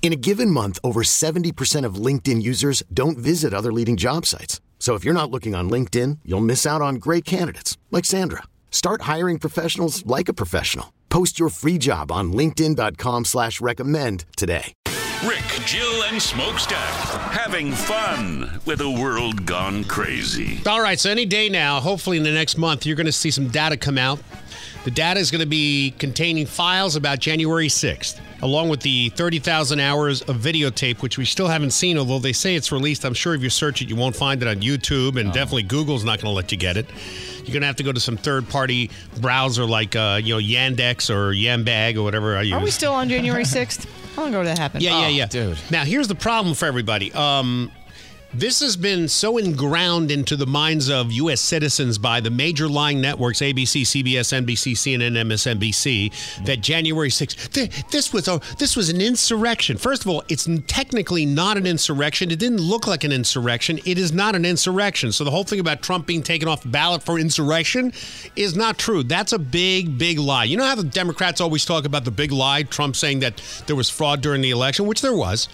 In a given month, over 70% of LinkedIn users don't visit other leading job sites. So if you're not looking on LinkedIn, you'll miss out on great candidates like Sandra. Start hiring professionals like a professional. Post your free job on LinkedIn.com slash recommend today. Rick, Jill, and Smokestack having fun with a world gone crazy. All right, so any day now, hopefully in the next month, you're going to see some data come out. The data is going to be containing files about January 6th, along with the 30,000 hours of videotape, which we still haven't seen, although they say it's released. I'm sure if you search it, you won't find it on YouTube, and definitely Google's not going to let you get it. You're going to have to go to some third party browser like, uh, you know, Yandex or Yambag or whatever I use. Are we still on January 6th? How long ago did that happen? Yeah, yeah, yeah. dude. Now, here's the problem for everybody. Um, this has been so ingrained into the minds of U.S. citizens by the major lying networks, ABC, CBS, NBC, CNN, MSNBC, that January 6th, th- this was a, this was an insurrection. First of all, it's technically not an insurrection. It didn't look like an insurrection. It is not an insurrection. So the whole thing about Trump being taken off the ballot for insurrection is not true. That's a big, big lie. You know how the Democrats always talk about the big lie, Trump saying that there was fraud during the election, which there was,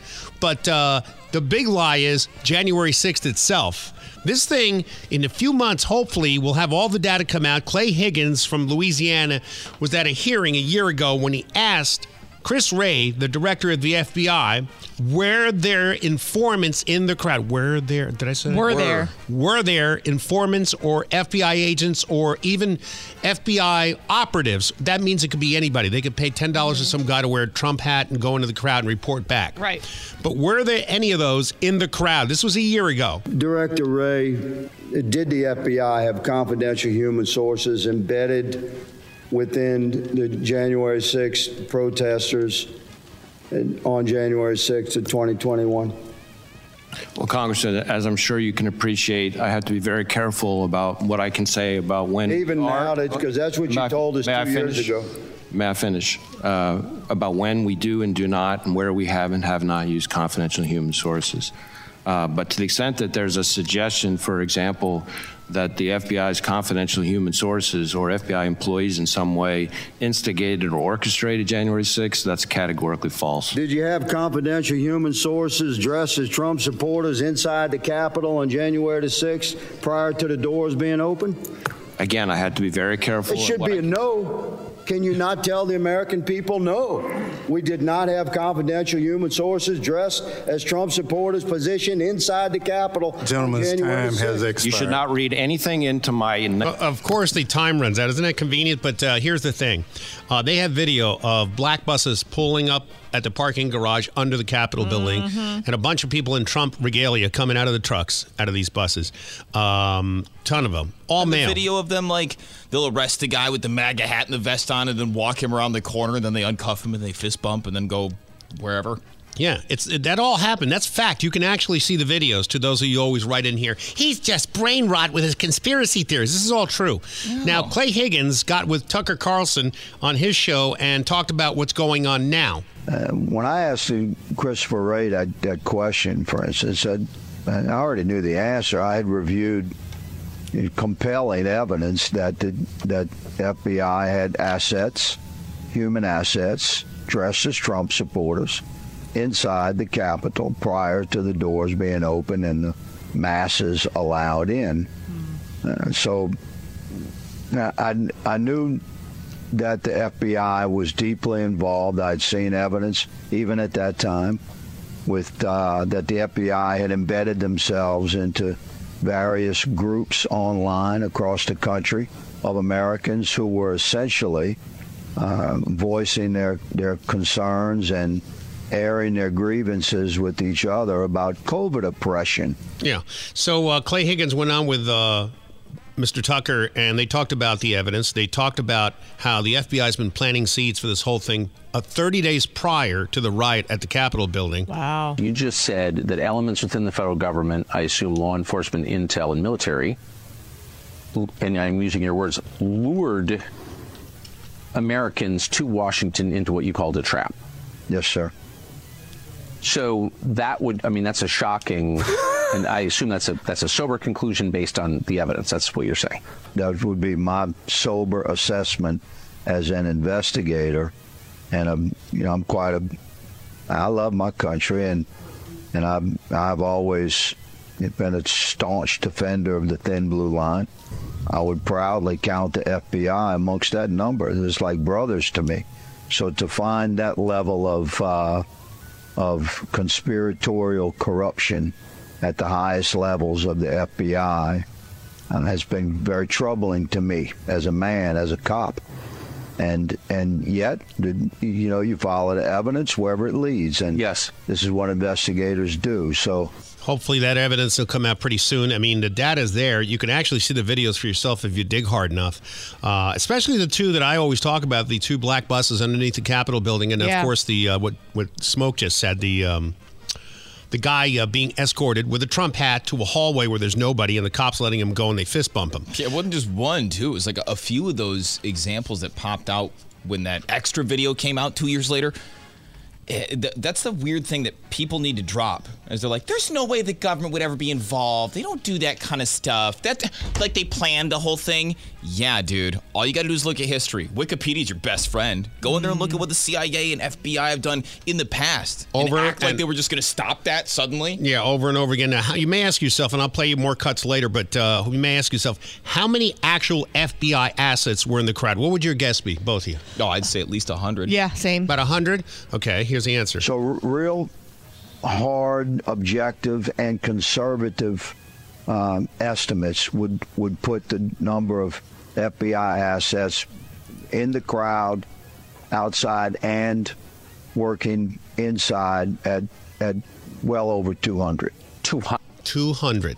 but. Uh, the big lie is January 6th itself. This thing, in a few months, hopefully, will have all the data come out. Clay Higgins from Louisiana was at a hearing a year ago when he asked Chris Wray, the director of the FBI, were there informants in the crowd? Were there, did I say? that? Were there. Were there informants or FBI agents or even FBI operatives? That means it could be anybody. They could pay $10 to mm-hmm. some guy to wear a Trump hat and go into the crowd and report back. Right. But were there any of those in the crowd? This was a year ago. Director Wray, did the FBI have confidential human sources embedded within the January 6th protesters on January 6th of 2021? Well, Congressman, as I'm sure you can appreciate, I have to be very careful about what I can say about when. Even now, because that's what you I- told us I two years finish? ago. May I finish? Uh, about when we do and do not, and where we have and have not used confidential human sources. Uh, but to the extent that there's a suggestion, for example, that the FBI's confidential human sources or FBI employees in some way instigated or orchestrated January 6th, that's categorically false. Did you have confidential human sources dressed as Trump supporters inside the Capitol on January the 6th prior to the doors being open? Again, I had to be very careful. It should be I- a no. Can you not tell the American people no? We did not have confidential human sources dressed as Trump supporters positioned inside the Capitol. on Gentleman's January time the has expired. You should not read anything into my. Uh, Of course, the time runs out. Isn't that convenient? But uh, here's the thing uh, they have video of black buses pulling up at the parking garage under the Capitol building, and a bunch of people in Trump regalia coming out of the trucks, out of these buses. Um, ton of them, all the male. video of them like they'll arrest the guy with the MAGA hat and the vest on, and then walk him around the corner. And then they uncuff him and they fist bump, and then go wherever. Yeah, it's that all happened. That's fact. You can actually see the videos. To those of you always write in here, he's just brain rot with his conspiracy theories. This is all true. Now, Clay Higgins got with Tucker Carlson on his show and talked about what's going on now. Uh, when I asked Christopher Wray that, that question, for instance, I, I already knew the answer. I had reviewed compelling evidence that the that FBI had assets, human assets, dressed as Trump supporters, inside the Capitol prior to the doors being open and the masses allowed in. Uh, so I, I knew that the FBI was deeply involved. I'd seen evidence, even at that time, with uh, that the FBI had embedded themselves into various groups online across the country of Americans who were essentially uh, voicing their their concerns and airing their grievances with each other about COVID oppression. Yeah. So uh, Clay Higgins went on with uh, Mr. Tucker, and they talked about the evidence. They talked about how the FBI has been planting seeds for this whole thing uh, 30 days prior to the riot at the Capitol building. Wow. You just said that elements within the federal government, I assume law enforcement, intel, and military, and I'm using your words, lured Americans to Washington into what you called a trap. Yes, sir. So that would, I mean, that's a shocking, and I assume that's a that's a sober conclusion based on the evidence. That's what you're saying. That would be my sober assessment as an investigator, and I'm, you know, I'm quite a. I love my country, and and I've I've always been a staunch defender of the thin blue line. I would proudly count the FBI amongst that number. It's like brothers to me. So to find that level of uh, of conspiratorial corruption at the highest levels of the FBI um, has been very troubling to me as a man, as a cop. And and yet, you know, you follow the evidence wherever it leads, and yes, this is what investigators do. So Hopefully, that evidence will come out pretty soon. I mean, the data is there. You can actually see the videos for yourself if you dig hard enough. Uh, especially the two that I always talk about: the two black buses underneath the Capitol building, and Yeah. of course, the uh, what what Smoke just said the. Um, the guy uh, being escorted with a Trump hat to a hallway where there's nobody, and the cops letting him go, and they fist bump him. Yeah, it wasn't just one, too. It was like a, a few of those examples that popped out when that extra video came out two years later. Eh, That's the weird thing that people need to drop. is they're like, there's no way the government would ever be involved. They don't do that kind of stuff. That like they planned the whole thing. Yeah, dude. All you got to do is look at history. Wikipedia's your best friend. Go in there and look at what the CIA and FBI have done in the past. Over and act like they were just going to stop that suddenly. Yeah, over and over again. Now, you may ask yourself, and I'll play you more cuts later, but uh, you may ask yourself, how many actual FBI assets were in the crowd? What would your guess be, both of you? No, I'd say at least hundred. Yeah, same. About 100? Okay, here's the answer. So, r- real hard, objective, and conservative um, estimates would, would put the number of FBI assets in the crowd, outside, and working inside at, at well over 200. 200. 200.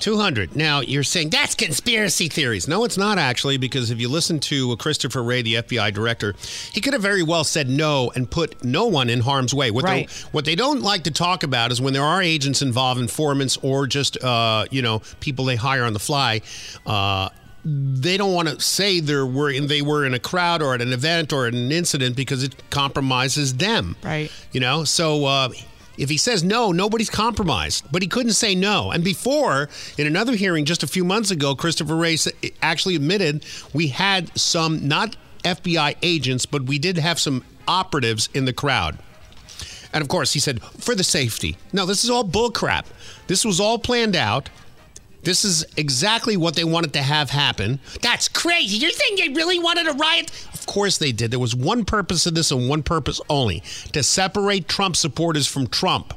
200. Now, you're saying that's conspiracy theories. No, it's not actually, because if you listen to Christopher Wray, the FBI director, he could have very well said no and put no one in harm's way. What, Right. they, what they don't like to talk about is when there are agents involved, informants, or just, uh, you know, people they hire on the fly. Uh, they don't want to say there were they were in a crowd or at an event or an incident because it compromises them. Right. You know, so uh, if he says no, nobody's compromised. But he couldn't say no. And before, in another hearing just a few months ago, Christopher Wray sa- actually admitted we had some not FBI agents, but we did have some operatives in the crowd. And of course, he said for the safety. No, this is all bullcrap. This was all planned out. This is exactly what they wanted to have happen. That's crazy. You're saying they really wanted a riot? Of course they did. There was one purpose of this and one purpose only to separate Trump supporters from Trump,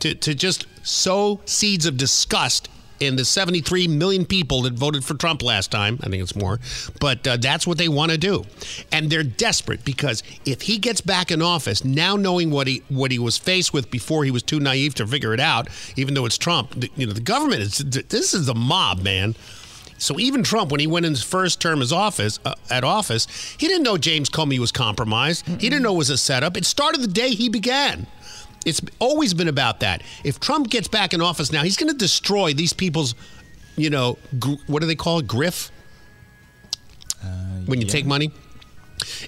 to, to just sow seeds of disgust in the 73 million people that voted for Trump last time. I think it's more. But uh, that's what they want to do. And they're desperate because if he gets back in office, now knowing what he what he was faced with before he was too naive to figure it out, even though it's Trump, you know, the government is this is the mob, man. So even Trump, when he went in his first term as office uh, at office, he didn't know James Comey was compromised. He didn't know it was a setup. It started the day he began. It's always been about that. If Trump gets back in office now, he's going to destroy these people's, you know, gr- what do they call it? Griff? Uh, when you take money?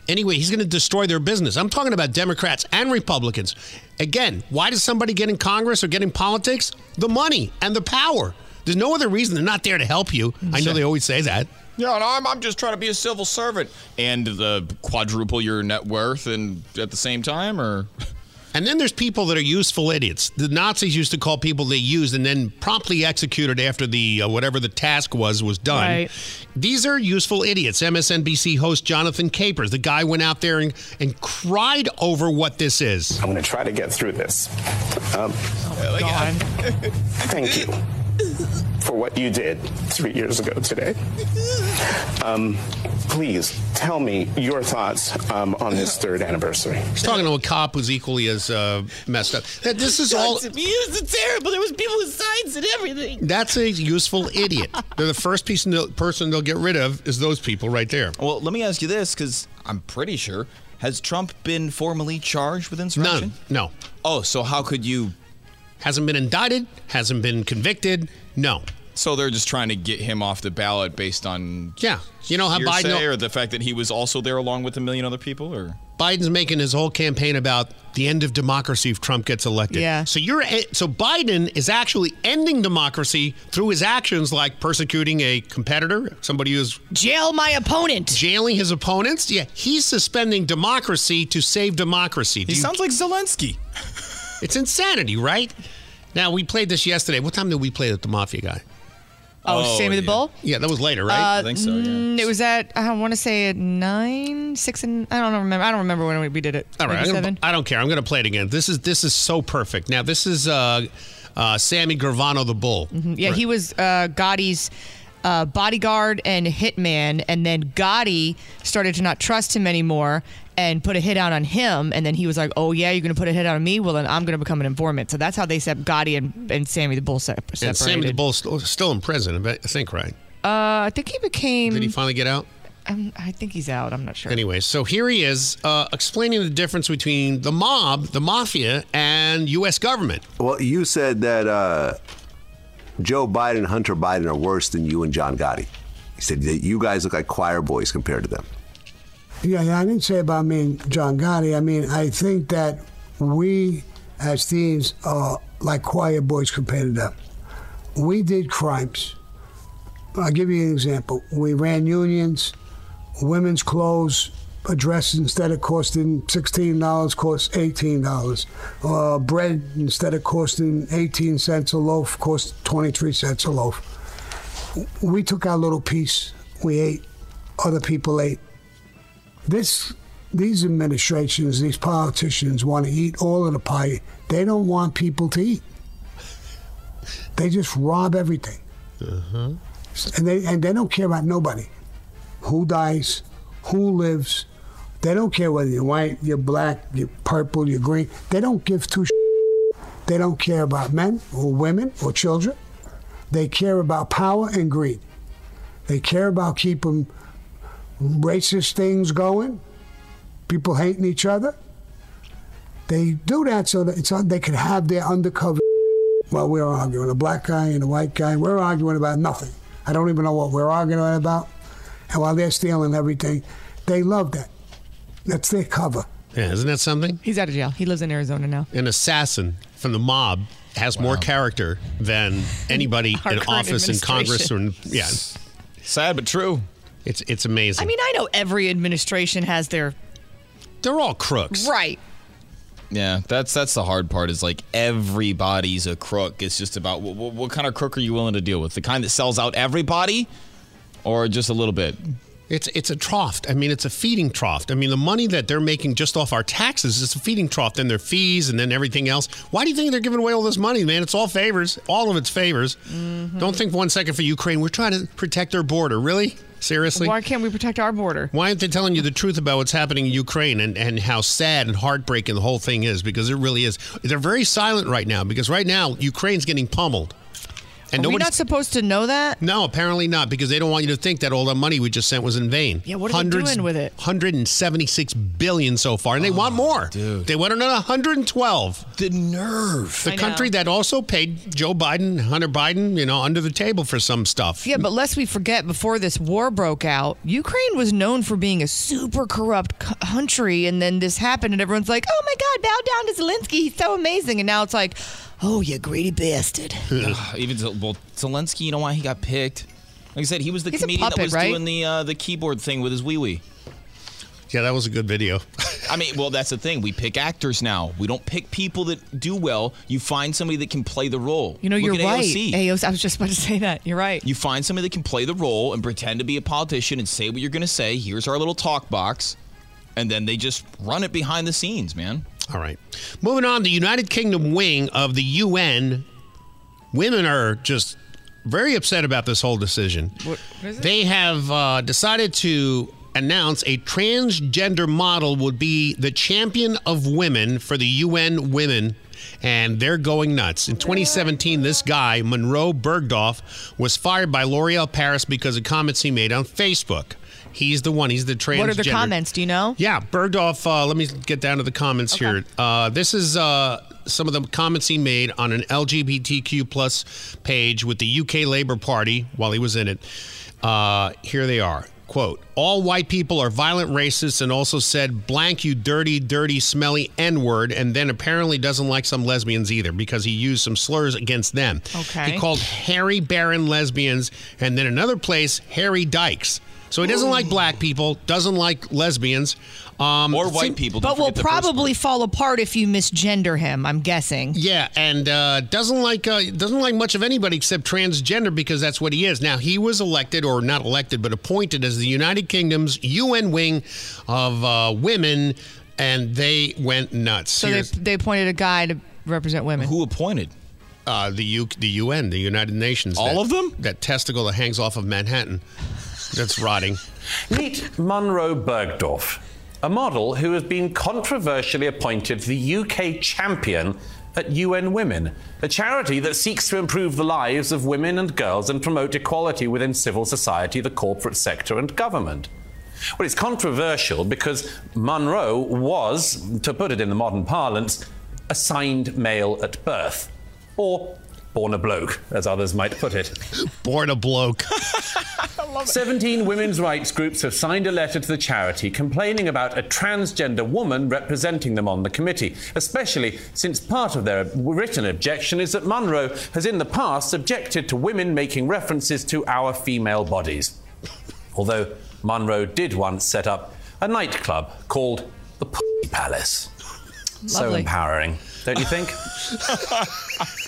Anyway, he's going to destroy their business. I'm talking about Democrats and Republicans. Again, why does somebody get in Congress or get in politics? The money and the power. There's no other reason they're not there to help you. I know they always say that. Yeah, no, I'm, I'm just trying to be a civil servant and the quadruple your net worth, and at the same time, or And then there's people that are useful idiots. The Nazis used to call people they used and then promptly executed after the uh, whatever the task was was done. Right. These are useful idiots. MSNBC host Jonathan Capehart, the guy went out there and, and cried over what this is. I'm going to try to get through this. Um, God. thank you. For what you did three years ago today. Um, please tell me your thoughts um, on this third anniversary. He's talking to a cop who's equally as uh, messed up. That This is all. Abuse is terrible. There was people with signs and everything. That's a useful idiot. They're the first piece they'll- person they'll get rid of is those people right there. Well, let me ask you this, because I'm pretty sure has Trump been formally charged with insurrection? None. No. Oh, so how could you? Hasn't been indicted. Hasn't been convicted. No. So they're just trying to get him off the ballot based on Yeah. You know how Biden or the fact that he was also there along with a million other people, or Biden's making his whole campaign about the end of democracy if Trump gets elected. Yeah. So you're so Biden is actually ending democracy through his actions, like persecuting a competitor, somebody who's Jail my opponent. jailing his opponents. Yeah, he's suspending democracy to save democracy. Do he you- sounds like Zelensky. it's insanity, right? Now we played this yesterday. What time did we play with the mafia guy? Oh, Oh, Sammy the yeah. Bull. Yeah, that was later, right? Uh, I think so, yeah. mm, It was at I want to say at nine, six, and I don't remember. I don't remember when we- we did it. All right, I'm gonna- seven. I don't care. I'm going to play it again. This is this is so perfect. Now this is uh, uh, Sammy Gravano the Bull. Yeah, he was uh, Gotti's uh, bodyguard and hitman, and then Gotti started to not trust him anymore and put a hit out on him. And then he was like, "Oh yeah, you're going to put a hit out on me? Well, then I'm going to become an informant." So that's how they set Gotti and, and Sammy the Bull sep- separated. And Sammy the Bull's still, still in prison. I I think, right? Uh, I think he became. Did he finally get out? um, I think he's out. I'm not sure. Anyway, so here he is uh, explaining the difference between the mob, the mafia, and U.S. government. Well, you said that uh, Joe Biden Hunter Biden are worse than you and John Gotti. He said that you guys look like choir boys compared to them. Yeah, yeah, I didn't say about me and John Gotti. I mean, I think that we as teens are like choir boys compared to them. We did crimes. I'll give you an example. We ran unions, women's clothes, a dress instead of costing $16 costs $18. Uh, bread instead of costing 18 cents a loaf cost 23 cents a loaf. We took our little piece. We ate. Other people ate this these administrations, these politicians want to eat all of the pie. They don't want people to eat. They just rob everything, and they and they don't care about nobody, who dies, who lives. They don't care whether you're white, you're black, you're purple, you're green. They don't give two. Sh- They don't care about men or women or children. They care about power and greed. They care about keeping racist things going, people hating each other. They do that so that they can have their undercover. Well, we're arguing a black guy and a white guy. We're arguing about nothing. I don't even know what we're arguing about. And while they're stealing everything, they love that. That's their cover. Yeah, isn't that something? He's out of jail. He lives in Arizona now. An assassin from the mob has more character than anybody in office in Congress. Or, yeah, sad but true. It's it's amazing. I mean, I know every administration has their they're all crooks, right. Yeah, that's that's the hard part. Is like everybody's a crook. It's just about what, what, what kind of crook are you willing to deal with? The kind that sells out everybody, or just a little bit? It's it's a trough. I mean, it's a feeding trough. I mean, the money that they're making just off our taxes is a feeding trough. Then their fees and then everything else. Why do you think they're giving away all this money, man? It's all favors. All of it's favors. Mm-hmm. Don't think one second for Ukraine. We're trying to protect their border. Really? Seriously? Why can't we protect our border? Why aren't they telling you the truth about what's happening in Ukraine and, and how sad and heartbreaking the whole thing is? Because it really is. They're very silent right now because right now Ukraine's getting pummeled. And Are we not supposed to know that? no, apparently not, because they don't want you to think that all the money we just sent was in vain. Yeah, what are they doing with it? 176 billion so far, and they want oh, more. Dude. They want another 112. The nerve. The I country know. that also paid Joe Biden, Hunter Biden, you know, under the table for some stuff. Yeah, but lest we forget, before this war broke out, Ukraine was known for being a super corrupt country, and then this happened, and everyone's like, "Oh my God, bow down to Zelensky. He's so amazing." And now it's like, "Oh, you greedy bastard." Ugh, Even Zel- well, Zelensky, you know why he got picked? Like I said, he was the He's a comedian that was right? doing the uh, the keyboard thing with his wee wee. Yeah, that was a good video. I mean, well, that's the thing. We pick actors now. We don't pick people that do well. You find somebody that can play the role. You know, Look you're at right. AOC. AOC. I was just about to say that. You're right. You find somebody that can play the role and pretend to be a politician and say what you're going to say. Here's our little talk box. And then they just run it behind the scenes, man. All right. Moving on, the United Kingdom wing of the UN, women are just very upset about this whole decision. They have uh, decided to announce a transgender model would be the champion of women for the UN Women. And they're going nuts. In 2017, this guy, Monroe Bergdorf, was fired by L'Oreal Paris because of comments he made on Facebook. He's the one. He's the transgender. What are the comments? Do you know? Yeah, Bergdorf. Uh, let me get down to the comments here. Uh, this is uh, some of the comments he made on an LGBTQ plus page with the UK Labour Party while he was in it. Uh, here they are. Quote, all white people are violent racists and also said blank you dirty, dirty, smelly N-word, and then apparently doesn't like some lesbians either because he used some slurs against them. Okay. He called Harry Barron lesbians and then another place Harry Dykes. So he doesn't like black people, doesn't like lesbians. Um, Or white seem- people. But will probably fall apart if you misgender him. I'm guessing. Yeah, and uh, doesn't like uh, doesn't like much of anybody except transgender because that's what he is. Now he was elected, or not elected, but appointed as the United Kingdom's UN wing of uh, women, and they went nuts. So they, they appointed a guy to represent women. Who appointed? uh, the U- the UN, the United Nations. All that- of them? That testicle that hangs off of Manhattan, that's rotting. Meet Monroe Bergdorf, a model who has been controversially appointed the UK champion at UN Women, a charity that seeks to improve the lives of women and girls and promote equality within civil society, the corporate sector, and government. Well, it's controversial because Monroe was, to put it in the modern parlance, assigned male at birth. Or born a bloke, as others might put it. Born a bloke. 17 women's rights groups have signed a letter to the charity complaining about a transgender woman representing them on the committee, especially since part of their written objection is that Monroe has in the past objected to women making references to our female bodies. Although Monroe did once set up a nightclub called the Pussy Palace. So empowering, don't you think?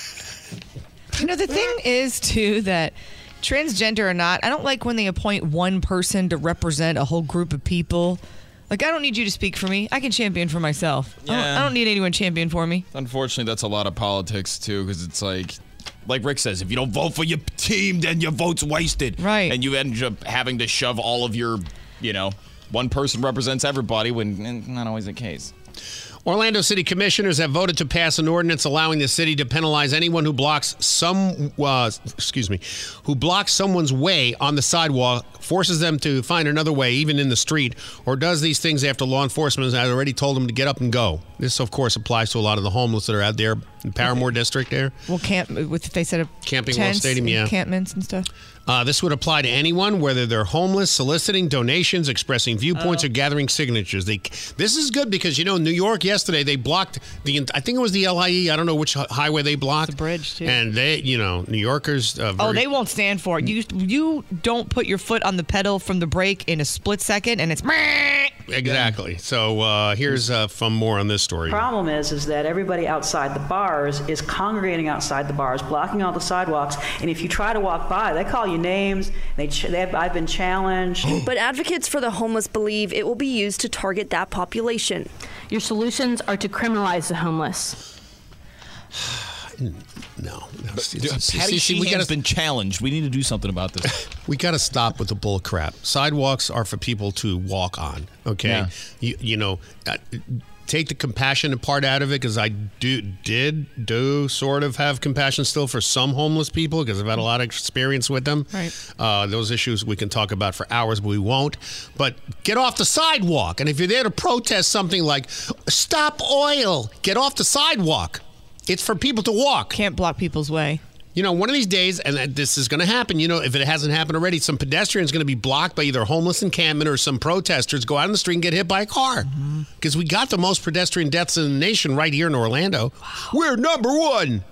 You know, the thing is, too, that transgender or not, I don't like when they appoint one person to represent a whole group of people. Like, I don't need you to speak for me. I can champion for myself. I, don't, I don't need anyone champion for me. Unfortunately, that's a lot of politics too, because it's like, like Rick says, if you don't vote for your team, then your vote's wasted. Right. And you end up having to shove all of your, you know, one person represents everybody when eh, not always the case. Orlando City Commissioners have voted to pass an ordinance allowing the city to penalize anyone who blocks some, uh, excuse me, who blocks someone's way on the sidewalk, forces them to find another way, even in the street, or does these things after law enforcement has already told them to get up and go. This, of course, applies to a lot of the homeless that are out there in Parramore District. There, Well, camp with they set up Camping tents, Stadium, yeah. encampments and stuff. Uh, this would apply to anyone, whether they're homeless, soliciting donations, expressing viewpoints, Oh. or gathering signatures. They, this is good because you know New York yesterday they blocked the. I think it was the LIE. I don't know which highway they blocked. The bridge too. And they, you know, New Yorkers. Uh, Oh, they won't stand for it. You you don't put your foot on the pedal from the brake in a split second, and it's. exactly. So uh, here's uh, from more on this story. problem is is that everybody outside the bars is congregating outside the bars blocking all the sidewalks and if you try to walk by they call you names they, ch- they have, i've been challenged But advocates for the homeless believe it will be used to target that population. Your solutions are to criminalize the homeless. No, no. See, Dude, see, Patty see, see, we Sheehan's gotta- been challenged. We need to do something about this. we got to stop with the bull crap. Sidewalks are for people to walk on. Okay, Yeah. you you know, uh, take the compassionate part out of it because I do did do sort of have compassion still for some homeless people because I've had a lot of experience with them. Right. Uh, those issues we can talk about for hours, but we won't. But get off the sidewalk, and if you're there to protest something like "Stop Oil," get off the sidewalk. It's for people to walk. Can't block people's way. You know, one of these days, and this is going to happen. You know, if it hasn't happened already, some pedestrians going to be blocked by either homeless encampment or some protesters go out in the street and get hit by a car. Mm-hmm. Because we got the most pedestrian deaths in the nation right here in Orlando. We're number one.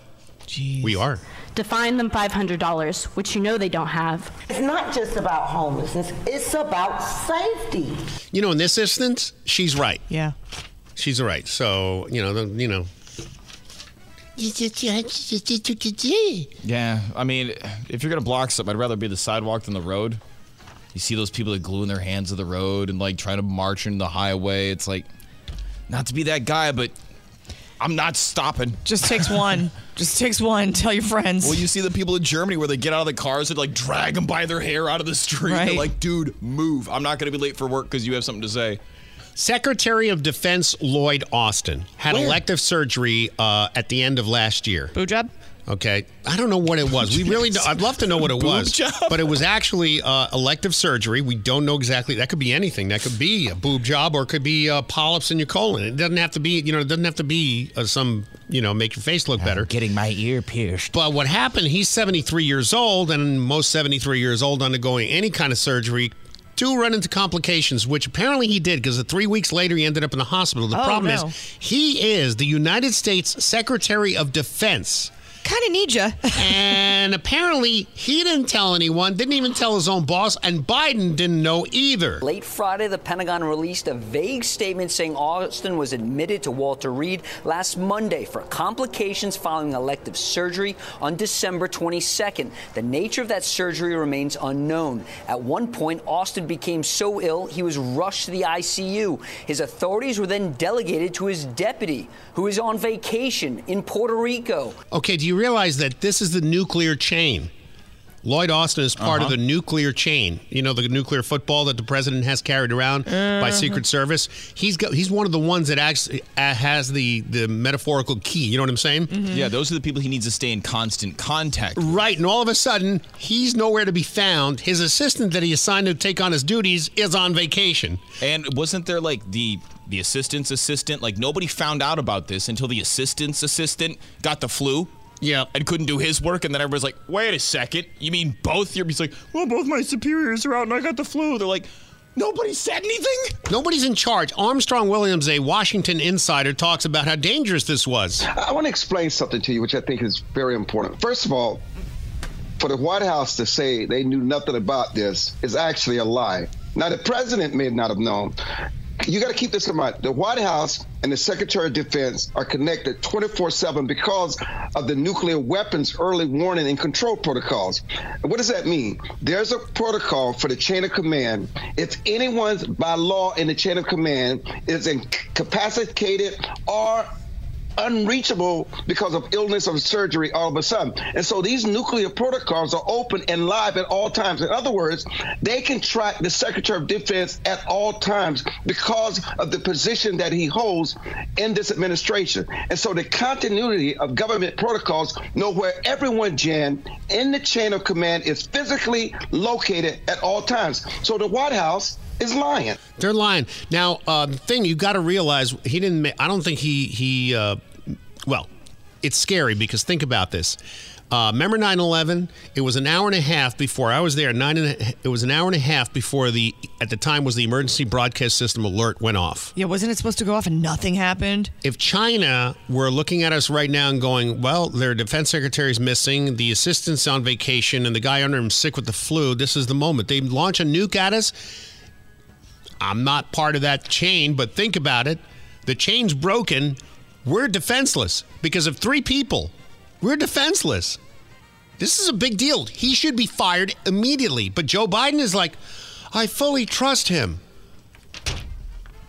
We are. To fine them $500, which you know they don't have. It's not just about homelessness, it's about safety. You know, in this instance, she's right. Yeah. She's right. So, you know, the, you know. Yeah, I mean, if you're gonna block something, I'd rather be the sidewalk than the road. You see those people that glue in their hands to the road and like trying to march in the highway. It's like, not to be that guy, but I'm not stopping. Just takes one. Just takes one. Tell your friends. Well, you see the people in Germany where they get out of the cars and like drag them by their hair out of the street. They're like, dude, move. I'm not to be late for work because you have something to say. Secretary of Defense Lloyd Austin had Where? elective surgery uh, at the end of last year. Boob job? Okay, I don't know what it was. We really, do, I'd love to know what it Boob was, job? but it was actually uh, elective surgery. We don't know exactly. That could be anything. That could be a boob job, or it could be uh, polyps in your colon. It doesn't have to be, you know, it doesn't have to be uh, some, you know, make your face look better. Getting my ear pierced. But what happened? He's 73 years old, and most 73 years old undergoing any kind of surgery. Do run into complications, which apparently he did because three weeks later he ended up in the hospital. The Oh, problem no. is he is the United States Secretary of Defense. Kind of need you. and apparently he didn't tell anyone, didn't even tell his own boss, and Biden didn't know either. Late Friday, the Pentagon released a vague statement saying Austin was admitted to Walter Reed last Monday for complications following elective surgery on December 22nd. The nature of that surgery remains unknown. At one point, Austin became so ill he was rushed to the ICU. His authorities were then delegated to his deputy, who is on vacation in Puerto Rico. Okay, do you realize that this is the nuclear chain? Lloyd Austin is part of Uh-huh. the nuclear chain. You know the nuclear football that the president has carried around by Uh-huh. Secret Service. He's got, he's one of the ones that actually uh, has the the metaphorical key. You know what I'm saying? Yeah, those are the people he needs to stay in constant contact. with. Right, and all of a sudden he's nowhere to be found. His assistant that he assigned to take on his duties is on vacation. And wasn't there like the the assistant's assistant? Like nobody found out about this until the assistant's assistant got the flu. Yeah. And couldn't do his work, and then everybody's like, "Wait a second, you mean both?" Your he's like, "Well, both my superiors are out, and I got the flu." They're like, "Nobody said anything." Nobody's in charge. Armstrong Williams, a Washington insider, talks about how dangerous this was. I want to explain something to you, which I think is very important. First of all, for the White House to say they knew nothing about this is actually a lie. Now, the president may not have known. You got to keep this in mind. The White House and the Secretary of Defense are connected 24 7 because of the nuclear weapons early warning and control protocols. What does that mean? There's a protocol for the chain of command. If anyone's by law in the chain of command is incapacitated or unreachable because of illness or surgery all of a sudden. And so these nuclear protocols are open and live at all times. In other words, they can track the Secretary of Defense at all times because of the position that he holds in this administration. And so the continuity of government protocols know where everyone, Jan, in the chain of command is physically located at all times. So the White House is lying. They're lying. Now, uh, the thing you got to realize, he didn't. Ma- I don't think he he. Uh, well, it's scary because think about this. Uh, remember 9/11? It was an hour and a half before I was there. Nine and a, it was an hour and a half before the at the time was the emergency broadcast system alert went off. Yeah, wasn't it supposed to go off and nothing happened? If China were looking at us right now and going, well, their defense secretary's missing, the assistant's on vacation, and the guy under him sick with the flu, this is the moment. They launch a nuke at us. I'm not part of that chain, but think about it. The chain's broken. We're defenseless because of three people. We're defenseless. This is a big deal. He should be fired immediately. But Joe Biden is like, I fully trust him.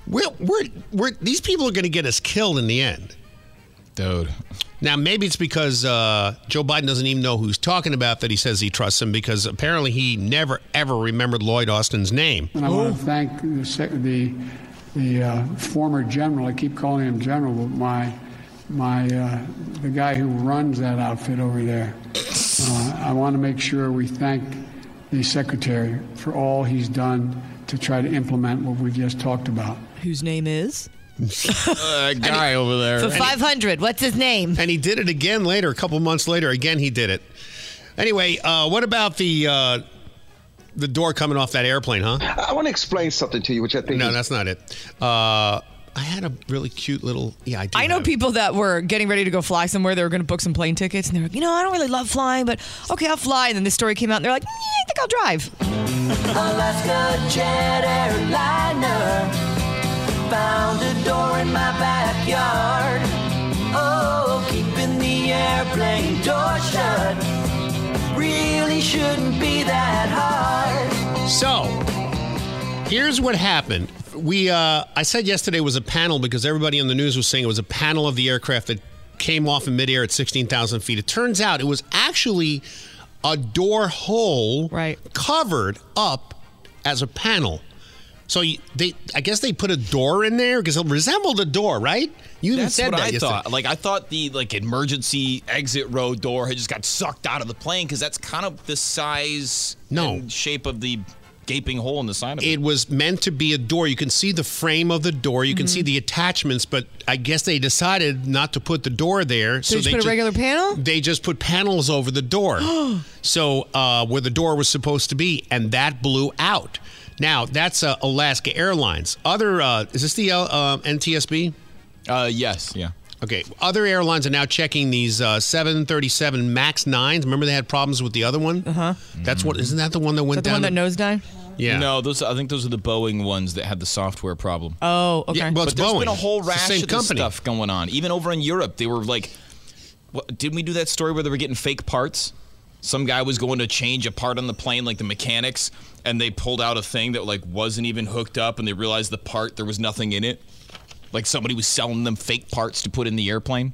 We're, we're, we're, these people are going to get us killed in the end. Dude. Now, maybe it's because uh, Joe Biden doesn't even know who's talking about that he says he trusts him because apparently he never, ever remembered Lloyd Austin's name. And I want to thank the the, the uh, former general. I keep calling him general, but my my uh, the guy who runs that outfit over there. Uh, I want to make sure we thank the secretary for all he's done to try to implement what we've just talked about. Whose name is? Uh, guy over there. For 500, what's his name? And he did it again later, a couple months later. Again, he did it. Anyway, uh, what about the uh, the door coming off that airplane, huh? I want to explain something to you, which I think No, is that's not it. Uh, I had a really cute little. Yeah, I do. I know have- people that were getting ready to go fly somewhere. They were going to book some plane tickets, and they're like, you know, I don't really love flying, but okay, I'll fly. And then this story came out, and they're like, "Mm, I think I'll drive. Alaska Jet Airliner found a door in my backyard. Oh, keeping the airplane door shut really shouldn't be that hard. So, Here's what happened. We, uh, I said yesterday was a panel because everybody on the news was saying it was a panel of the aircraft that came off in midair at 16,000 feet. It turns out it was actually a door hole right. covered up as a panel. So you, they, I guess they put a door in there because it resembled a door, right? You even That's said what that I yesterday. thought. Like I thought the like emergency exit row door had just got sucked out of the plane because that's kind of the size No. and shape of the gaping hole in the side of it. It was meant to be a door. You can see the frame of the door. You can see the attachments, but I guess they decided not to put the door there. So they just put a regular panel? They just put panels over the door. so uh, where the door was supposed to be, and that blew out. Now that's uh, Alaska Airlines. Other uh, is this the uh, uh, NTSB? Uh, yes, yeah. Okay. Other airlines are now checking these uh, 737 Max nines. Remember they had problems with the other one. Uh huh. That's what. Isn't that the one that Is went that the down? one that nosedived? Yeah. No, those I think those are the Boeing ones that had the software problem. Oh, okay. Yeah, well, it's but there's Boeing. been a whole rash of company. stuff going on. Even over in Europe, they were like, what, didn't we do that story where they were getting fake parts? Some guy was going to change a part on the plane, like the mechanics, and they pulled out a thing that like wasn't even hooked up, and they realized the part there was nothing in it. Like somebody was selling them fake parts to put in the airplane.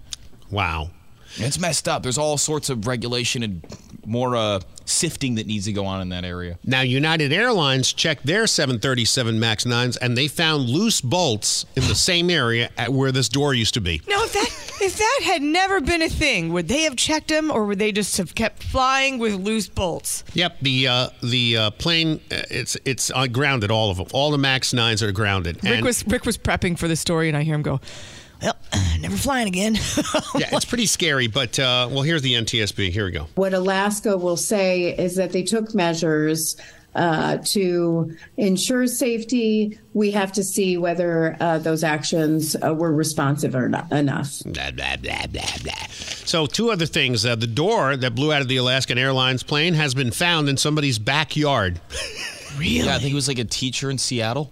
Wow. It's messed up. There's all sorts of regulation and more uh, sifting that needs to go on in that area. Now, United Airlines checked their 737 MAX 9s and they found loose bolts in the same area at where this door used to be. Now, if that if that had never been a thing, would they have checked them, or would they just have kept flying with loose bolts? Yep, the uh, the uh, plane uh, it's it's uh, grounded. All of them, all the Max 9s are grounded. Rick And- was Rick was prepping for the story, and I hear him go, "Well, never flying again." yeah, it's pretty scary. But uh, well, here's the NTSB. Here we go. What Alaska will say is that they took measures uh, to ensure safety. We have to see whether uh, those actions uh, were responsive or not enough. Blah, blah, blah, blah, blah. So, two other things. Uh, the door that blew out of the Alaskan Airlines plane has been found in somebody's backyard. Really? Yeah, I think it was like a teacher in Seattle.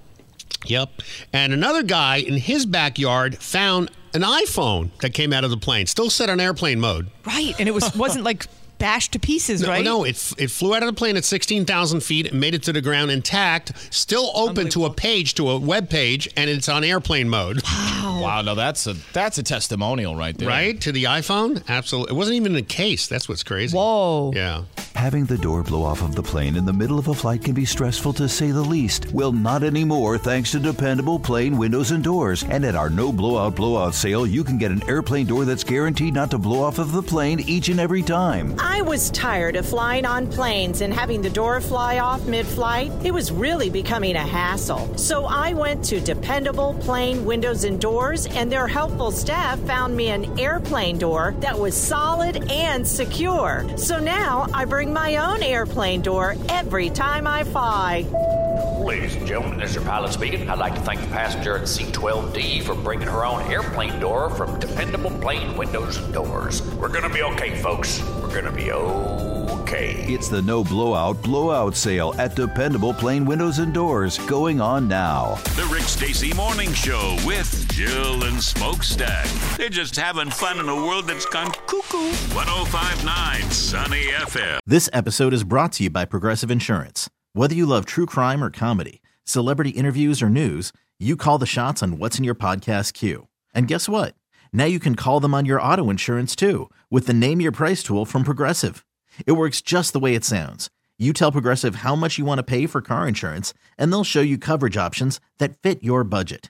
Yep. And another guy in his backyard found an iPhone that came out of the plane, still set on airplane mode. right, and it was wasn't like bashed to pieces, No, right? no, it, it flew out of the plane at 16,000 feet and made it to the ground intact, still open to a page, to a web page, and it's on airplane mode. Wow, Wow, no, that's a that's a testimonial right there. Right? To the iPhone? Absolutely. It wasn't even in a case. That's what's crazy. Whoa. Yeah. Having the door blow off of the plane in the middle of a flight can be stressful to say the least. Well, not anymore thanks to dependable plane windows and doors. And at our no blowout blowout sale, you can get an airplane door that's guaranteed not to blow off of the plane each and every time. I was tired of flying on planes and having the door fly off mid flight. It was really becoming a hassle. So I went to Dependable Plane Windows and Doors, and their helpful staff found me an airplane door that was solid and secure. So now I bring my own airplane door every time I fly. Ladies and gentlemen, this is your pilot speaking. I'd like to thank the passenger at C-12D for bringing her own airplane door from Dependable Plane Windows and Doors. We're gonna be okay, folks. We're gonna be okay. It's the no blowout blowout sale at Dependable Plane Windows and Doors going on now. The Rick Stacy Morning Show with Jill and Smokestack. They're just having fun in a world that's gone cuckoo. 1059 Sunny FM. This episode is brought to you by Progressive Insurance. Whether you love true crime or comedy, celebrity interviews or news, you call the shots on what's in your podcast queue. And guess what? Now you can call them on your auto insurance too with the Name Your Price tool from Progressive. It works just the way it sounds. You tell Progressive how much you want to pay for car insurance, and they'll show you coverage options that fit your budget.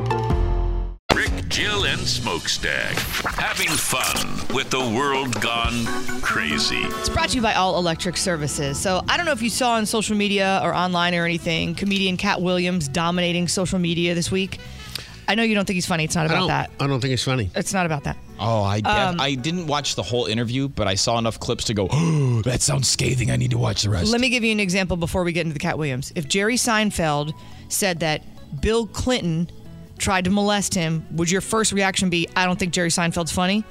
Rick, Jill, and Smokestack. Having fun with the world gone crazy. It's brought to you by All Electric Services. So I don't know if you saw on social media or online or anything, comedian Katt Williams dominating social media this week. I know you don't think he's funny. It's not about don't, that. I don't think it's funny. It's not about that. Oh, I def- Um, I didn't watch the whole interview, but I saw enough clips to go. Oh, that sounds scathing. I need to watch the rest. Let me give you an example before we get into the Katt Williams. If Jerry Seinfeld said that Bill Clinton tried to molest him, would your first reaction be, I don't think Jerry Seinfeld's funny?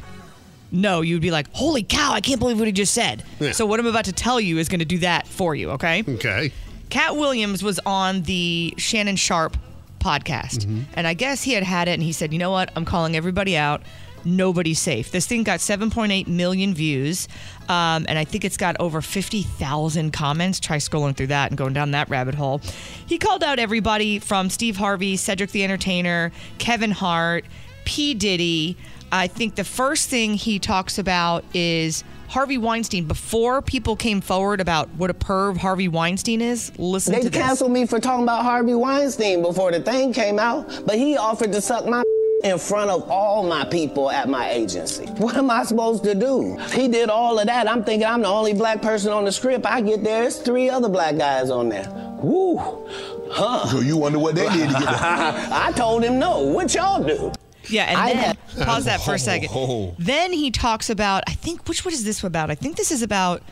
No, you'd be like, holy cow, I can't believe what he just said. Yeah. So, what I'm about to tell you is going to do that for you, okay? Okay. Katt Williams was on the Shannon Sharpe podcast. Mm-hmm. And I guess he had had it and he said, you know what? I'm calling everybody out. Nobody's safe. This thing got 7.8 million views. Um, and I think it's got over 50,000 comments. Try scrolling through that and going down that rabbit hole. He called out everybody from Steve Harvey, Cedric the Entertainer, Kevin Hart, P. Diddy. I think the first thing he talks about is Harvey Weinstein. Before people came forward about what a perv Harvey Weinstein is, listen They to this. canceled me for talking about Harvey Weinstein before the thing came out, but he offered to suck my in front of all my people at my agency. What am I supposed to do? He did all of that. I'm thinking I'm the only black person on the script. I get there, it's three other black guys on there. Woo. Huh. So you wonder what they did to get there. I told him no. What y'all do? Yeah, and I then had- pause that for a oh. second. Oh. Then he talks about I think which what is this about? I think this is about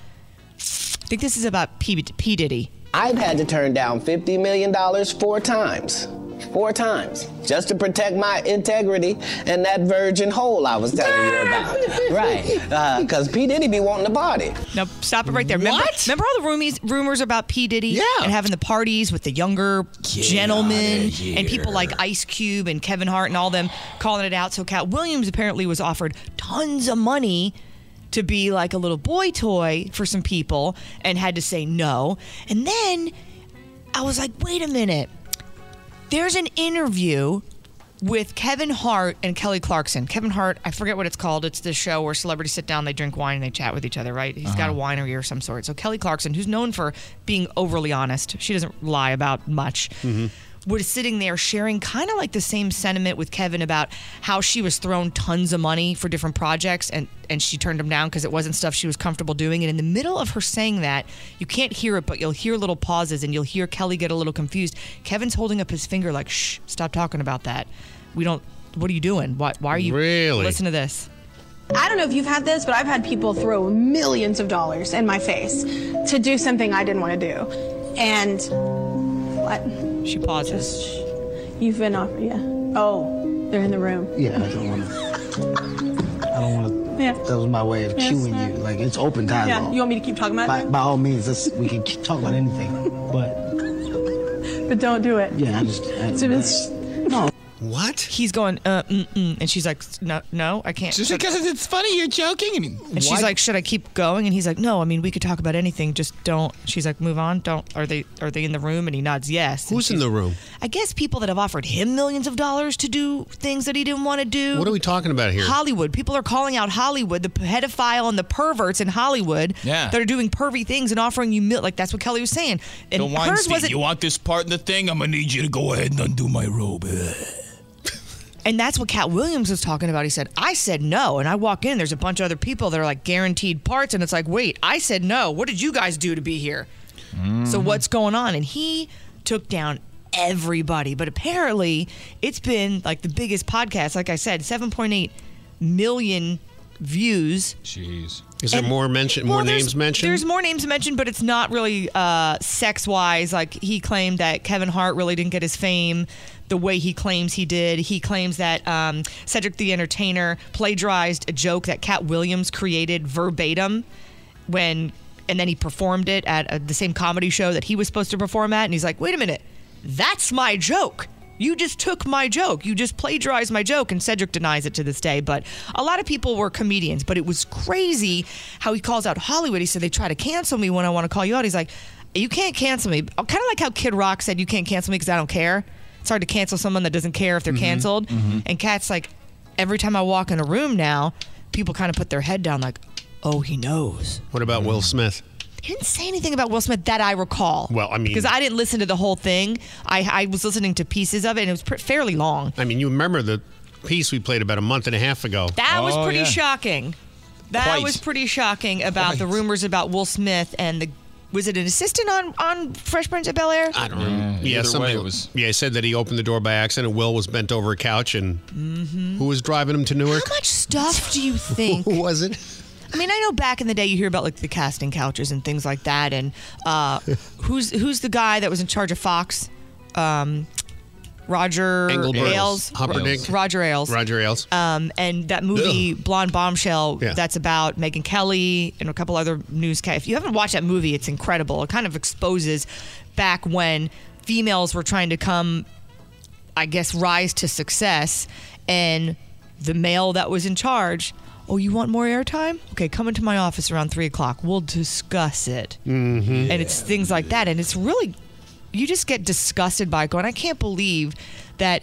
I think this is about P, P Diddy. I've had to turn down fifty million dollars four times. Four times. Just to protect my integrity and that virgin hole I was telling you about. Right. Uh, because P. Diddy be wanting the party. Now stop it right there. Remember, remember all the roomies, rumors about P Diddy Yeah. and having the parties with the younger gentlemen and people like Ice Cube and Kevin Hart and all them calling it out. So Katt Williams apparently was offered tons of money to be like a little boy toy for some people and had to say no. And then I was like, wait a minute. There's an interview with Kevin Hart and Kelly Clarkson. Kevin Hart, I forget what it's called. It's the show where celebrities sit down, they drink wine, and they chat with each other, right? He's got a Uh-huh. winery or some sort. So Kelly Clarkson, who's known for being overly honest, she doesn't lie about much. Was sitting there sharing kind of like the same sentiment with Kevin about how she was thrown tons of money for different projects and and she turned them down because it wasn't stuff she was comfortable doing. And in the middle of her saying that, you can't hear it, but you'll hear little pauses and you'll hear Kelly get a little confused. Kevin's holding up his finger like, "Shh, stop talking about that. We don't. What are you doing? Why? Why are you? Really? Listen to this. I don't know if you've had this, but I've had people throw millions of dollars in my face to do something I didn't want to do. And what? She pauses. You've been off, yeah. Oh, they're in the room. Yeah, I don't want to. I don't want to. Yeah. That was my way of Yes, cueing sir. you. Like it's open Yeah, you want me to keep talking about by, it? by all means, let's, we can keep talk about anything. But But don't do it. yeah, I just. I, So it's- no. What? He's going, uh, mm-mm. and she's like, no, no, I can't. Just because it's funny, you're joking. I mean, and she's like, should I keep going? And he's like, no. I mean, we could talk about anything. Just don't. She's like, move on. Don't. Are they? Are they in the room? And he nods yes. And Who's in the room? I guess people that have offered him millions of dollars to do things that he didn't want to do. What are we talking about here? Hollywood. People are calling out Hollywood, the pedophile and the perverts in Hollywood Yeah. that are doing pervy things and offering you mil- like that's what Kelly was saying. And Bill hers Weinstein, wasn't. you want this part in the thing? I'm gonna need you to go ahead and undo my robe. And that's what Katt Williams was talking about. He said, I said no. And I walk in, there's a bunch of other people that are like guaranteed parts. And it's like, wait, I said no. What did you guys do to be here? So what's going on? And he took down everybody. But apparently, it's been like the biggest podcast. Like I said, 7.8 million views. Jeez. Is there more mention? Well, more there's- names mentioned? There's more names mentioned, but it's not really uh, sex wise. Like he claimed that Kevin Hart really didn't get his fame the way he claims he did. He claims that um, Cedric the Entertainer plagiarized a joke that Katt Williams created verbatim when, and then he performed it at uh the same comedy show that he was supposed to perform at. And he's like, wait a minute, that's my joke. You just took my joke. You just plagiarized my joke. And Cedric denies it to this day. But a lot of people were comedians. But it was crazy how he calls out Hollywood. He said, they try to cancel me when I want to call you out. He's like, you can't cancel me. Kind of like how Kid Rock said, you can't cancel me because I don't care. It's hard to cancel someone that doesn't care if they're Mm-hmm. canceled. mhm. And Katt's like, every time I walk in a room now, people kind of put their head down like, oh, he knows. What about Will Smith? He didn't say anything about Will Smith that I recall. Well, I mean- because I didn't listen to the whole thing. I, I was listening to pieces of it, and it was pr- fairly long. I mean, you remember the piece we played about a month and a half ago. That was Oh, pretty yeah. shocking. That Quite. was pretty shocking about the rumors about Will Smith and the. Was it an assistant on on Fresh Prince of Bel Air? I don't remember. Yeah, either way, somebody it was- Yeah, he said that he opened the door by accident. And Will was bent over a couch, and Mhm. who was driving him to Newark? How much stuff do you think? Who was it? I mean, I know back in the day you hear about like the casting couches and things like that, and uh, who's who's the guy that was in charge of Fox? Um, Roger Engelbert. Ailes. Roger Ailes. Roger Ailes. Um, and that movie Blonde Bombshell Yeah. that's about Megyn Kelly and a couple other newscasts. If you haven't watched that movie, it's incredible. It kind of exposes back when females were trying to come, I guess, rise to success, and the male that was in charge. Oh, you want more airtime? Okay, come into my office around three o'clock. We'll discuss it. Mm-hmm. And it's things like that. And it's really, you just get disgusted by it going, I can't believe that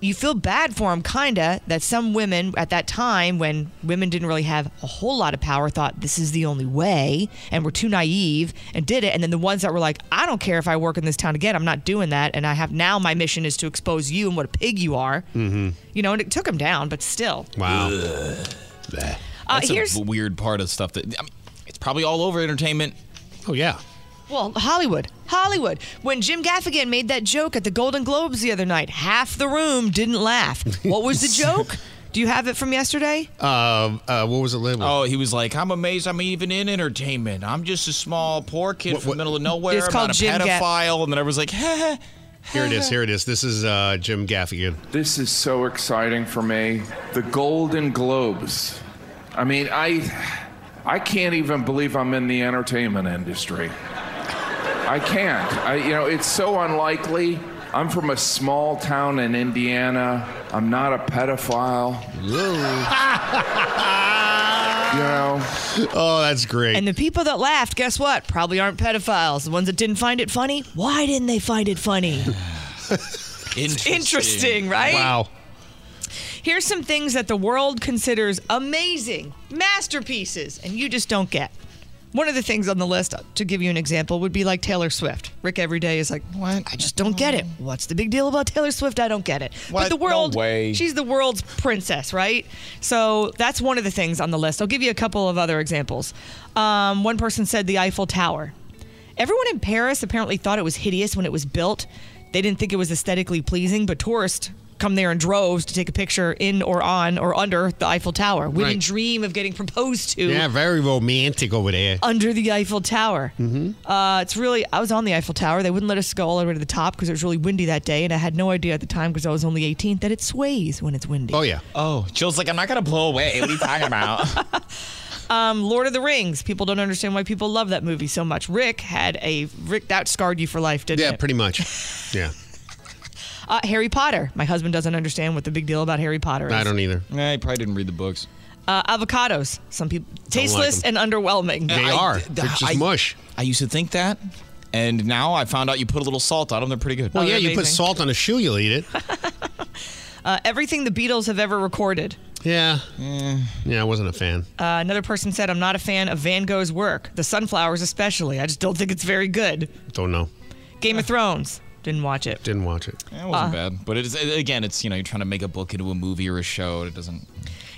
you feel bad for him, kind of, that some women at that time, when women didn't really have a whole lot of power, thought this is the only way and were too naive and did it. And then the ones that were like, I don't care if I work in this town again, I'm not doing that. And I have now my mission is to expose you and what a pig you are. Mm-hmm. You know, and it took him down, but still. Wow. Uh, That's here's a weird part of stuff that I mean, it's probably all over entertainment. Oh yeah. Well, Hollywood. Hollywood. When Jim Gaffigan made that joke at the Golden Globes the other night, half the room didn't laugh. What was the joke? Do you have it from yesterday? Uh, uh, what was it labeled? Oh, he was like, "I'm amazed I'm even in entertainment. I'm just a small poor kid What- from the middle of nowhere. It's I'm called not a Jim Ga- pedophile." and then everyone's like, "Heh." Here it is. Here it is. This is uh, Jim Gaffigan. This is so exciting for me. The Golden Globes. I mean, I I can't even believe I'm in the entertainment industry. I can't. I, you know, it's so unlikely. I'm from a small town in Indiana. I'm not a pedophile. you know. Oh, that's great. And the people that laughed, guess what? Probably aren't pedophiles. The ones that didn't find it funny, why didn't they find it funny? Interesting. Interesting, right? Wow. Here's some things that the world considers amazing masterpieces, and you just don't get. One of the things on the list, to give you an example, would be like Taylor Swift. Rick every day is like, "What? I just don't get it. What's the big deal about Taylor Swift? I don't get it." But What? the No world, way. she's the world's princess, right? So that's one of the things on the list. I'll give you a couple of other examples. Um, one person said the Eiffel Tower. Everyone in Paris apparently thought it was hideous when it was built. They didn't think it was aesthetically pleasing, but tourists come there in droves to take a picture in or on or under the Eiffel Tower. We Right. didn't dream of getting proposed to Yeah, very romantic over there. under the Eiffel Tower. Mm-hmm. Uh, it's really, I was on the Eiffel Tower. They wouldn't let us go all the way to the top because it was really windy that day. And I had no idea at the time because I was only 18 that it sways when it's windy. Oh yeah. Oh, Jill's like, "I'm not gonna blow away. What are you talking about?" Um, Lord of the Rings. People don't understand why people love that movie so much. Rick had a, Rick, that scarred you for life, didn't Yeah, it? Yeah, pretty much. Yeah. Uh, Harry Potter. My husband doesn't understand what the big deal about Harry Potter is. I don't either. yeah, he probably didn't read the books. Uh, avocados. Some people tasteless them. and underwhelming. They I- are. They're just I- mush. I used to think that, and now I found out you put a little salt on them. They're pretty good. Well, Oh, yeah, they're you put salt on a shoe, you'll eat it. Uh, everything the Beatles have ever recorded. Yeah. Yeah, I wasn't a fan. Uh, another person said, I'm not a fan of Van Gogh's work, the sunflowers especially. I just don't think it's very good. Don't know. Game of Thrones. Didn't watch it. Didn't watch it. That wasn't uh, bad, but it is again. It's you know you're trying to make a book into a movie or a show. It doesn't.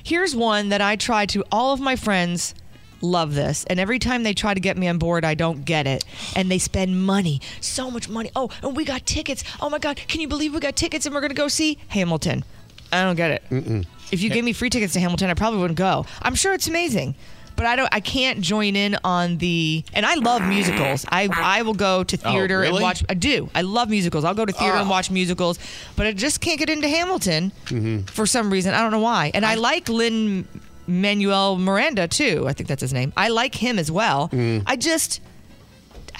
Here's one that I try to, all of my friends love this. And every time they try to get me on board, I don't get it. And they spend money, so much money. Oh, and we got tickets. Oh my God, can you believe we got tickets and we're going to go see Hamilton? I don't get it. Mm-mm. If you gave me free tickets to Hamilton, I probably wouldn't go. I'm sure it's amazing. But I don't. I can't join in on the. And I love musicals. I I will go to Oh, theater and watch. I do. I love musicals. I'll go to theater and watch musicals. But I just can't get into Hamilton Mm-hmm. for some reason. I don't know why. And I, like Lin Manuel Miranda too. I think that's his name. I like him as well. I just,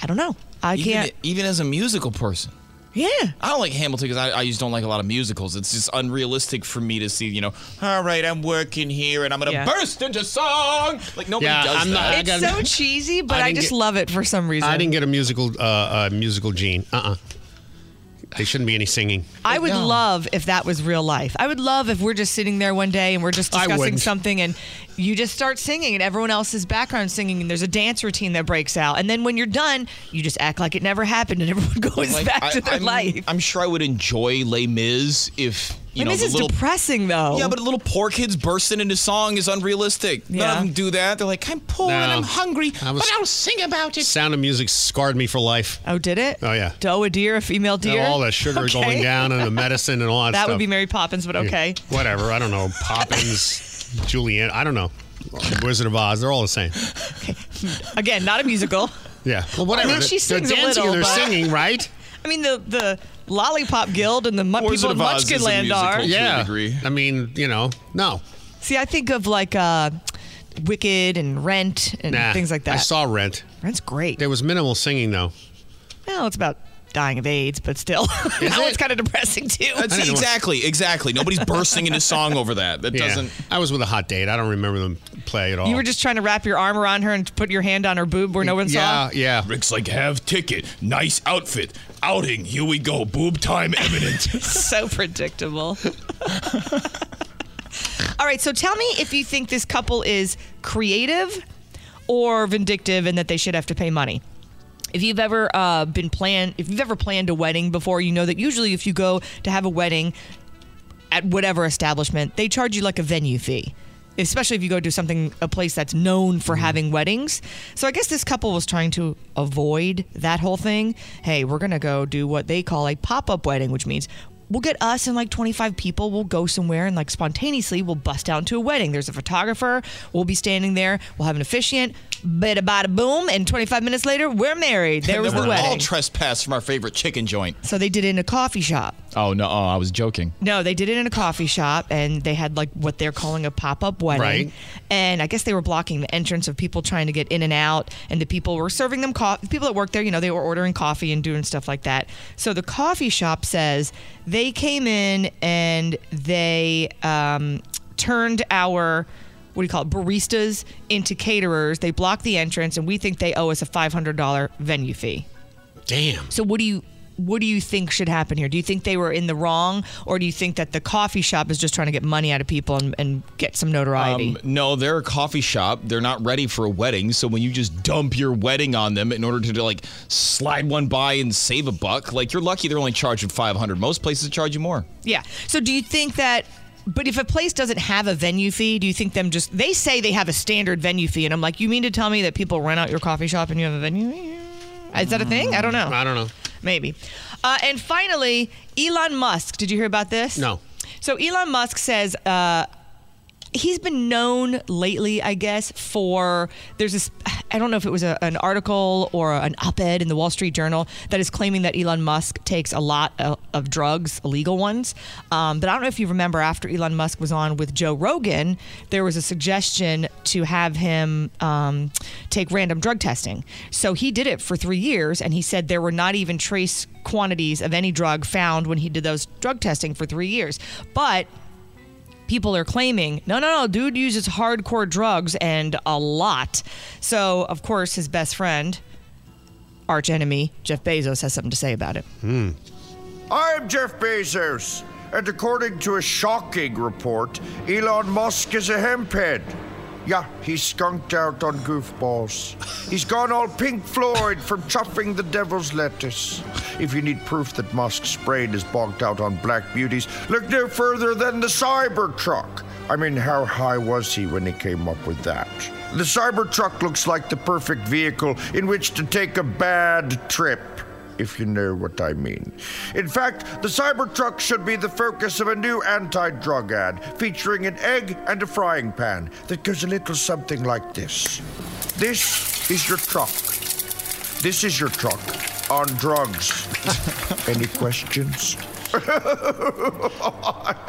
I don't know. I even, can't. even as a musical person. Yeah. I don't like Hamilton because I, I just don't like a lot of musicals. It's just unrealistic for me to see, you know, all right, I'm working here and I'm going to Yeah. burst into song. Like, nobody Yeah, does I'm not- that. I It's gotta- so cheesy, but I I, didn't just get- love it for some reason. I didn't get a musical uh, uh, musical gene. Uh uh There shouldn't be any singing. I would love if that was real life. I would love if we're just sitting there one day and we're just discussing something and you just start singing and everyone else is background singing and there's a dance routine that breaks out. And then when you're done, you just act like it never happened and everyone goes Like, back I- to their I'm, life. I'm sure I would enjoy Les Mis if you Les know Mis the is little depressing though. Yeah, but a little poor kids bursting into song is unrealistic. None of them do that. They're like, I'm poor and I'm hungry, I was- but I'll sing about it. Sound of Music scarred me for life. Oh, did it? Oh yeah. Doe a deer, a female deer. All the sugar Okay. going down and the medicine and all that, That stuff. would be Mary Poppins, but okay. Whatever. I don't know. Poppins, Julian. I don't know. Wizard of Oz. They're all the same. Okay. Again, not a musical. Yeah. Well, whatever. I mean, she They're sings a dancing little, and they're but- singing, right? I mean, the the Lollipop Guild and the mu- people in of Oz Munchkinland are. to a Yeah. degree. I mean, you know, no. See, I think of like uh, Wicked and Rent and Nah. things like that. I saw Rent. Rent's great. There was minimal singing though. Well, it's about dying of AIDS, but still, now it's kind of depressing too. That's exactly, exactly. Nobody's bursting into song over that. That Yeah. doesn't. I was with a hot date. I don't remember them play at all. You were just trying to wrap your arm around her and put your hand on her boob where no one yeah, saw. yeah. Yeah. Rick's like, have ticket, nice outfit, outing. Here we go, boob time eminent. so predictable. All right, so tell me if you think this couple is creative or vindictive and that they should have to pay money. If you've ever uh, been planned, if you've ever planned a wedding before, you know that usually if you go to have a wedding at whatever establishment, they charge you like a venue fee. Especially if you go to something, a place that's known for having weddings. So I guess this couple was trying to avoid that whole thing. Hey, we're going to go do what they call a pop up wedding, which means we'll get us and like 25 people. We'll go somewhere and like spontaneously we'll bust out into a wedding. There's a photographer. We'll be standing there. We'll have an officiant. Bada bada boom. And 25 minutes later, we're married. There was the we're all wedding. trespassed from our favorite chicken joint. So they did it in a coffee shop. Oh no, oh, I was joking. No, they did it in a coffee shop and they had like what they're calling a pop up wedding. Right. And I guess they were blocking the entrance of people trying to get in and out. And the people were serving them coffee. People that worked there, you know, they were ordering coffee and doing stuff like that. So the coffee shop says they came in and they um, turned our. What do you call it? Baristas into caterers. They blocked the entrance, and we think they owe us a five hundred dollar venue fee. Damn. So what do you what do you think should happen here? Do you think they were in the wrong, or do you think that the coffee shop is just trying to get money out of people and, and get some notoriety? Um, no, they're a coffee shop. They're not ready for a wedding. So when you just dump your wedding on them in order to like slide one by and save a buck, like you're lucky they're only charging 500. Most places charge you more. yeah. So do you think that? But if a place doesn't have a venue fee, do you think them just they say they have a standard venue fee, and I'm like, you mean to tell me that people rent out your coffee shop and you have a venue? Is that a thing? I don't know. I don't know. Maybe. Uh, and finally, Elon Musk. Did you hear about this? No. So Elon Musk says uh, he's been known lately, I guess, for there's this. I don't know if it was a, an article or an op-ed in the Wall Street Journal that is claiming that Elon Musk takes a lot of, of drugs, illegal ones. Um, but I don't know if you remember after Elon Musk was on with Joe Rogan, there was a suggestion to have him um, take random drug testing. So he did it for three years, and he said there were not even trace quantities of any drug found when he did those drug testing for three years. But people are claiming, no, no, no, dude uses hardcore drugs and a lot. So, of course, his best friend, arch enemy, Jeff Bezos, has something to say about it. Hmm. I'm Jeff Bezos, and according to a shocking report, Elon Musk is a hemphead. Yeah, he's skunked out on goofballs. He's gone all Pink Floyd from chuffing the devil's lettuce. If you need proof that Musk's brain is bogged out on black beauties, look no further than the Cybertruck. I mean, how high was he when he came up with that? The Cybertruck looks like the perfect vehicle in which to take a bad trip if you know what I mean. In fact, the Cybertruck should be the focus of a new anti drug ad featuring an egg and a frying pan that goes a little something like this This is your truck. This is your truck on drugs. Any questions? I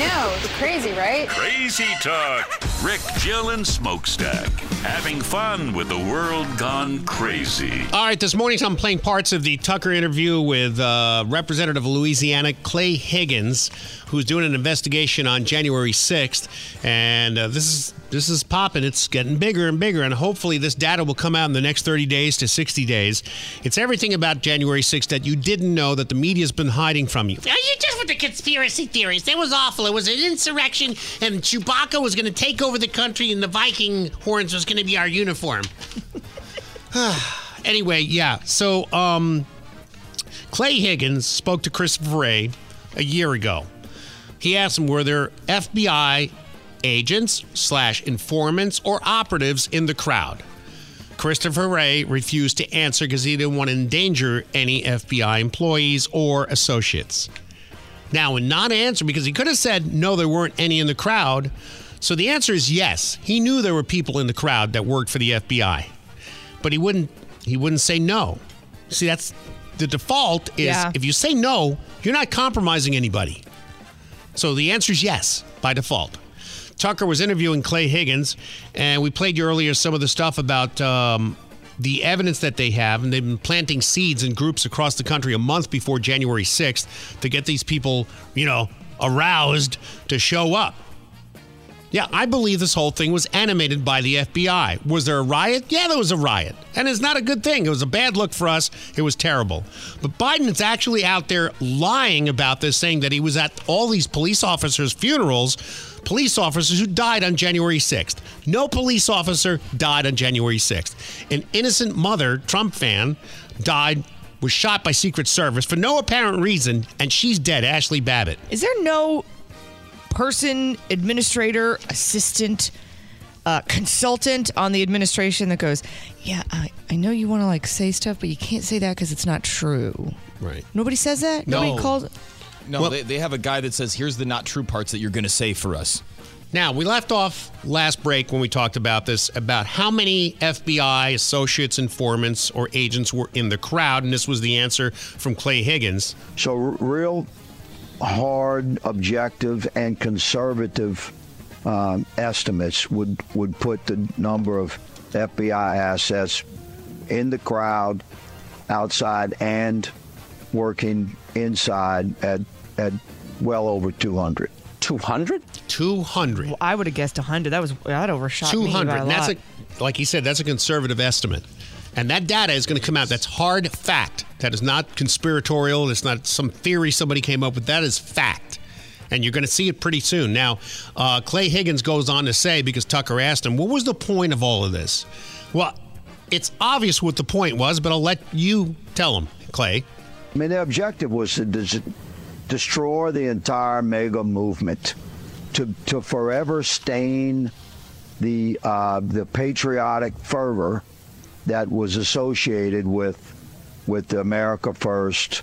know, it's crazy, right? Crazy talk. Rick, Jill, and Smokestack. Having fun with the world gone crazy. All right, this morning I'm playing parts of the Tucker interview with uh, Representative of Louisiana Clay Higgins, who's doing an investigation on January 6th, and uh, this is this is popping. It's getting bigger and bigger, and hopefully this data will come out in the next 30 days to 60 days. It's everything about January 6th that you didn't know that the media's been hiding from you. Are you just with the conspiracy theories? That was awful. It was an insurrection, and Chewbacca was going to take over the country, and the Viking horns was going to be our uniform. anyway, yeah. So, um, Clay Higgins spoke to Christopher Wray a year ago. He asked him, were there FBI agents slash informants or operatives in the crowd? Christopher Wray refused to answer because he didn't want to endanger any FBI employees or associates. Now, in not answering, because he could have said no, there weren't any in the crowd. So the answer is yes. He knew there were people in the crowd that worked for the FBI, but he wouldn't. He wouldn't say no. See, that's the default. Is Yeah. if you say no, you're not compromising anybody. So the answer is yes by default. Tucker was interviewing Clay Higgins, and we played you earlier some of the stuff about um, the evidence that they have, and they've been planting seeds in groups across the country a month before January 6th to get these people, you know, aroused to show up. Yeah, I believe this whole thing was animated by the FBI. Was there a riot? Yeah, there was a riot. And it's not a good thing. It was a bad look for us. It was terrible. But Biden is actually out there lying about this, saying that he was at all these police officers' funerals, police officers who died on January 6th. No police officer died on January 6th. An innocent mother, Trump fan, died, was shot by Secret Service for no apparent reason, and she's dead, Ashli Babbitt. Is there no person, administrator, assistant, uh, consultant on the administration that goes, yeah, I, I know you want to like say stuff, but you can't say that because it's not true. Right. Nobody says that. No. Nobody calls. No, they, they have a guy that says, here's the not true parts that you're going to say for us. Now, we left off last break when we talked about this about how many FBI associates, informants, or agents were in the crowd, and this was the answer from Clay Higgins. So, r- real hard, objective, and conservative um, estimates would, would put the number of FBI assets in the crowd, outside, and working inside at, at well over 200. 200? 200. I would have guessed 100. That was that overshot me by 200. a And that's a, like he said, that's a conservative estimate. And that data is going to come out. That's hard fact. That is not conspiratorial. It's not some theory somebody came up with. That is fact. And you're going to see it pretty soon. Now, uh, Clay Higgins goes on to say, because Tucker asked him, what was the point of all of this? Well, it's obvious what the point was, but I'll let you tell him, Clay. I mean, the objective was to des- destroy the entire MAGA movement, to to forever stain the uh, the patriotic fervor that was associated with with the America First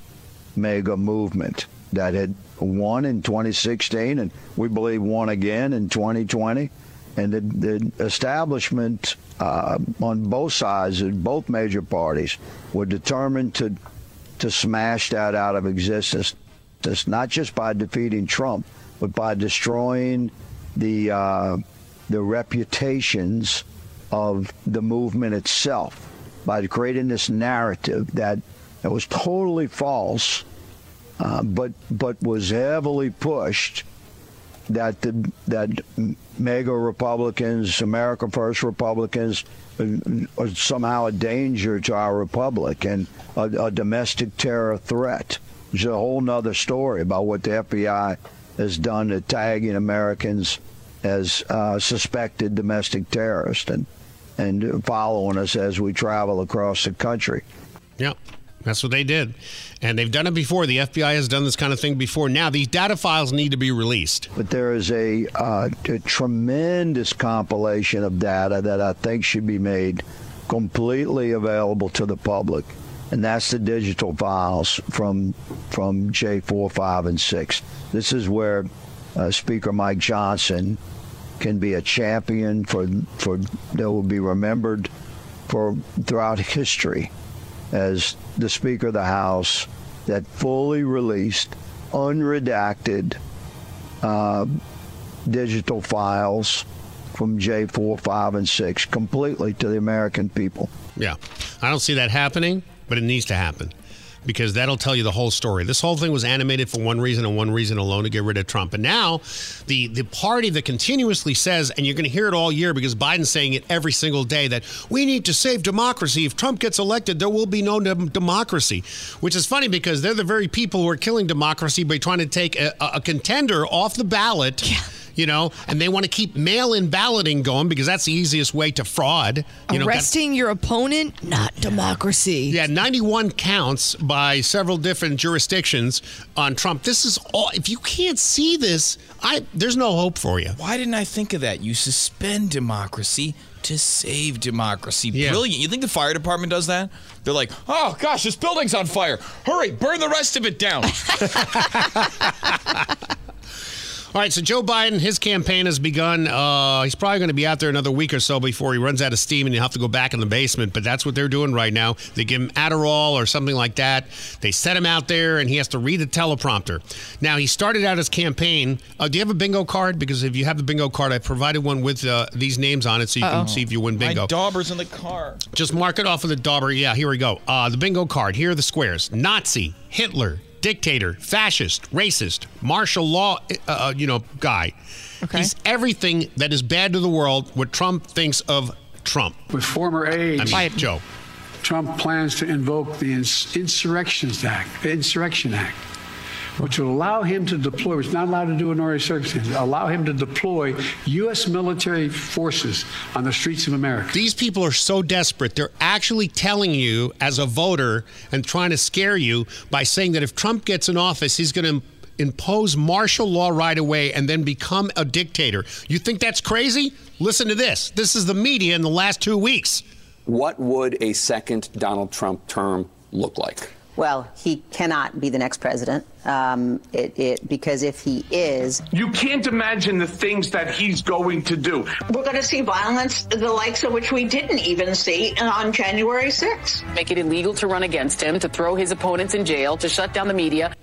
MAGA movement that had won in 2016 and we believe won again in 2020. And the, the establishment uh, on both sides, of both major parties, were determined to to smash that out of existence. Not just by defeating Trump, but by destroying the uh, the reputations of the movement itself by creating this narrative that that was totally false, uh, but but was heavily pushed that the that MAGA Republicans, America First Republicans, uh, are somehow a danger to our republic and a, a domestic terror threat. It's a whole nother story about what the FBI has done to tagging Americans as uh, suspected domestic terrorists and and following us as we travel across the country. Yep. That's what they did. And they've done it before. The FBI has done this kind of thing before. Now, these data files need to be released. But there is a, uh, a tremendous compilation of data that I think should be made completely available to the public, and that's the digital files from from J4, 5, and 6. This is where uh, Speaker Mike Johnson can be a champion for for that will be remembered for throughout history as the Speaker of the House that fully released, unredacted uh, digital files from J4, 5, and 6 completely to the American people. Yeah. I don't see that happening, but it needs to happen because that'll tell you the whole story. This whole thing was animated for one reason and one reason alone to get rid of Trump. And now the the party that continuously says and you're going to hear it all year because Biden's saying it every single day that we need to save democracy. If Trump gets elected, there will be no dem- democracy. Which is funny because they're the very people who are killing democracy by trying to take a, a contender off the ballot. You know, and they want to keep mail-in balloting going because that's the easiest way to fraud. You know, Arresting your opponent, not democracy. yeah, 91 counts by several different jurisdictions on Trump. This is all. If you can't see this, I there's no hope for you. Why didn't I think of that? You suspend democracy to save democracy. Brilliant. You think the fire department does that? They're like, oh gosh, this building's on fire. Hurry, burn the rest of it down. All right, so Joe Biden, his campaign has begun. Uh, he's probably going to be out there another week or so before he runs out of steam and he'll have to go back in the basement. But that's what they're doing right now. They give him Adderall or something like that. They set him out there and he has to read the teleprompter. Now, he started out his campaign. Uh, do you have a bingo card? Because if you have the bingo card, I provided one with uh, these names on it so you Uh-oh. can see if you win bingo. My dauber's in the car. Just mark it off of the dauber. Yeah, here we go. Uh, the bingo card. Here are the squares: Nazi, Hitler, dictator, fascist, racist, martial law, uh, you know, guy. Okay. He's everything that is bad to the world. What Trump thinks of Trump. With former aides, I mean, Joe. Trump plans to invoke the Ins- Insurrections Act, the Insurrection Act, which will allow him to deploy, which is not allowed to do in ordinary circumstances, allow him to deploy U.S. military forces on the streets of America. These people are so desperate. They're actually telling you, as a voter, and trying to scare you by saying that if Trump gets in office, he's going to impose martial law right away and then become a dictator. You think that's crazy? Listen to this. This is the media in the last two weeks. What would a second Donald Trump term look like? Well, he cannot be the next president. Um, it, it, because if he is, You can't imagine the things that he's going to do. We're going to see violence, the likes of which we didn't even see on January 6th. Make it illegal to run against him, to throw his opponents in jail, to shut down the media.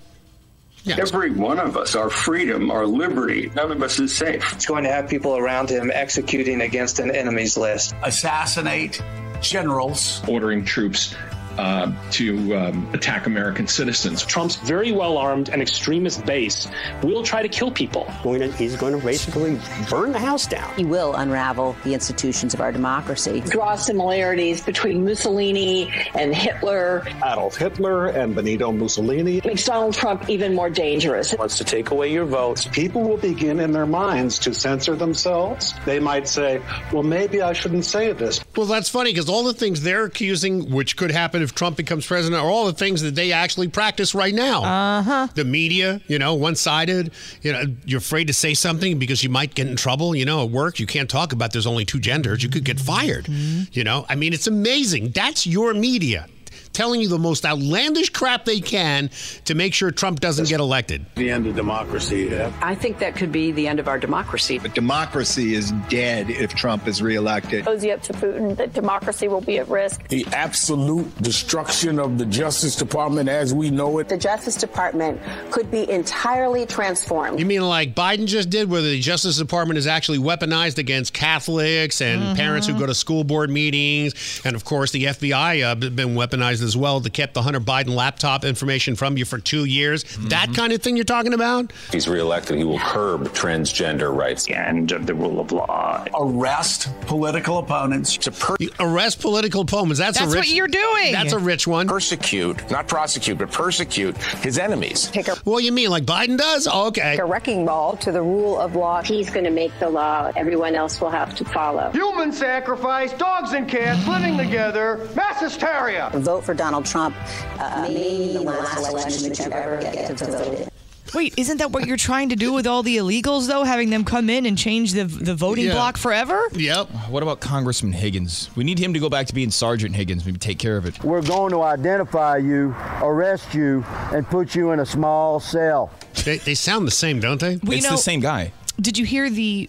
Every one of us, our freedom, our liberty, none of us is safe. It's going to have people around him executing against an enemy's list. assassinate generals. ordering troops uh, to um, attack American citizens. Trump's very well armed and extremist base will try to kill people. he's going to basically burn the house down. He will unravel the institutions of our democracy. Draw similarities between Mussolini and Hitler. Adolf Hitler and Benito Mussolini. Makes Donald Trump even more dangerous. Wants to take away your votes. People will begin in their minds to censor themselves. They might say, well, maybe I shouldn't say this. Well, that's funny because all the things they're accusing, which could happen if Trump becomes president, are all the things that they actually practice right now. Uh huh. The media, you know, one sided. You know, you're afraid to say something because you might get in trouble. You know, at work, you can't talk about there's only two genders. You could get fired. You know, I mean, it's amazing. That's your media telling you the most outlandish crap they can to make sure Trump doesn't get elected. The end of democracy. I think that could be the end of our democracy. But democracy is dead if Trump is reelected. Cozy up to Putin that democracy will be at risk. The absolute destruction of the Justice Department as we know it. The Justice Department could be entirely transformed. You mean like Biden just did, where the Justice Department is actually weaponized against Catholics and parents who go to school board meetings, and of course the FBI uh, been weaponized as well to keep the Hunter Biden laptop information from you for two years. That mm-hmm. kind of thing you're talking about? If he's reelected, he will curb transgender rights. The end of the rule of law. Arrest political opponents. To per- arrest political opponents. That's, That's a rich, That's what you're doing. That's a rich one. persecute, not prosecute, but persecute his enemies. Take a, Well, you mean like Biden does? Oh, okay. a wrecking ball to the rule of law. He's going to make the law. Everyone else will have to follow. Human sacrifice, dogs and cats living together, mass hysteria. Vote for Donald Trump. Uh, maybe the last election that you ever get to vote in. Wait, isn't that what you're trying to do with all the illegals, though? Having them come in and change the the voting Yeah. block forever? Yep. What about Congressman Higgins? We need him to go back to being Sergeant Higgins. Maybe take care of it. We're going to identify you, arrest you, and put you in a small cell. They, they sound the same, don't they? We it's know- the same guy. Did you hear the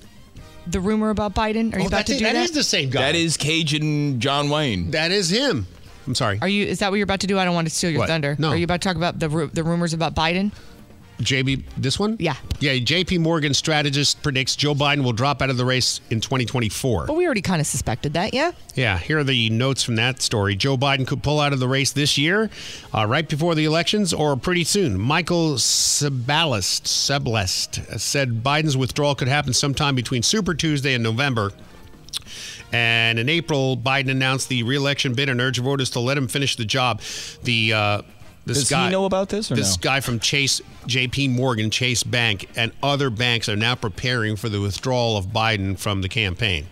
the rumor about Biden? Are you Oh, about to do that that? is the same guy. That is Cajun John Wayne. That is him. I'm sorry. Are you? Is that what you're about to do? I don't want to steal your What? thunder. No. Are you about to talk about the ru- the rumors about Biden? JB, this one? Yeah. Yeah, JP Morgan strategist predicts Joe Biden will drop out of the race in 2024. But we already kind of suspected that, yeah? Yeah, here are the notes from that story. Joe Biden could pull out of the race this year, uh, right before the elections, or pretty soon. Michael Cembalest, Seblest said Biden's withdrawal could happen sometime between Super Tuesday and November. And in April, Biden announced the reelection bid and urged voters to let him finish the job. The uh, this Does he guy, know about this or this no? guy from Chase, J.P. Morgan, Chase Bank, and other banks are now preparing for the withdrawal of Biden from the campaign.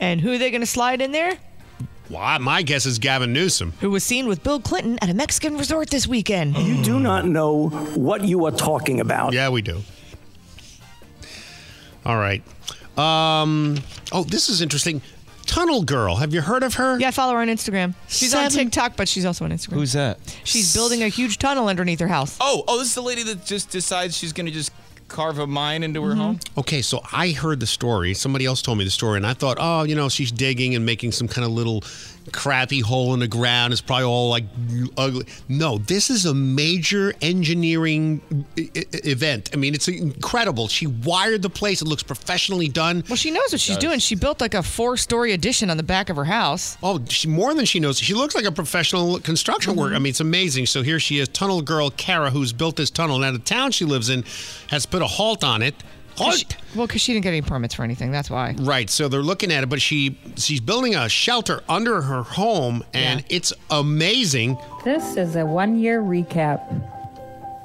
And who are they going to slide in there? Well, my guess is Gavin Newsom. Who was seen with Bill Clinton at a Mexican resort this weekend. You do not know what you are talking about. Yeah, we do. All right. Um, oh, this is interesting. Tunnel Girl. Have you heard of her? Yeah, I follow her on Instagram. She's on Seven- TikTok, but she's also on Instagram. Who's that? She's building a huge tunnel underneath her house. Oh, oh, this is the lady that just decides she's going to just carve a mine into her home. Okay, so I heard the story. Somebody else told me the story, and I thought, oh, you know, she's digging and making some kind of little crappy hole in the ground. It's probably all like ugly. No, this is a major engineering e- event. I mean, it's incredible. She wired the place. It looks professionally done. Well, she knows what she's doing. She built like a four-story addition on the back of her house. Oh, she, more than she knows. She looks like a professional construction mm-hmm. worker. I mean, it's amazing. So here she is, tunnel girl Kara, who's built this tunnel. Now, the town she lives in has put a halt on it. Halt! Well, because she didn't get any permits for anything. That's why. Right, so they're looking at it, but she she's building a shelter under her home, and it's amazing. This is a one year recap.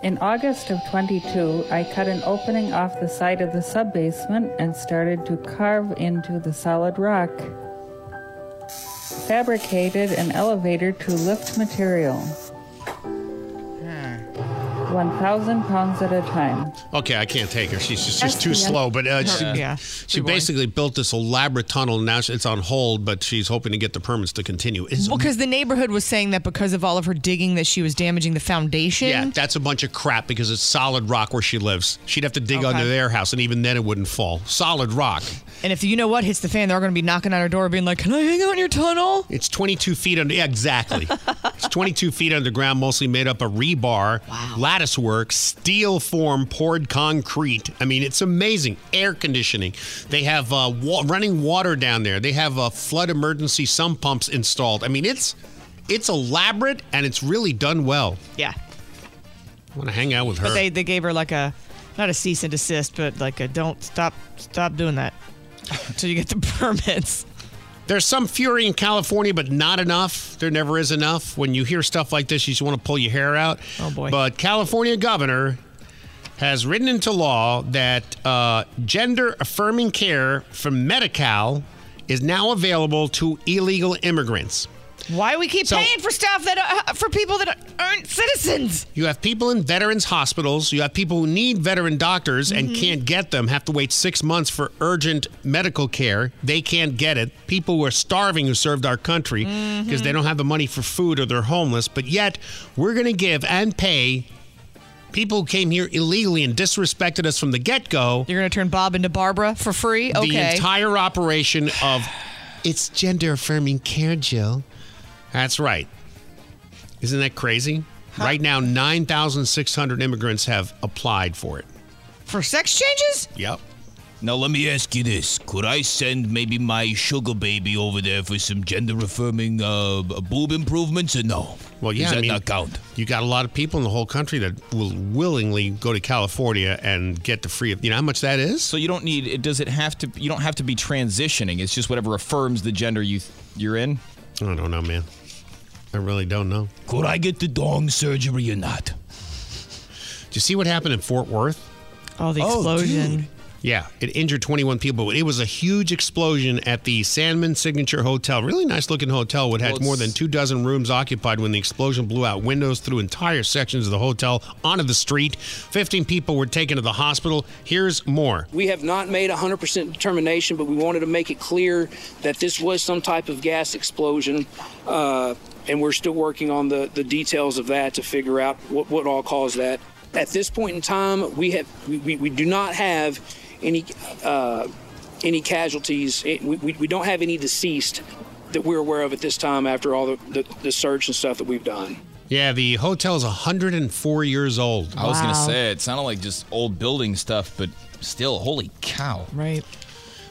In August of 22, I cut an opening off the side of the subbasement and started to carve into the solid rock. Fabricated an elevator to lift material. 1,000 pounds at a time. Okay, I can't take her. She's just, That's just too the- slow. But uh, she, yeah, she basically built this elaborate tunnel. and Now it's on hold, but she's hoping to get the permits to continue. It's, Well, because the neighborhood was saying that because of all of her digging, that she was damaging the foundation. yeah, that's a bunch of crap because it's solid rock where she lives. She'd have to dig Okay. under their house, and even then it wouldn't fall. Solid rock. And if you know what hits the fan, they're going to be knocking on her door, being like, "Can I hang out in your tunnel?" It's 22 feet under. Yeah, exactly. it's 22 feet underground, mostly made up of rebar, lattice work, steel form, poured concrete. I mean, it's amazing. Air conditioning. They have uh, wa- running water down there. They have uh, flood emergency sump pumps installed. I mean, it's it's elaborate and it's really done well. Yeah. I want to hang out with her. But they they gave her like a not a cease and desist, but like a don't stop stop doing that until you get the permits. There's some fury in California, but not enough. There never is enough. When you hear stuff like this, you just want to pull your hair out. Oh, boy. But California governor has written into law that uh, gender affirming care from Medi-Cal is now available to illegal immigrants. Why we keep So- paying for stuff that uh, for people that aren't citizens? You have people in veterans hospitals. You have people who need veteran doctors and can't get them, have to wait six months for urgent medical care. They can't get it. People who are starving who served our country because they don't have the money for food or they're homeless. But yet, we're going to give and pay people who came here illegally and disrespected us from the get go. You're going to turn Bob into Barbara for free? Okay. The entire operation of it's gender affirming care, Jill. That's right. Isn't that crazy? Right now, 9,600 immigrants have applied for it. for sex changes? Yep. Now let me ask you this: Could I send maybe my sugar baby over there for some gender-affirming uh, boob improvements, or no? Well, yeah, Does that I mean, not count? You got a lot of people in the whole country that will willingly go to California and get the free. You know how much that is? So you don't need. It does it have to? You don't have to be transitioning. It's just whatever affirms the gender you you're in. I don't know, man. I really don't know. Could I get the dong surgery or not? Did you see what happened in Fort Worth? Oh, the explosion. Yeah, it injured 21 people, but it was a huge explosion at the Sandman Signature Hotel. Really nice looking hotel. It had Well, more than two dozen rooms occupied when the explosion blew out windows through entire sections of the hotel onto the street. 15 people were taken to the hospital. Here's more. We have not made a 100% determination, but we wanted to make it clear that this was some type of gas explosion. Uh, and we're still working on the, the details of that to figure out what, what all caused that. At this point in time, we have we, we, we do not have any uh, any casualties. It- We, we, we don't have any deceased that we're aware of at this time after all the, the, the search and stuff that we've done. Yeah, the hotel is 104 years old. I was gonna say it sounded like just old building stuff, but still, holy cow! Right.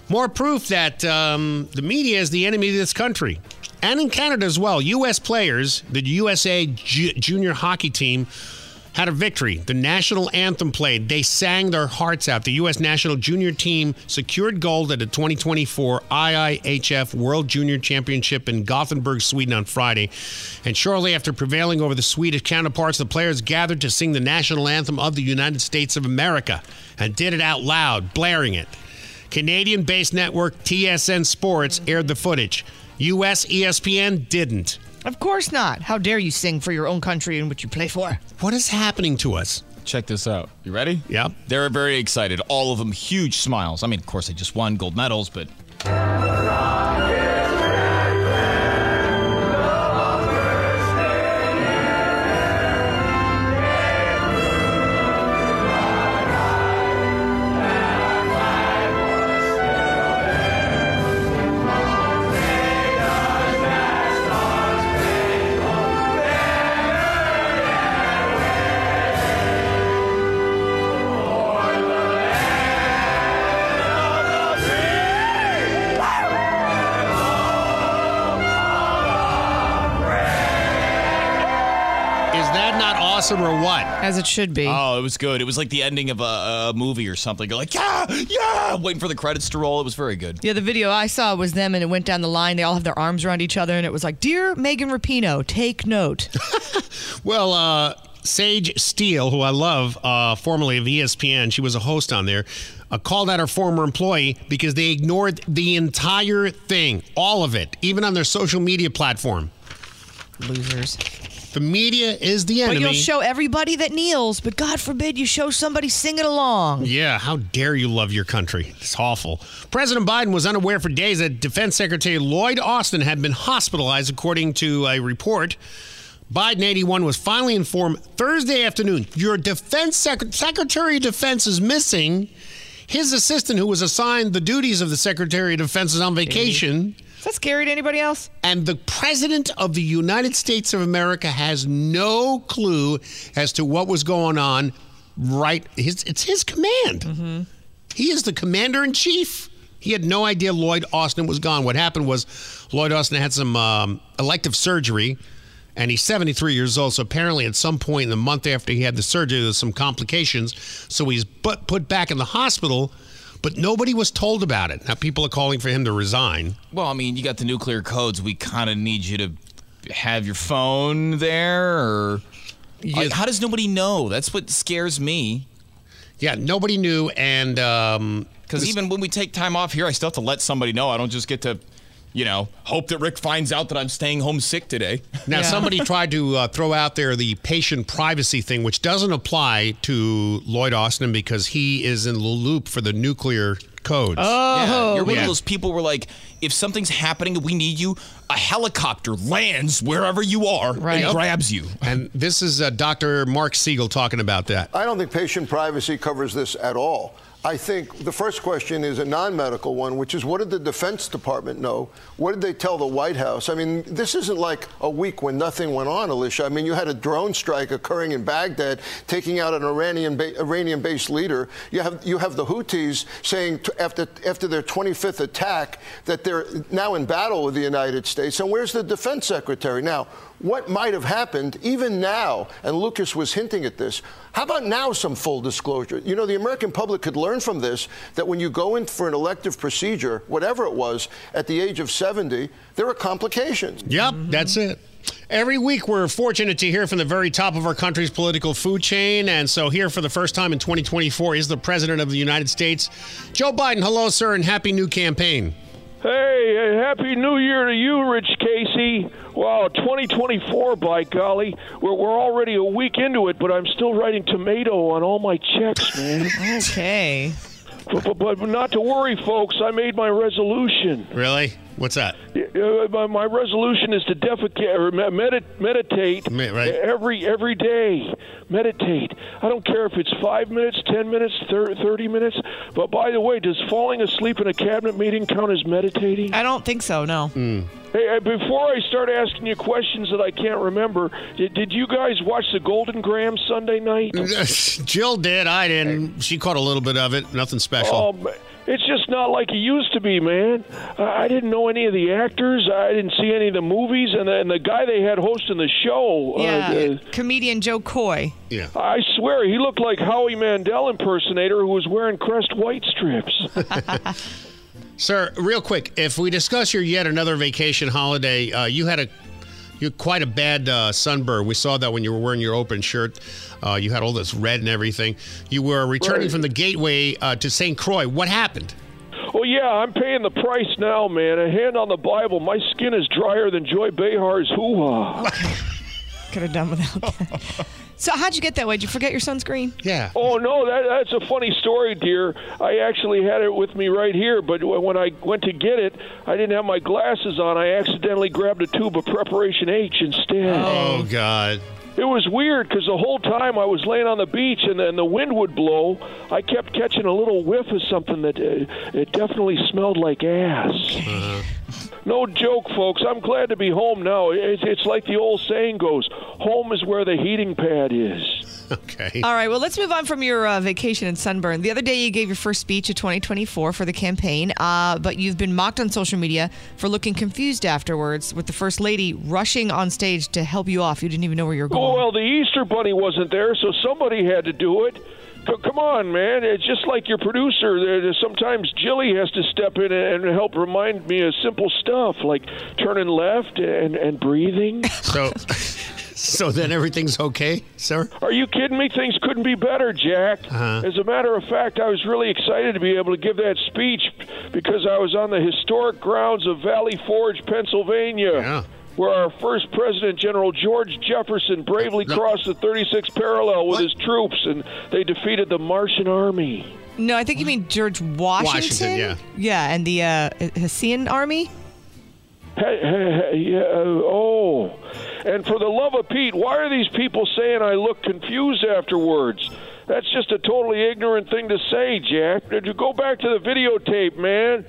More proof that um, the media is the enemy of this country. And in Canada as well. U.S. players, the USA Ju- junior hockey team, had a victory. The national anthem played. They sang their hearts out. The U.S. national junior team secured gold at the 2024 IIHF World Junior Championship in Gothenburg, Sweden on Friday. And shortly after prevailing over the Swedish counterparts, the players gathered to sing the national anthem of the United States of America and did it out loud, blaring it. Canadian based network TSN Sports aired the footage. US ESPN didn't. Of course not. How dare you sing for your own country and what you play for? What is happening to us? Check this out. You ready? Yeah. They're very excited. All of them huge smiles. I mean, of course, they just won gold medals, but awesome or what? As it should be. oh, it was good. It was like the ending of a, a movie or something. You're like, yeah, yeah, waiting for the credits to roll. It was very good. Yeah, the video I saw was them, and it went down the line. They all have their arms around each other, and it was like, "Dear Megan Rapinoe, take note." Well, uh, Sage Steele, who I love, uh, formerly of ESPN, she was a host on there, uh, called out her former employee because they ignored the entire thing, all of it, even on their social media platform. Losers. The media is the enemy. But you'll show everybody that kneels, but God forbid you show somebody singing along. Yeah, how dare you love your country? It's awful. President Biden was unaware for days that Defense Secretary Lloyd Austin had been hospitalized, according to a report. Biden 81 was finally informed Thursday afternoon your Defense Sec- Secretary of Defense is missing. His assistant, who was assigned the duties of the Secretary of Defense, is on vacation. Is that scary to anybody else? And the President of the United States of America has no clue as to what was going on. Right, his, it's his command. He is the commander in chief. He had no idea Lloyd Austin was gone. What happened was Lloyd Austin had some um, elective surgery, and he's 73 years old. So apparently, at some point in the month after he had the surgery, there's some complications. So he's put put back in the hospital, but nobody was told about it. Now people are calling for him to resign. Well, I mean, you got the nuclear codes. We kind of need you to have your phone there, or Like, how does nobody know? That's what scares me. Yeah, nobody knew, and um, because even when we take time off here, I still have to let somebody know. I don't just get to, you know, hope that Rick finds out that I'm staying home sick today. Now, somebody tried to uh, throw out there the patient privacy thing, which doesn't apply to Lloyd Austin because he is in the loop for the nuclear codes. yeah, you're one Yeah. of those people where like, if something's happening, we need you. A helicopter lands wherever you are and grabs you. And this is uh, Dr. Marc Siegel talking about that. I don't think patient privacy covers this at all. I think the first question is a non medical one, which is what did the Defense Department know? What did they tell the White House? I mean, this isn't like a week when nothing went on, Alicia. I mean, you had a drone strike occurring in Baghdad, taking out an Iranian ba- Iranian based leader. You have, you have the Houthis saying t- after, after their 25th attack that they're now in battle with the United States. And where's the Defense Secretary? Now, what might have happened even now, and Lucas was hinting at this. How about now some full disclosure? You know, the American public could learn from this that when you go in for an elective procedure, whatever it was, at the age of 70, there are complications. Yep, that's it. Every week, we're fortunate to hear from the very top of our country's political food chain. And so, here for the first time in 2024 is the President of the United States, Joe Biden. Hello, sir, and happy new campaign. Hey, happy New Year to you, Rich Casey. Wow, 2024, by golly. We're, we're already a week into it, but I'm still writing tomato on all my checks, man. okay. But, but, but not to worry, folks. I made my resolution. Really? What's that? Uh, my, my resolution is to defecate or me- medit- meditate Me- right. every every day. Meditate. I don't care if it's five minutes, ten minutes, thir- thirty minutes. But by the way, does falling asleep in a cabinet meeting count as meditating? I don't think so. No. Hey, uh, before I start asking you questions that I can't remember, did, did you guys watch the Golden Graham Sunday night? Jill did. I didn't. She caught a little bit of it. Nothing special. Oh, ma- it's just not like it used to be, man. I I didn't know any of the actors. I didn't see any of the movies, and the, and the guy they had hosting the show. Yeah, Uh, comedian Jo Koy. Yeah. I swear, he looked like Howie Mandel impersonator who was wearing Crest White strips. Sir, real quick, if we discuss your yet another vacation holiday, uh, you had a you had quite a bad uh, sunburn. We saw that when you were wearing your open shirt. Uh, you had all this red and everything. You were returning Right. from the gateway uh, to St. Croix. What happened? Oh yeah, I'm paying the price now, man. A hand on the Bible, my skin is drier than Joy Behar's hoo-ha. Could have done without that. So how'd you get that way? Did you forget your sunscreen? Yeah. Oh no, that, that's a funny story, dear. I actually had it with me right here, but when I went to get it, I didn't have my glasses on. I accidentally grabbed a tube of Preparation H instead. Oh God. It was weird because the whole time I was laying on the beach and, and the wind would blow, I kept catching a little whiff of something that uh, it definitely smelled like ass. No joke, folks. I'm glad to be home now. It's, it's like the old saying goes home is where the heating pad is. Okay. All right, well, let's move on from your uh, vacation and sunburn. The other day, you gave your first speech of 2024 for the campaign, uh, but you've been mocked on social media for looking confused afterwards, with the first lady rushing on stage to help you off. You didn't even know where you were going. Oh, well, the Easter Bunny wasn't there, so somebody had to do it. Come on, man. It's just like your producer. Sometimes Jilly has to step in and help remind me of simple stuff like turning left and, and breathing. So, so then everything's okay, sir? Are you kidding me? Things couldn't be better, Jack. Uh-huh. As a matter of fact, I was really excited to be able to give that speech because I was on the historic grounds of Valley Forge, Pennsylvania. Where our first president, General George Jefferson, bravely crossed the 36th parallel with his troops, and they defeated the Martian army. No, I think you mean George Washington. Washington, yeah. Yeah, and the uh, Hessian army. Hey, hey, hey, yeah, uh, oh, and for the love of Pete, why are these people saying I look confused afterwards? That's just a totally ignorant thing to say, Jack. Did you go back to the videotape, man?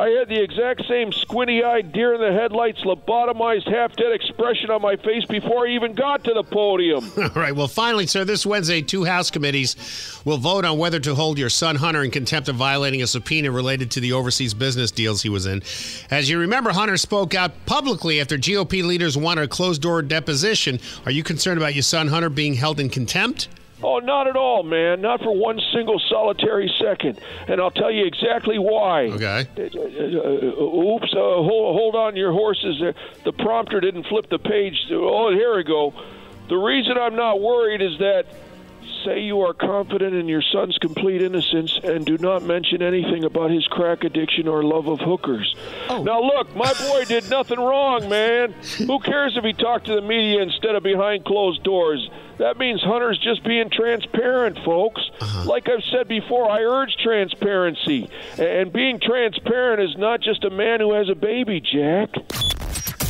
I had the exact same squinty-eyed deer in the headlights, lobotomized, half-dead expression on my face before I even got to the podium. All right. Well, finally, sir, this Wednesday, two House committees will vote on whether to hold your son Hunter in contempt of violating a subpoena related to the overseas business deals he was in. As you remember, Hunter spoke out publicly after GOP leaders wanted a closed door deposition. Are you concerned about your son Hunter being held in contempt? Oh, not at all, man. Not for one single solitary second. And I'll tell you exactly why. Okay. Uh, uh, oops, uh, hold, hold on your horses. Uh, the prompter didn't flip the page. Oh, here we go. The reason I'm not worried is that say you are confident in your son's complete innocence and do not mention anything about his crack addiction or love of hookers. Oh. Now, look, my boy did nothing wrong, man. Who cares if he talked to the media instead of behind closed doors? That means Hunter's just being transparent, folks. Uh-huh. Like I've said before, I urge transparency. And being transparent is not just a man who has a baby, Jack.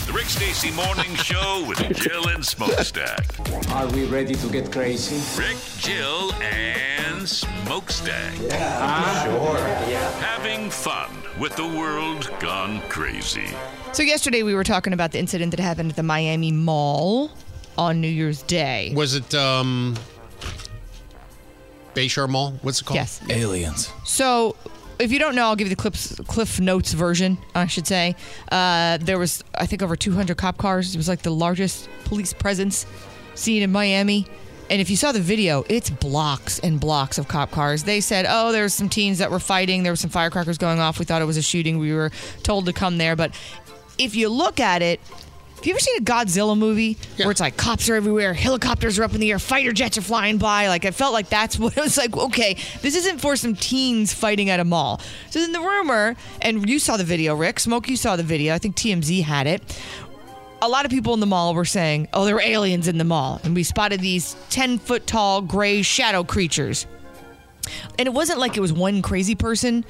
The Rick Stacy Morning Show with Jill and Smokestack. Are we ready to get crazy? Rick, Jill, and Smokestack. Yeah, sure. Yeah. Having fun with the world gone crazy. So yesterday we were talking about the incident that happened at the Miami Mall on New Year's Day. Was it um, Bayshore Mall? What's it called? Yes. Aliens. So, if you don't know, I'll give you the Cliffs, Cliff Notes version, I should say. Uh, there was, I think, over 200 cop cars. It was like the largest police presence seen in Miami. And if you saw the video, it's blocks and blocks of cop cars. They said, oh, there's some teens that were fighting. There were some firecrackers going off. We thought it was a shooting. We were told to come there. But if you look at it, have you ever seen a Godzilla movie where it's like cops are everywhere, helicopters are up in the air, fighter jets are flying by? Like I felt like that's what it was like. Okay, this isn't for some teens fighting at a mall. So then the rumor, and you saw the video, Rick, Smoke, you saw the video. I think TMZ had it. A lot of people in the mall were saying, "Oh, there were aliens in the mall," and we spotted these ten foot tall gray shadow creatures. And it wasn't like it was one crazy person,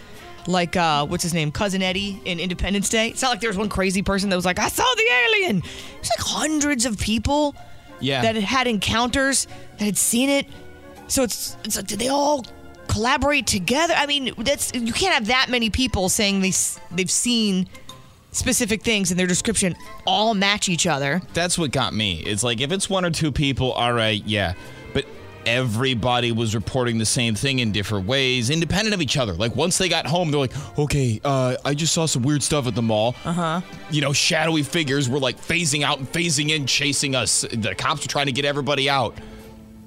like uh, what's his name, cousin Eddie in Independence Day. It's not like there was one crazy person that was like, "I saw the alien." It's like hundreds of people Yeah. that had had encounters that had seen it. So it's it's like, did they all collaborate together? I mean, that's you can't have that many people saying they they've seen specific things in their description all match each other. That's what got me. It's like if it's one or two people, all right, yeah. But everybody was reporting the same thing in different ways, independent of each other. Like once they got home, they're like, okay, uh, I just saw some weird stuff at the mall. Uh huh. You know, shadowy figures were like phasing out and phasing in, chasing us. The cops were trying to get everybody out.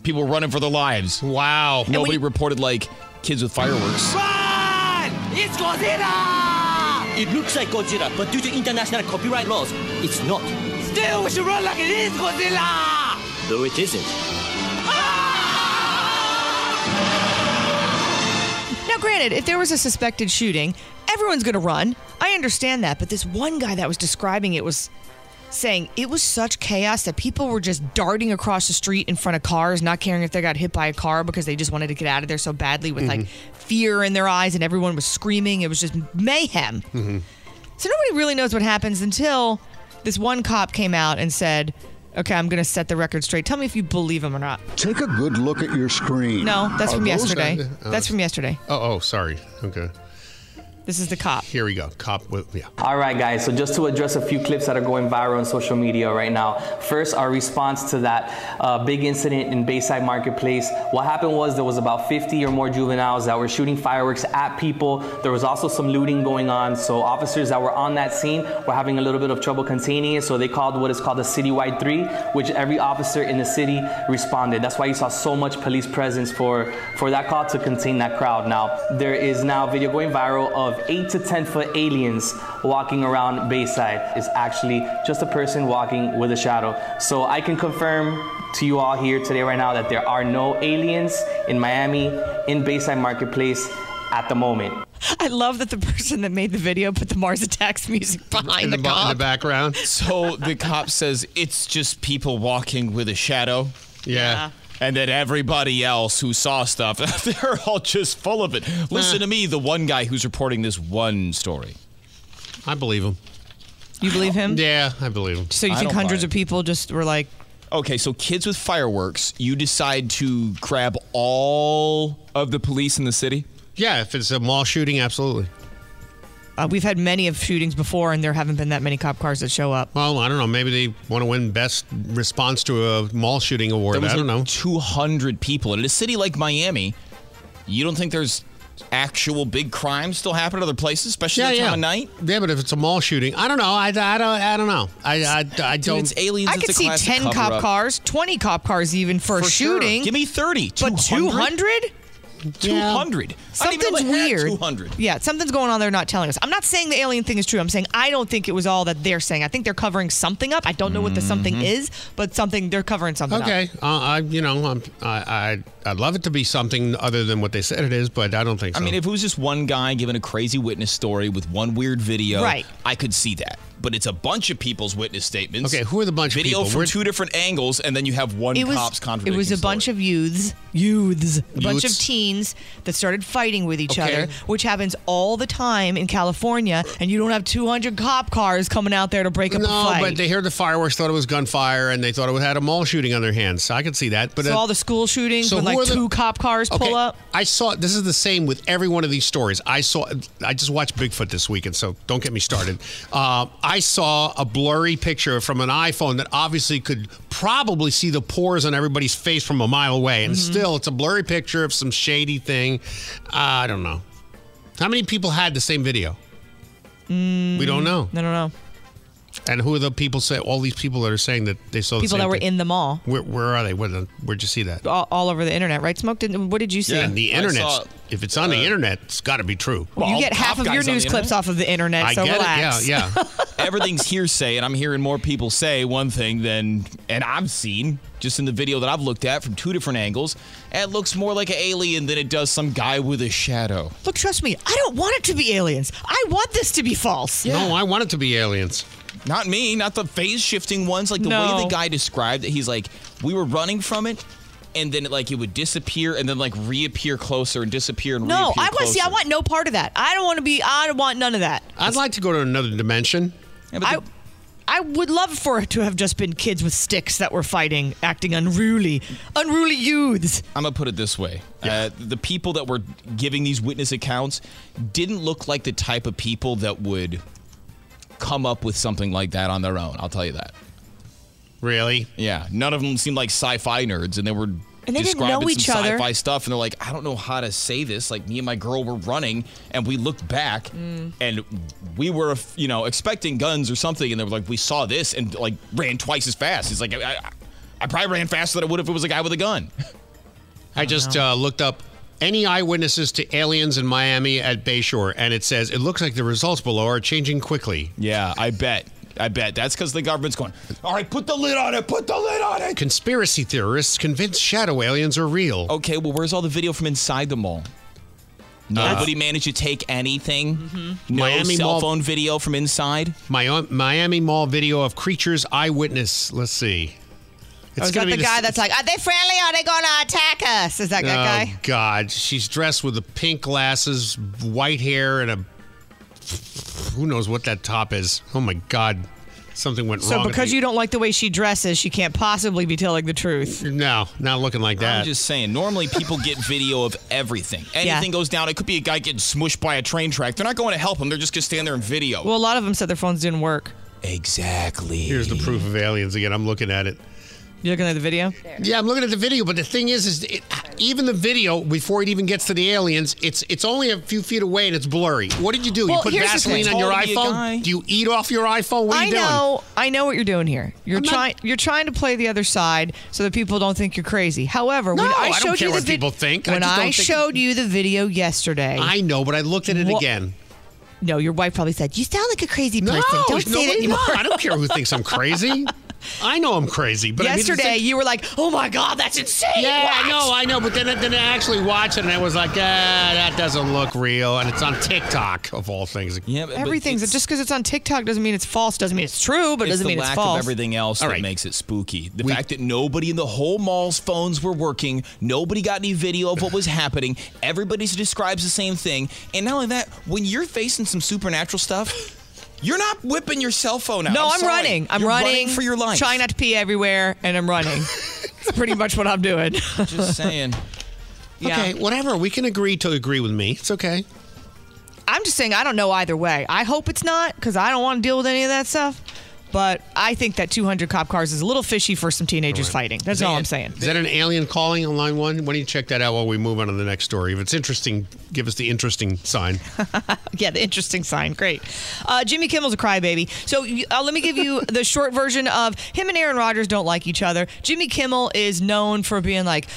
People were running for their lives. Wow. Nobody reported like kids with fireworks. Run! It's Godzilla! It looks like Godzilla, but due to international copyright laws, it's not. Still, we should run like it is Godzilla! Though it isn't. Granted, if there was a suspected shooting, everyone's going to run. I understand that. But this one guy that was describing it was saying it was such chaos that people were just darting across the street in front of cars, not caring if they got hit by a car because they just wanted to get out of there so badly with like fear in their eyes and everyone was screaming. It was just mayhem. Mm-hmm. So nobody really knows what happens until this one cop came out and said, Okay, I'm going to set the record straight. Tell me if you believe him or not. Take a good look at your screen. No, that's Are from those yesterday. oh. That's from yesterday. Oh, oh, sorry. Okay. This is the cop. Here we go. Cop with yeah. All right, guys. So just to address a few clips that are going viral on social media right now. First, our response to that uh, big incident in Bayside Marketplace. What happened was there was about 50 or more juveniles that were shooting fireworks at people. There was also some looting going on. So officers that were on that scene were having a little bit of trouble containing it. So they called what is called a citywide three, which every officer in the city responded. That's why you saw so much police presence for for that call to contain that crowd. Now there is now video going viral of eight to 10 foot aliens walking around Bayside. is actually just a person walking with a shadow. So I can confirm to you all here today, right now, that there are no aliens in Miami, in Bayside Marketplace at the moment. I love that the person that made the video put the Mars Attacks music behind In the, the, ba- in the background. So the cop says it's just people walking with a shadow. Yeah. And then everybody else who saw stuff, they're all just full of it. Listen to me, the one guy who's reporting this one story. I believe him. You believe him? Yeah, I believe him. So you I think hundreds of people just were like, Okay, so kids with fireworks, you decide to grab all of the police in the city? Yeah, if it's a mall shooting, absolutely. Uh, we've had many of shootings before, and there haven't been that many cop cars that show up. Well, I don't know. Maybe they want to win best response to a mall shooting award. There was I don't like know. 200 people. In a city like Miami, you don't think there's actual big crimes still happen in other places, especially Yeah, that time yeah. of night? Yeah, but if it's a mall shooting, I don't know. I, I don't. I don't know. I I, I don't. it's aliens. I it's could see 10 cop cover-up. cars, 20 cop cars even for, a For sure. shooting. Give me 30. But 200? 200? 200. I didn't even Something's know they weird. 200. Yeah, something's going on. They're not telling us. I'm not saying the alien thing is true. I'm saying I don't think it was all that they're saying. I think they're covering something up. I don't know what the something Mm-hmm. is, but something they're covering something up. Okay, uh, I you know I'm, I I I'd love it to be something other than what they said it is, but I don't think I mean, if it was just one guy giving a crazy witness story with one weird video, Right. I could see that. But it's a bunch of people's witness statements. Okay, who are the bunch of Video people? from We're- two different angles, and then you have one It was, cop's it contradicting was a bunch of youths, youths, a bunch of Youths. teens that started fighting with each Okay. other, which happens all the time in California, and you don't have 200 cop cars coming out there to break up a no, fight. but they heard the fireworks, thought it was gunfire, and they thought it had a mall shooting on their hands. So I could see that. But so uh, all the school shootings so when who like are the- two cop cars pull up. I saw this is the same with every one of these stories. I saw. I just watched Bigfoot this weekend, so don't get me started. Uh, I saw a blurry picture from an iPhone that obviously could probably see the pores on everybody's face from a mile away, and mm-hmm. still, it's a blurry picture of some shady thing. Uh, I don't know. How many people had the same video? Mm, we don't know. I don't know. And who are the people say? All these people that are saying that they saw the People same that were thing? in the mall. Where, where are they? Where the, where'd you see that? All, all over the internet, right? Smoke. Did, what did you see? And the internet. saw- If it's on the uh, internet, it's got to be true. Well, you get half of your news clips off of the internet, I so get relax. it. Yeah, yeah. Everything's hearsay, and I'm hearing more people say one thing than, and I've seen just in the video that I've looked at from two different angles. It looks more like an alien than it does some guy with a shadow. Look, trust me, I don't want it to be aliens. I want this to be false. No, I want it to be aliens. Not me, not the phase shifting ones. Like the No. way the guy described it, he's like, we were running from it, and then it, like it would disappear and then like reappear closer and disappear and No, reappear I want see. I want no part of that. I don't want to be. I don't want none of that. I'd like to go to another dimension. Yeah, but I, the- I would love for it to have just been kids with sticks that were fighting, acting unruly, unruly youths. I'm gonna put it this way: uh, the people that were giving these witness accounts didn't look like the type of people that would come up with something like that on their own. I'll tell you that. Really? Yeah. None of them seemed like sci-fi nerds, and they were. And they didn't describing know each some other. Sci-fi stuff, and they're like, I don't know how to say this. Like me and my girl were running, and we looked back, Mm. and we were, you know, expecting guns or something, and they were like, we saw this, and like ran twice as fast. He's like, I, I, I probably ran faster than I would if it was a guy with a gun. I just uh, looked up any eyewitnesses to aliens in Miami at Bayshore, and it says it looks like the results below are changing quickly. Yeah, I bet. I bet that's because the government's going. All right, put the lid on it. Put the lid on it. Conspiracy theorists convinced shadow aliens are real. Okay, well, where's all the video from inside the mall? Nobody managed to take anything. Mm-hmm. No Miami cell Mall- phone video from inside. Mi- Miami Mall video of creatures eyewitness. Let's see. Oh, is that the guy s- that's like, are they friendly? Or Are they going to attack us? Is that that oh, guy? oh. God, she's dressed with the pink glasses, white hair, and a who knows what that top is. Oh my God, something went So wrong. So because you don't like the way she dresses, she can't possibly be telling the truth. no, not looking like that. I'm just saying. Normally, people get video of everything. Yeah. Anything goes down. It could be a guy getting smushed by a train track. They're not going to help him. They're just going to stand there and video. Well, a lot of them said their phones didn't work. Exactly. Here's the proof of aliens again. I'm looking at it. You looking at the video? Yeah, I'm looking at the video, but the thing is, is it, even the video before it even gets to the aliens, it's it's only a few feet away and it's blurry. What did you do? Well, you put here's the Vaseline thing. on your Told me a guy. iPhone? Do you eat off your iPhone? What are I you doing? know, I know what you're doing here. You're I'm not- trying, you're trying to play the other side so that people don't think you're crazy. However, when No, I I don't showed care you the what people think. I when just I, think- showed you the video yesterday, I know, but I looked at it Wha- again. no, your wife probably said you sound like a crazy person. don't say that nobody- anymore. no, I don't care who thinks I'm crazy. I know I'm crazy, but I mean, yesterday, like- you were like, "Oh my god, that's insane!" Yeah, What?" I know, I know, but then, then I actually watched it and I was like, ah, that doesn't look real, and it's on TikTok of all things. yeah, but Everything's it's- just because it's on TikTok doesn't mean it's false. Doesn't mean it's true, but it it's doesn't mean it's false. of everything else All that right. makes it spooky. The fact that nobody in the whole mall's phones were working, nobody got any video of what was happening. Everybody describes the same thing, and not only that, when you're facing some supernatural stuff, you're not whipping your cell phone out. No, I'm, sorry. running. I'm You're running, for your life. Trying not to pee everywhere, and I'm running. It's pretty much what I'm doing. Just saying. Yeah. Okay, whatever. We can agree to agree with me. It's okay. I'm just saying I don't know either way. I hope it's not because I don't want to deal with any of that stuff. But I think that 200 cop cars is a little fishy for some teenagers fighting. That's all I'm saying. Is that an alien calling on line one? Why don't you check that out while we move on to the next story? If it's interesting, give us the interesting sign. yeah, the interesting sign. Great. Uh, Jimmy Kimmel's a crybaby. So uh, let me give you the short version of him and Aaron Rodgers don't like each other. Jimmy Kimmel is known for being like,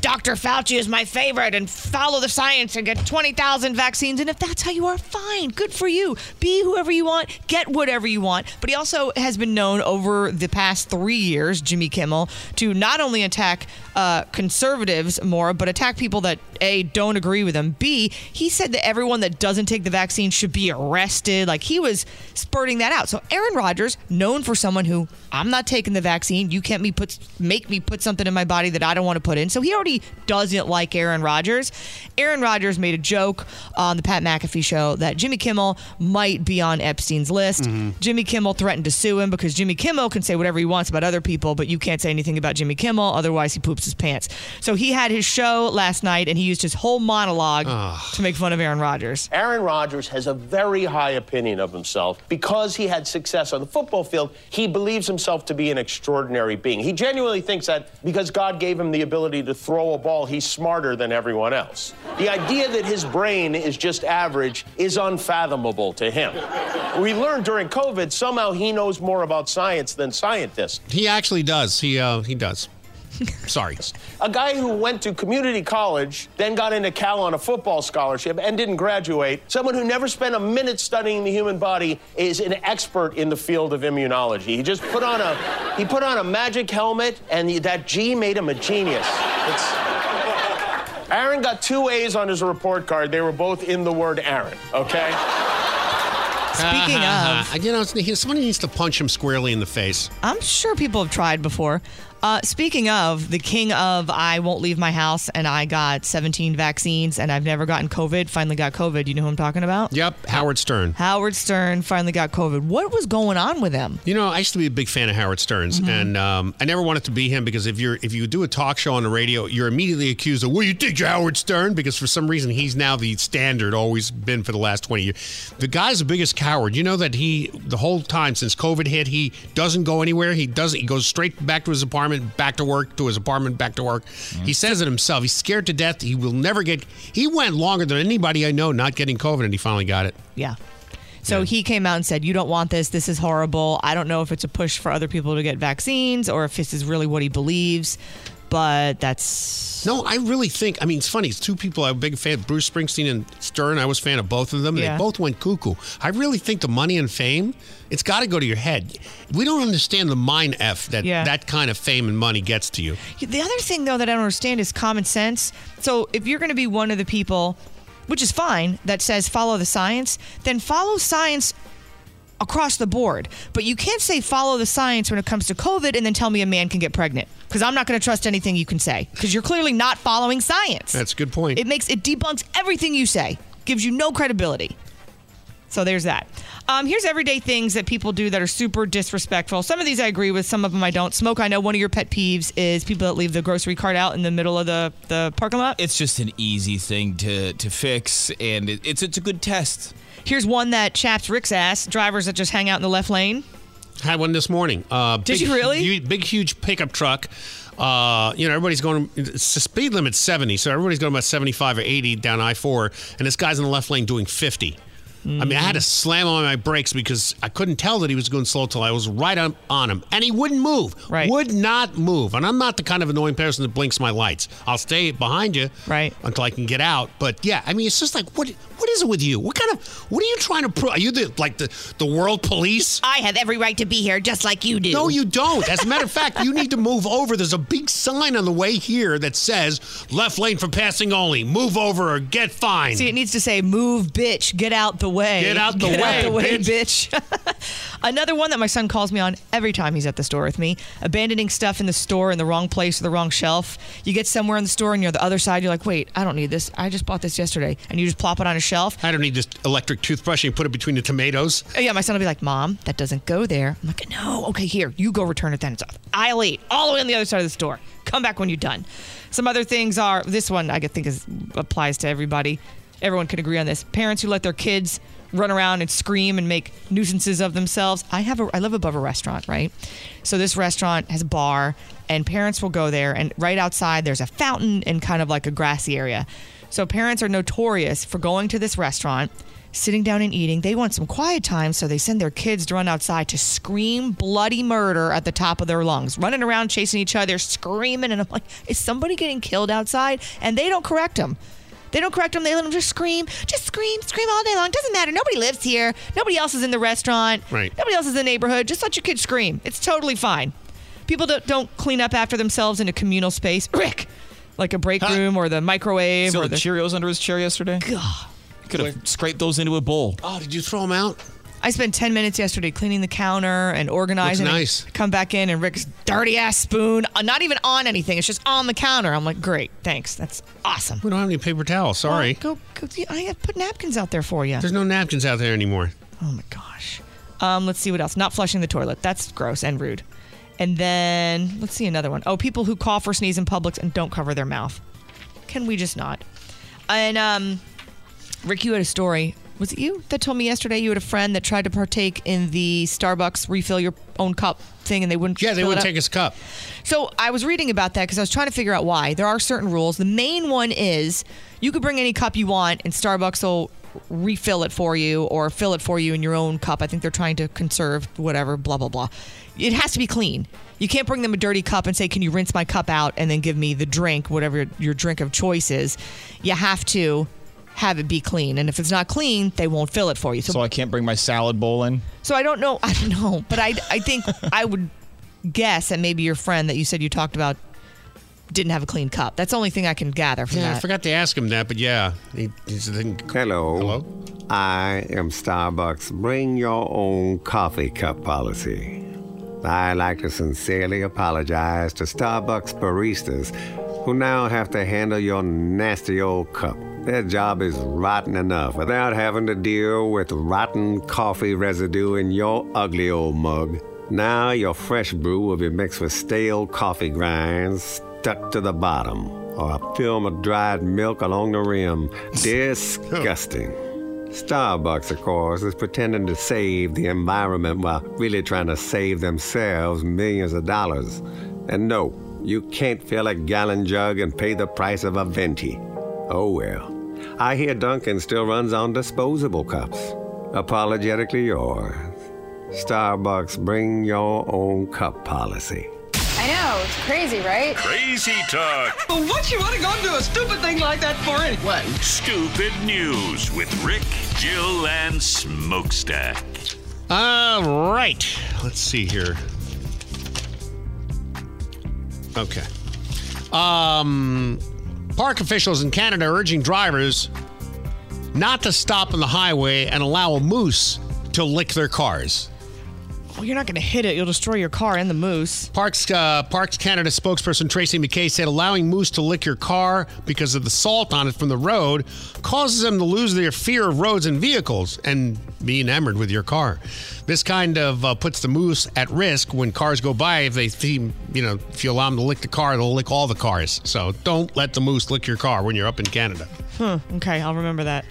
Dr. Fauci is my favorite and follow the science and get 20,000 vaccines. And if that's how you are, fine. Good for you. Be whoever you want, get whatever you want. But he also has been known over the past three years, Jimmy Kimmel, to not only attack uh, conservatives more, but attack people that A, don't agree with him. B, he said that everyone that doesn't take the vaccine should be arrested. Like he was spurting that out. So Aaron Rodgers, known for someone who I'm not taking the vaccine. You can't me put make me put something in my body that I don't want to put in. So he already doesn't like Aaron Rodgers. Aaron Rodgers made a joke on the Pat McAfee show that Jimmy Kimmel might be on Epstein's list. Jimmy Kimmel threatened to sue him because Jimmy Kimmel can say whatever he wants about other people, but you can't say anything about Jimmy Kimmel, otherwise he poops his pants. So he had his show last night and he used his whole monologue to make fun of Aaron Rodgers. Aaron Rodgers has a very high opinion of himself. Because he had success on the football field, he believes himself to be an extraordinary being. He genuinely thinks that because God gave him the ability to throw a ball, he's smarter than everyone else. The idea that his brain is just average is unfathomable to him. We learned during COVID somehow he knows more about science than scientists. He actually does. He uh, he does. Sorry. A guy who went to community college, then got into Cal on a football scholarship and didn't graduate, someone who never spent a minute studying the human body, is an expert in the field of immunology. He just put on a he put on a magic helmet, and that G made him a genius. It's, Aaron got two A's on his report card. They were both in the word Aaron. Okay. Speaking of- you know, it's- somebody needs to punch him squarely in the face. I'm sure people have tried before. Uh, speaking of the king of I won't leave my house and I got 17 vaccines and I've never gotten COVID, finally got COVID. You know who I'm talking about? Yep, Howard Stern. Howard Stern finally got COVID. What was going on with him? You know, I used to be a big fan of Howard Stern's, Mhm. and um, I never wanted to be him because if you're if you do a talk show on the radio, you're immediately accused of, "Well, you think you're Howard Stern?" Because for some reason he's now the standard, always been for the last twenty years. The guy's the biggest coward. You know that he the whole time since COVID hit, he doesn't go anywhere. He doesn't. He goes straight back to his apartment, back to work, to his apartment, back to work. He says it himself. He's scared to death. He will never get. He went longer than anybody I know not getting COVID, and he finally got it. Yeah. So he came out and said, You don't want this. This is horrible. I don't know if it's a push for other people to get vaccines or if this is really what he believes, but that's. No, I really think. I mean, it's funny. It's two people I'm a big fan. Of Bruce Springsteen and Stern. I was a fan of both of them. Yeah. They both went cuckoo. I really think the money and fame. It's got to go to your head. We don't understand the mind f that Yeah. that kind of fame and money gets to you. The other thing, though, that I don't understand is common sense. So if you're going to be one of the people, which is fine, that says follow the science, then follow science across the board. But you can't say follow the science when it comes to COVID and then tell me a man can get pregnant. Because I'm not going to trust anything you can say. Because you're clearly not following science. That's a good point. It makes it debunks everything you say, gives you no credibility. So there's that. Um, here's everyday things that people do that are super disrespectful. Some of these I agree with, some of them I don't. Smoke, I know one of your pet peeves is people that leave the grocery cart out in the middle of the, the parking lot. It's just an easy thing to to fix, and it, it's it's a good test. Here's one that chaps Rick's ass drivers that just hang out in the left lane. Had one this morning. Uh, Did big, you really? hu- Big, huge pickup truck. Uh, you know, everybody's going. It's the speed limit's seventy, so everybody's going about seventy-five or eighty down I four, and this guy's in the left lane doing fifty. I mean, I had to slam on my brakes because I couldn't tell that he was going slow till I was right on, on him, and he wouldn't move. Right. Would not move. And I'm not the kind of annoying person that blinks my lights. I'll stay behind you. Right. Until I can get out. But yeah, I mean, it's just like what what is it with you? What kind of what are you trying to prove? Are you the like the the world police? I have every right to be here just like you do. No, you don't. As a matter of fact, you need to move over. There's a big sign on the way here that says left lane for passing only. Move over or get fined. See, it needs to say "Move, bitch, get out the way." Get out the Get way, out the way, bitch. Another one that my son calls me on every time he's at the store with me: abandoning stuff in the store in the wrong place or the wrong shelf. You get somewhere in the store and you're on the other side. You're like, "Wait, I don't need this. I just bought this yesterday," and you just plop it on a shelf. I don't need this electric toothbrush and put it between the tomatoes. Oh, yeah, my son will be like, "Mom, that doesn't go there." I'm like, "No, okay, here, you go return it then." It's off. I'll eight, all the way on the other side of the store. Come back when you're done. Some other things are this one I think is applies to everybody. Everyone can agree on this. Parents who let their kids run around and scream and make nuisances of themselves. I have a I live above a restaurant, right? So this restaurant has a bar and parents will go there and right outside there's a fountain and kind of like a grassy area. So parents are notorious for going to this restaurant sitting down and eating. They want some quiet time, so they send their kids to run outside to scream bloody murder at the top of their lungs, running around chasing each other, screaming. And I'm like, is somebody getting killed outside? And they don't correct them. They don't correct them. They let them just scream, just scream, scream all day long. Doesn't matter. Nobody lives here. Nobody else is in the restaurant. Right. Nobody else is in the neighborhood. Just let your kids scream. It's totally fine. People don't, don't clean up after themselves in a communal space. Rick, like a break room or the microwave Still or had the Cheerios under his chair yesterday. God. Could have scraped those into a bowl. Oh, did you throw them out? I spent 10 minutes yesterday cleaning the counter and organizing. Looks it. nice. Come back in and Rick's dirty ass spoon, uh, not even on anything. It's just on the counter. I'm like, great, thanks. That's awesome. We don't have any paper towels. Sorry. Well, go, go. I have put napkins out there for you. There's no napkins out there anymore. Oh my gosh. Um, let's see what else. Not flushing the toilet. That's gross and rude. And then let's see another one. Oh, people who cough or sneeze in Publix and don't cover their mouth. Can we just not? And um, Rick, you had a story. Was it you that told me yesterday you had a friend that tried to partake in the Starbucks refill your own cup thing and they wouldn't? Yeah, they wouldn't take his cup. So I was reading about that because I was trying to figure out why. There are certain rules. The main one is you could bring any cup you want, and Starbucks will refill it for you or fill it for you in your own cup. I think they're trying to conserve whatever, blah, blah, blah. It has to be clean. You can't bring them a dirty cup and say, Can you rinse my cup out and then give me the drink, whatever your drink of choice is. You have to have it be clean. And if it's not clean, they won't fill it for you. So I can't bring my salad bowl in. So I don't know. I don't know, but I I think I would guess that maybe your friend that you said you talked about didn't have a clean cup. That's the only thing I can gather from Yeah, I forgot to ask him that, but yeah. He, he's the Hello. Hello. I am Starbucks Bring Your Own Coffee Cup Policy. I'd like to sincerely apologize to Starbucks baristas who now have to handle your nasty old cup. Their job is rotten enough without having to deal with rotten coffee residue in your ugly old mug. Now your fresh brew will be mixed with stale coffee grinds stuck to the bottom or a film of dried milk along the rim. Disgusting. Starbucks, of course, is pretending to save the environment while really trying to save themselves millions of dollars. And no, you can't fill a gallon jug and pay the price of a venti. Oh well. I hear Dunkin still runs on disposable cups. Apologetically yours. Starbucks, bring your own cup policy. I know, it's crazy, right? Crazy talk. But what you want to go and do a stupid thing like that for anyway? Stupid news with Rick, Jill, and Smokestack. All right. Let's see here. Okay. Um, park officials in Canada are urging drivers not to stop on the highway and allow a moose to lick their cars. Well, you're not going to hit it. You'll destroy your car and the moose. Parks uh, Parks Canada spokesperson Tracy McKay said allowing moose to lick your car because of the salt on it from the road causes them to lose their fear of roads and vehicles and be enamored with your car. This kind of uh, puts the moose at risk when cars go by. If they see, you know, if you allow them to lick the car, they'll lick all the cars. So don't let the moose lick your car when you're up in Canada. Huh. Okay, I'll remember that.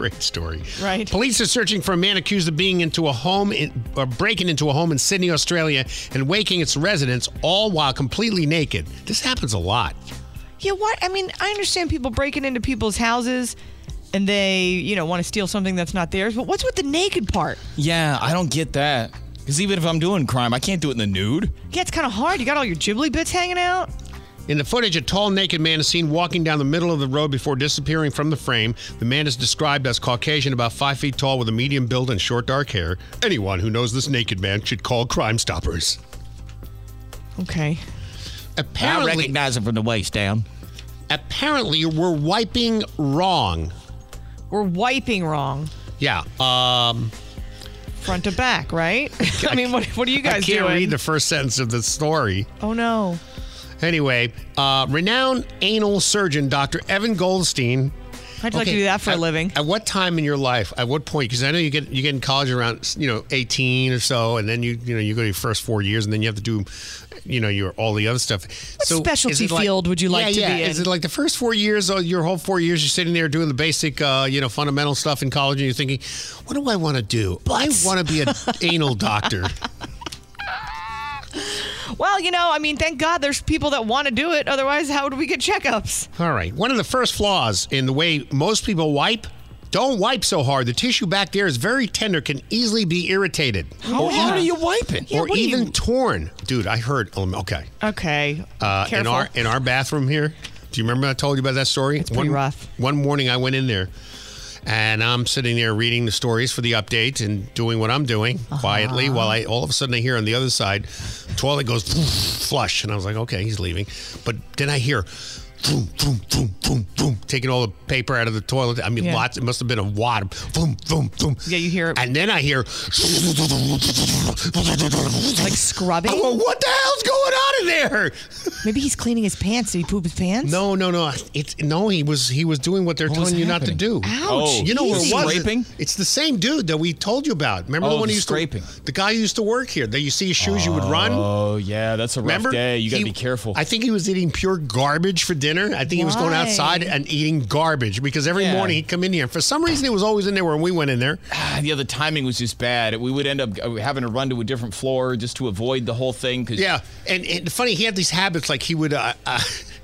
Great story. Right. Police are searching for a man accused of being into a home in, or breaking into a home in Sydney, Australia, and waking its residents all while completely naked. This happens a lot. Yeah, what? I mean, I understand people breaking into people's houses and they, you know, want to steal something that's not theirs, but what's with the naked part? Yeah, I don't get that. Because even if I'm doing crime, I can't do it in the nude. Yeah, it's kind of hard. You got all your ghibli bits hanging out. In the footage, a tall, naked man is seen walking down the middle of the road before disappearing from the frame. The man is described as Caucasian, about five feet tall, with a medium build and short dark hair. Anyone who knows this naked man should call Crime Stoppers. Okay. Apparently, I recognize him from the waist down. Apparently, we're wiping wrong. We're wiping wrong. Yeah. Um, Front to back, right? I mean, what, what are you guys doing? I can't doing? read the first sentence of the story. oh, no. Anyway, uh, renowned anal surgeon Dr. Evan Goldstein. I'd like to do that for a living? At what time in your life? At what point? Because I know you get you get in college around you know eighteen or so, and then you you know you go to your first four years, and then you have to do you know your all the other stuff. What specialty field would you like yeah, to yeah. be Is it like the first four years, or your whole four years, you're sitting there doing the basic uh, you know fundamental stuff in college, and you're thinking, what do I want to do? I want to be an anal doctor. Well, you know, I mean, thank God there's people that want to do it. Otherwise, how would we get checkups? All right. One of the first flaws in the way most people wipe don't wipe so hard. The tissue back there is very tender, can easily be irritated. How hard are you wiping? or even torn. Dude, I heard. um, Okay. Okay. Uh, in our in our bathroom here. Do you remember I told you about that story? It's pretty one, rough. One morning I went in there and I'm sitting there reading the stories for the update and doing what I'm doing uh-huh. quietly while I all of a sudden I hear on the other side, toilet goes flush. And I was like, okay, he's leaving. But then I hear boom, boom, boom, boom, boom, taking all the paper out of the toilet. I mean, Yeah. lots. It must have been a wad. Boom, boom, boom. Yeah, you hear it. And then I hear like scrubbing. I go, what the hell's going on in there? Maybe he's cleaning his pants. Did he poop his pants? No, no, no. It's no. He was he was doing what they're What telling you not to do. Oh, Ouch. Oh, you know what easy. it was? Scraping? It's the same dude that we told you about. Remember Oh, the one the who used scraping. to the guy who used to work here. That you see his shoes, you would run. Oh yeah, that's a rough Remember? day. You got to He- be careful. I think he was eating pure garbage for dinner. I think he was going outside and eating garbage because every Yeah. morning he'd come in here. For some reason, he was always in there when we went in there. Ah, yeah, the timing was just bad. We would end up uh, having to run to a different floor just to avoid the whole thing. Cause Yeah, and, and funny, he had these habits like he would uh, uh,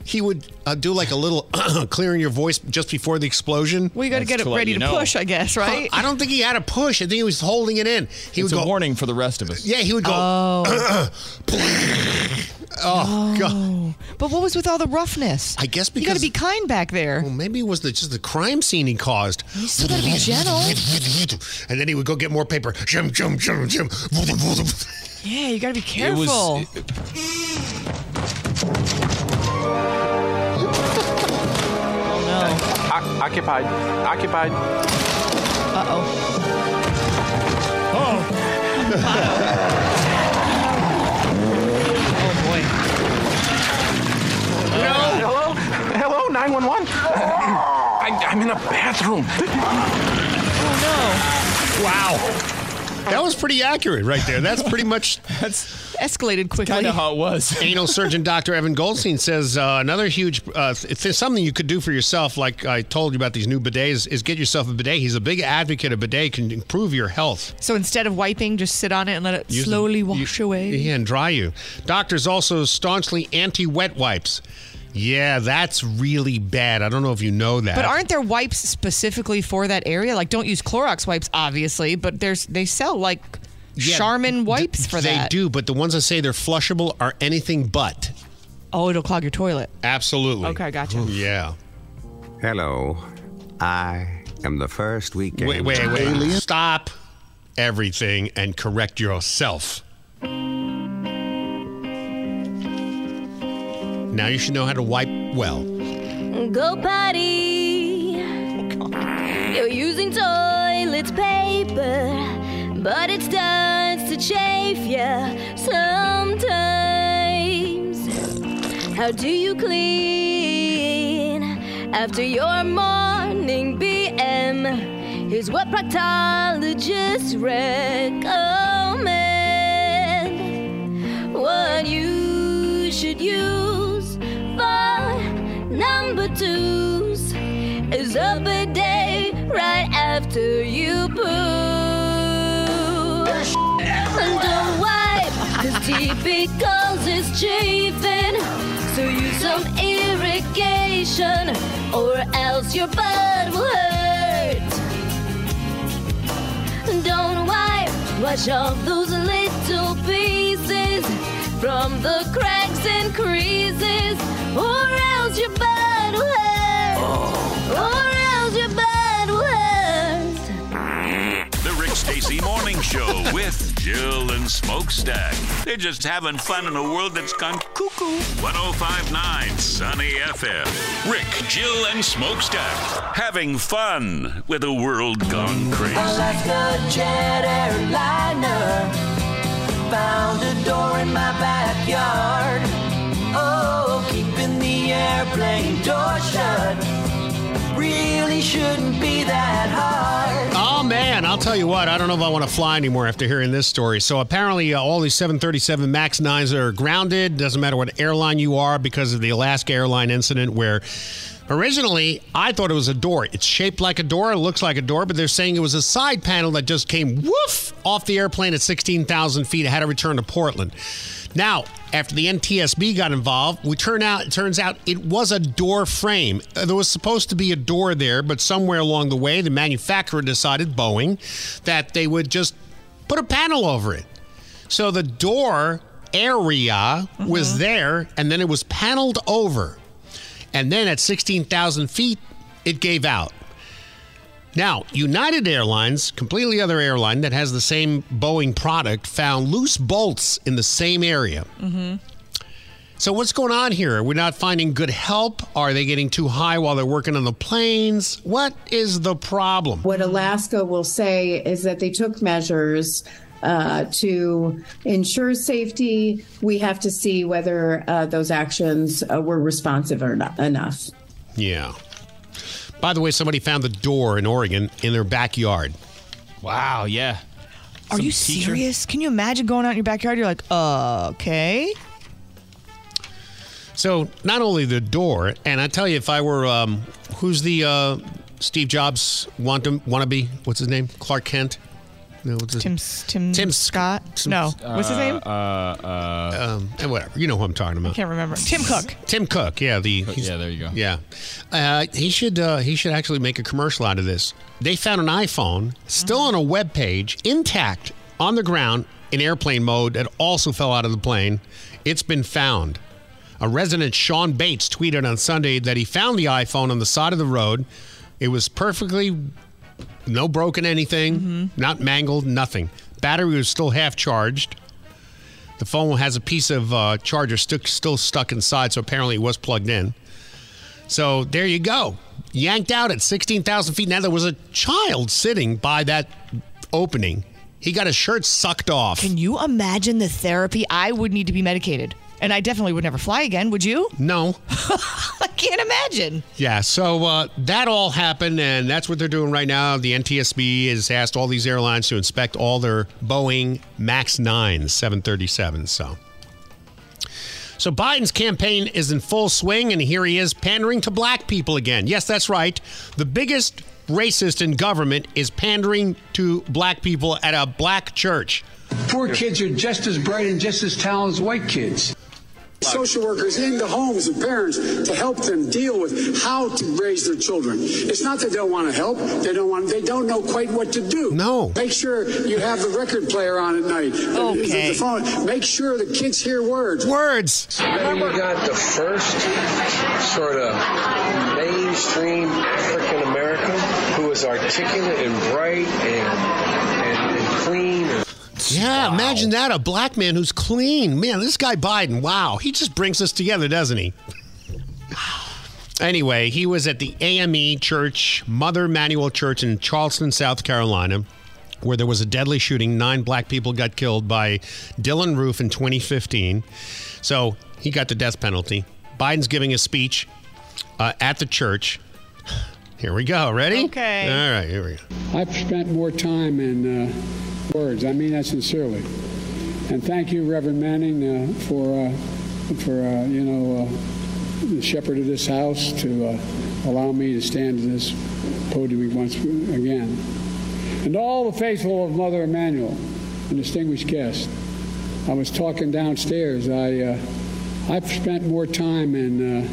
he would uh, do like a little clearing your voice just before the explosion. Well, you got to get it ready to know. push, I guess, right? I don't think he had a push. I think he was holding it in. He it's would a go. warning for the rest of us. Yeah, he would go. Oh. oh God! But what was with all the roughness? I guess because you got to be kind back there. well, maybe it was the, just the crime scene he caused. You still got to be gentle. And then he would go get more paper. Jim, jim, jim, jim. Yeah, you got to be It was- careful oh no. O- occupied. Occupied. Uh oh. Oh. oh boy. No. Hello? Hello, 911? I, I'm in a bathroom. oh no. Wow. That was pretty accurate right there. That's pretty much that's escalated quickly. Kind of how it was. Anal surgeon Dr. Evan Goldstein says uh, another huge, uh, if there's something you could do for yourself, like I told you about these new bidets, is get yourself a bidet. He's a big advocate of bidet, can improve your health. So instead of wiping, just sit on it and let it Use slowly them- wash away. Yeah, and dry you. Doctors also staunchly anti wet wipes. Yeah, that's really bad. I don't know if you know that. But aren't there wipes specifically for that area? Like, don't use Clorox wipes, obviously, but there's they sell like Yeah, Charmin wipes for they that. They do, but the ones that say they're flushable are anything but. Oh, it'll clog your toilet. Absolutely. Okay, gotcha. Yeah. Hello. I am the first weekend. Wait, wait, wait. Stop everything and correct yourself. Now you should know how to wipe well. Go potty. You're using toilet paper, but it starts to chafe you sometimes. How do you clean after your morning BM? Here's what proctologists recommend. What you should use twos is a bidet right after you poo. And don't wipe, cause TB causes chafing. So use some irrigation, or else your butt will hurt. Don't wipe, wash off those little pieces from the cracks and creases, or else your butt will hurt. Or else your butt will hurt. The Rick Stacy Morning Show with Jill and Smokestack. They're just having fun in a world that's gone cuckoo. 1059 Sunny FM. Rick, Jill, and Smokestack. Having fun with a world gone crazy. Alaska jet airliner found a door in my backyard. Oh, keeping the airplane door shut really shouldn't be that hard. Oh man, I'll tell you what. I don't know if I want to fly anymore after hearing this story. So apparently, uh, all these 737 Max 9s are grounded. Doesn't matter what airline you are because of the Alaska airline incident where. Originally, I thought it was a door. It's shaped like a door, it looks like a door, but they're saying it was a side panel that just came woof off the airplane at 16,000 feet. It had to return to Portland. Now, after the NTSB got involved, we turn out it turns out it was a door frame. Uh, There was supposed to be a door there, but somewhere along the way, the manufacturer decided, Boeing, that they would just put a panel over it. So the door area was there, and then it was paneled over. And then at 16,000 feet, it gave out. Now, United Airlines, completely other airline that has the same Boeing product, found loose bolts in the same area. Mm-hmm. So, what's going on here? Are we not finding good help? Are they getting too high while they're working on the planes? What is the problem? What Alaska will say is that they took measures uh, to ensure safety. We have to see whether uh, those actions uh, were responsive or not enough. Yeah. By the way, somebody found the door in Oregon in their backyard. Wow, yeah. Are you serious? Can you imagine going out in your backyard? You're like, uh, okay. So not only the door, and I tell you, if I were, um, who's the uh, Steve Jobs want wannabe? What's his name? Clark Kent. No, what's his Tim Tim Tim Scott. no, what's his name? Uh, uh, um, and whatever. You know who I'm talking about. I can't remember. Tim Cook. Tim Cook. Yeah, the he's- yeah, there you go. Yeah, uh, he should uh, he should actually make a commercial out of this. They found an iPhone still on a web page, intact on the ground in airplane mode, that also fell out of the plane. It's been found. A resident, Sean Bates, tweeted on Sunday that he found the iPhone on the side of the road. It was perfectly no broken anything, not mangled, nothing. Battery was still half charged. The phone has a piece of uh, charger stuck, still stuck inside, so apparently it was plugged in. So there you go. Yanked out at 16,000 feet. Now there was a child sitting by that opening. He got his shirt sucked off. Can you imagine the therapy? I would need to be medicated. And I definitely would never fly again. Would you? No. I can't imagine. Yeah, so uh, that all happened, and that's what they're doing right now. The NTSB has asked all these airlines to inspect all their Boeing MAX 9s, 737s. So. So Biden's campaign is in full swing, and here he is pandering to black people again. Yes, that's right. The biggest racist in government is pandering to black people at a black church. Poor kids are just as bright and just as talented as white kids. Social workers into homes of parents to help them deal with how to raise their children. It's not that they don't want to help; they don't want. They don't know quite what to do. No. Make sure you have the record player on at night. Okay. The, phone. Make sure the kids hear words. Words. Then you got the first sort of mainstream African American who was articulate and bright and, and, and clean. And Yeah, imagine that a black man who's clean. Man, this guy Biden, wow, he just brings us together, doesn't he? Anyway, he was at the AME Church, Mother Emanuel Church in Charleston, South Carolina, where there was a deadly shooting. Nine black people got killed by Dylann Roof in 2015. So he got the death penalty. Biden's giving a speech uh, at the church. Here we go. Ready? Okay. All right, here we go. I've spent more time in uh, words. I mean that sincerely. And thank you, Reverend Manning, uh, for uh, for uh, you know uh, the shepherd of this house to uh, allow me to stand at this podium once again. And all the faithful of Mother Emanuel and distinguished guests. I was talking downstairs. I uh, I've spent more time in uh,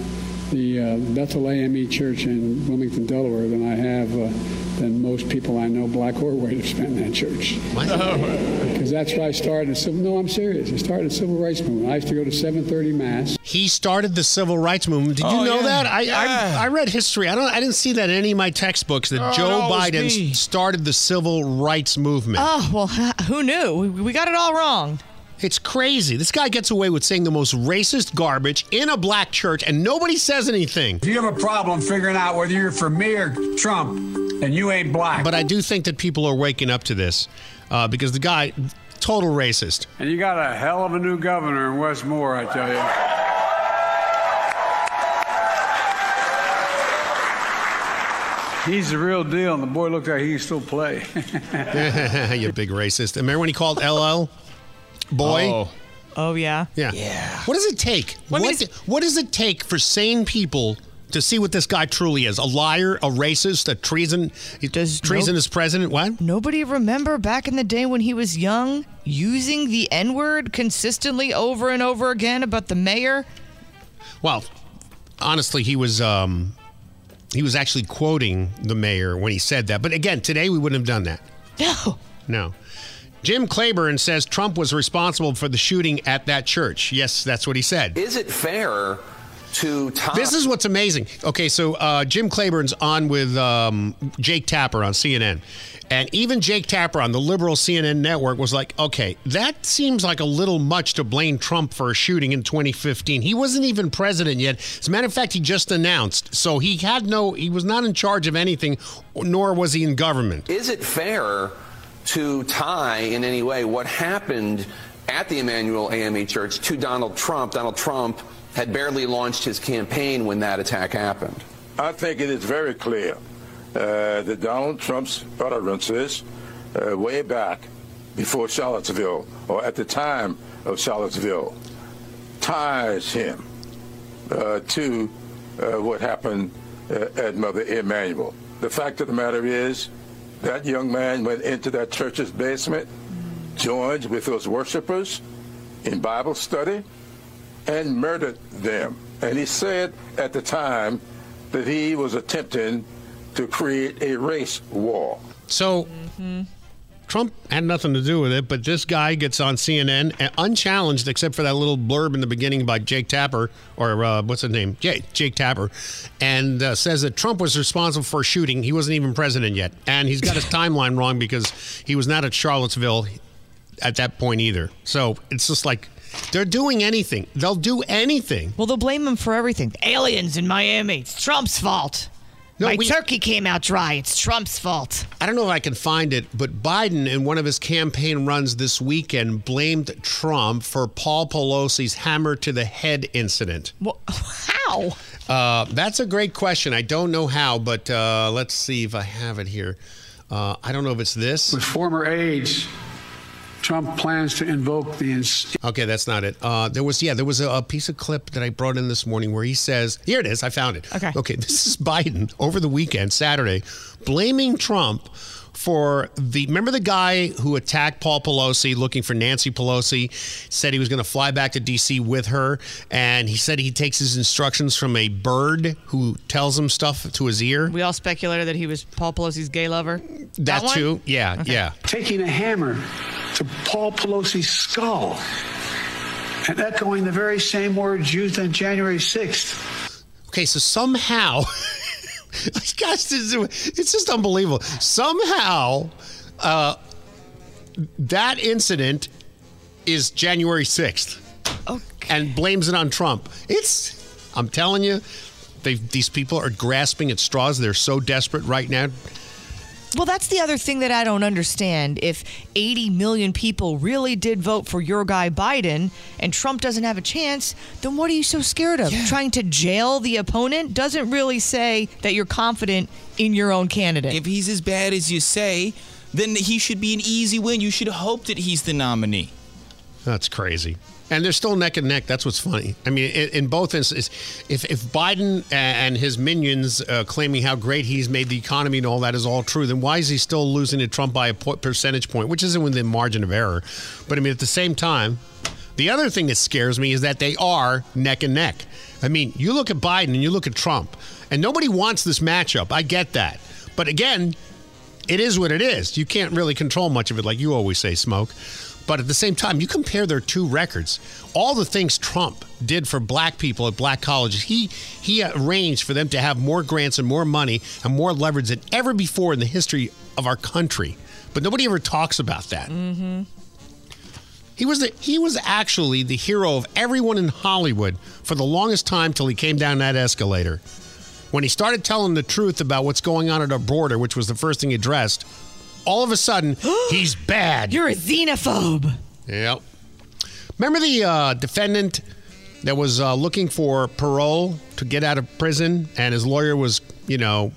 the uh, Bethel AME Church in Wilmington, Delaware, than I have uh, than most people I know, black or white, have spent in that church. Because that's where I started. A civil, no, I'm serious. I started a civil rights movement. I used to go to 7:30 mass. He started the civil rights movement. Did you Oh, know yeah. that? I, Yeah. I I read history. I don't. I didn't see that in any of my textbooks that Oh, Joe no, Biden started the civil rights movement. Oh, well, who knew? We, we got it all wrong. It's crazy. This guy gets away with saying the most racist garbage in a black church, and nobody says anything. If you have a problem figuring out whether you're for me or Trump, and you ain't black. But I do think that people are waking up to this uh, because the guy, total racist. And you got a hell of a new governor in Wes Moore, I tell you. He's the real deal, and the boy looked like he can still play. you big racist. Remember when he called LL boy? Oh. Oh, yeah. Yeah. Yeah. What does it take? Well, I mean, what, what does it take for sane people to see what this guy truly is? A liar, a racist, a treason, does treason no- as president? What? Nobody remember back in the day when he was young using the N word consistently over and over again about the mayor? Well, honestly, he was um, he was actually quoting the mayor when he said that. But again, today we wouldn't have done that. No. No. Jim Clyburn says Trump was responsible for the shooting at that church. Yes, that's what he said. Is it fair to tie? This is what's amazing. Okay, so uh, Jim Clyburn's on with um, Jake Tapper on CNN. And even Jake Tapper on the liberal CNN network was like, okay, that seems like a little much to blame Trump for a shooting in 2015. He wasn't even president yet. As a matter of fact, he just announced. So he had no, he was not in charge of anything, nor was he in government. Is it fair to tie in any way what happened at the Emanuel AME Church to Donald Trump? Donald Trump had barely launched his campaign when that attack happened. I think it is very clear uh, that Donald Trump's utterances uh, way back before Charlottesville or at the time of Charlottesville ties him uh, to uh, what happened uh, at Mother Emanuel. The fact of the matter is that young man went into that church's basement, joined with those worshipers in Bible study, and murdered them. And he said at the time that he was attempting to create a race war. So mm-hmm. Trump had nothing to do with it, but this guy gets on CNN unchallenged, except for that little blurb in the beginning by Jake Tapper, or uh, what's his name? Jake, Jake Tapper, and uh, says that Trump was responsible for shooting. He wasn't even president yet. And he's got his timeline wrong because he was not at Charlottesville at that point either. So it's just like they're doing anything. They'll do anything. Well, they'll blame him for everything. Aliens in Miami. It's Trump's fault. My turkey came out dry. It's Trump's fault. I don't know if I can find it, but Biden, in one of his campaign runs this weekend, blamed Trump for Paul Pelosi's hammer to the head incident. how? Uh, that's a great question. I don't know how, but uh, let's see if I have it here. Uh, I don't know if it's this. With former aides, Trump plans to invoke the. Ins- Okay, that's not it. Uh, there was, yeah, there was a, a piece of clip that I brought in this morning where he says, here it is, I found it. Okay. Okay, this is Biden over the weekend, Saturday, blaming Trump for the, remember the guy who attacked Paul Pelosi looking for Nancy Pelosi, said he was going to fly back to D.C. with her, and he said he takes his instructions from a bird who tells him stuff to his ear? We all speculated that he was Paul Pelosi's gay lover. That, one? too? Yeah, yeah. taking a hammer to Paul Pelosi's skull and echoing the very same words used on January 6th. Okay, so somehow, gosh, this is- it's just unbelievable. Somehow, uh, that incident is January 6th and blames it on Trump. It's, I'm telling you, these people are grasping at straws. They're so desperate right now. Well, that's the other thing that I don't understand. If 80 million people really did vote for your guy Biden and Trump doesn't have a chance, then what are you so scared of? Trying to jail the opponent doesn't really say that you're confident in your own candidate. If he's as bad as you say, then he should be an easy win. You should hope that he's the nominee. That's crazy. And they're still neck and neck. That's what's funny. I mean, in, in both instances, if, if Biden and his minions uh, claiming how great he's made the economy and all that is all true, then why is he still losing to Trump by a percentage point, which isn't within margin of error? But I mean, at the same time, the other thing that scares me is that they are neck and neck. I mean, you look at Biden and you look at Trump, and nobody wants this matchup. I get that. But again, it is what it is. You can't really control much of it, like you always say, Smoke. But at the same time, you compare their two records. All the things Trump did for black people at black colleges, he he arranged for them to have more grants and more money and more leverage than ever before in the history of our country. But nobody ever talks about that. Mm-hmm. He was the, he was actually the hero of everyone in Hollywood for the longest time till he came down that escalator. When he started telling the truth about what's going on at our border, which was the first thing he addressed, all of a sudden he's bad. You're a xenophobe. Yep. Remember the uh, defendant that was uh, looking for parole to get out of prison, and his lawyer was, you know,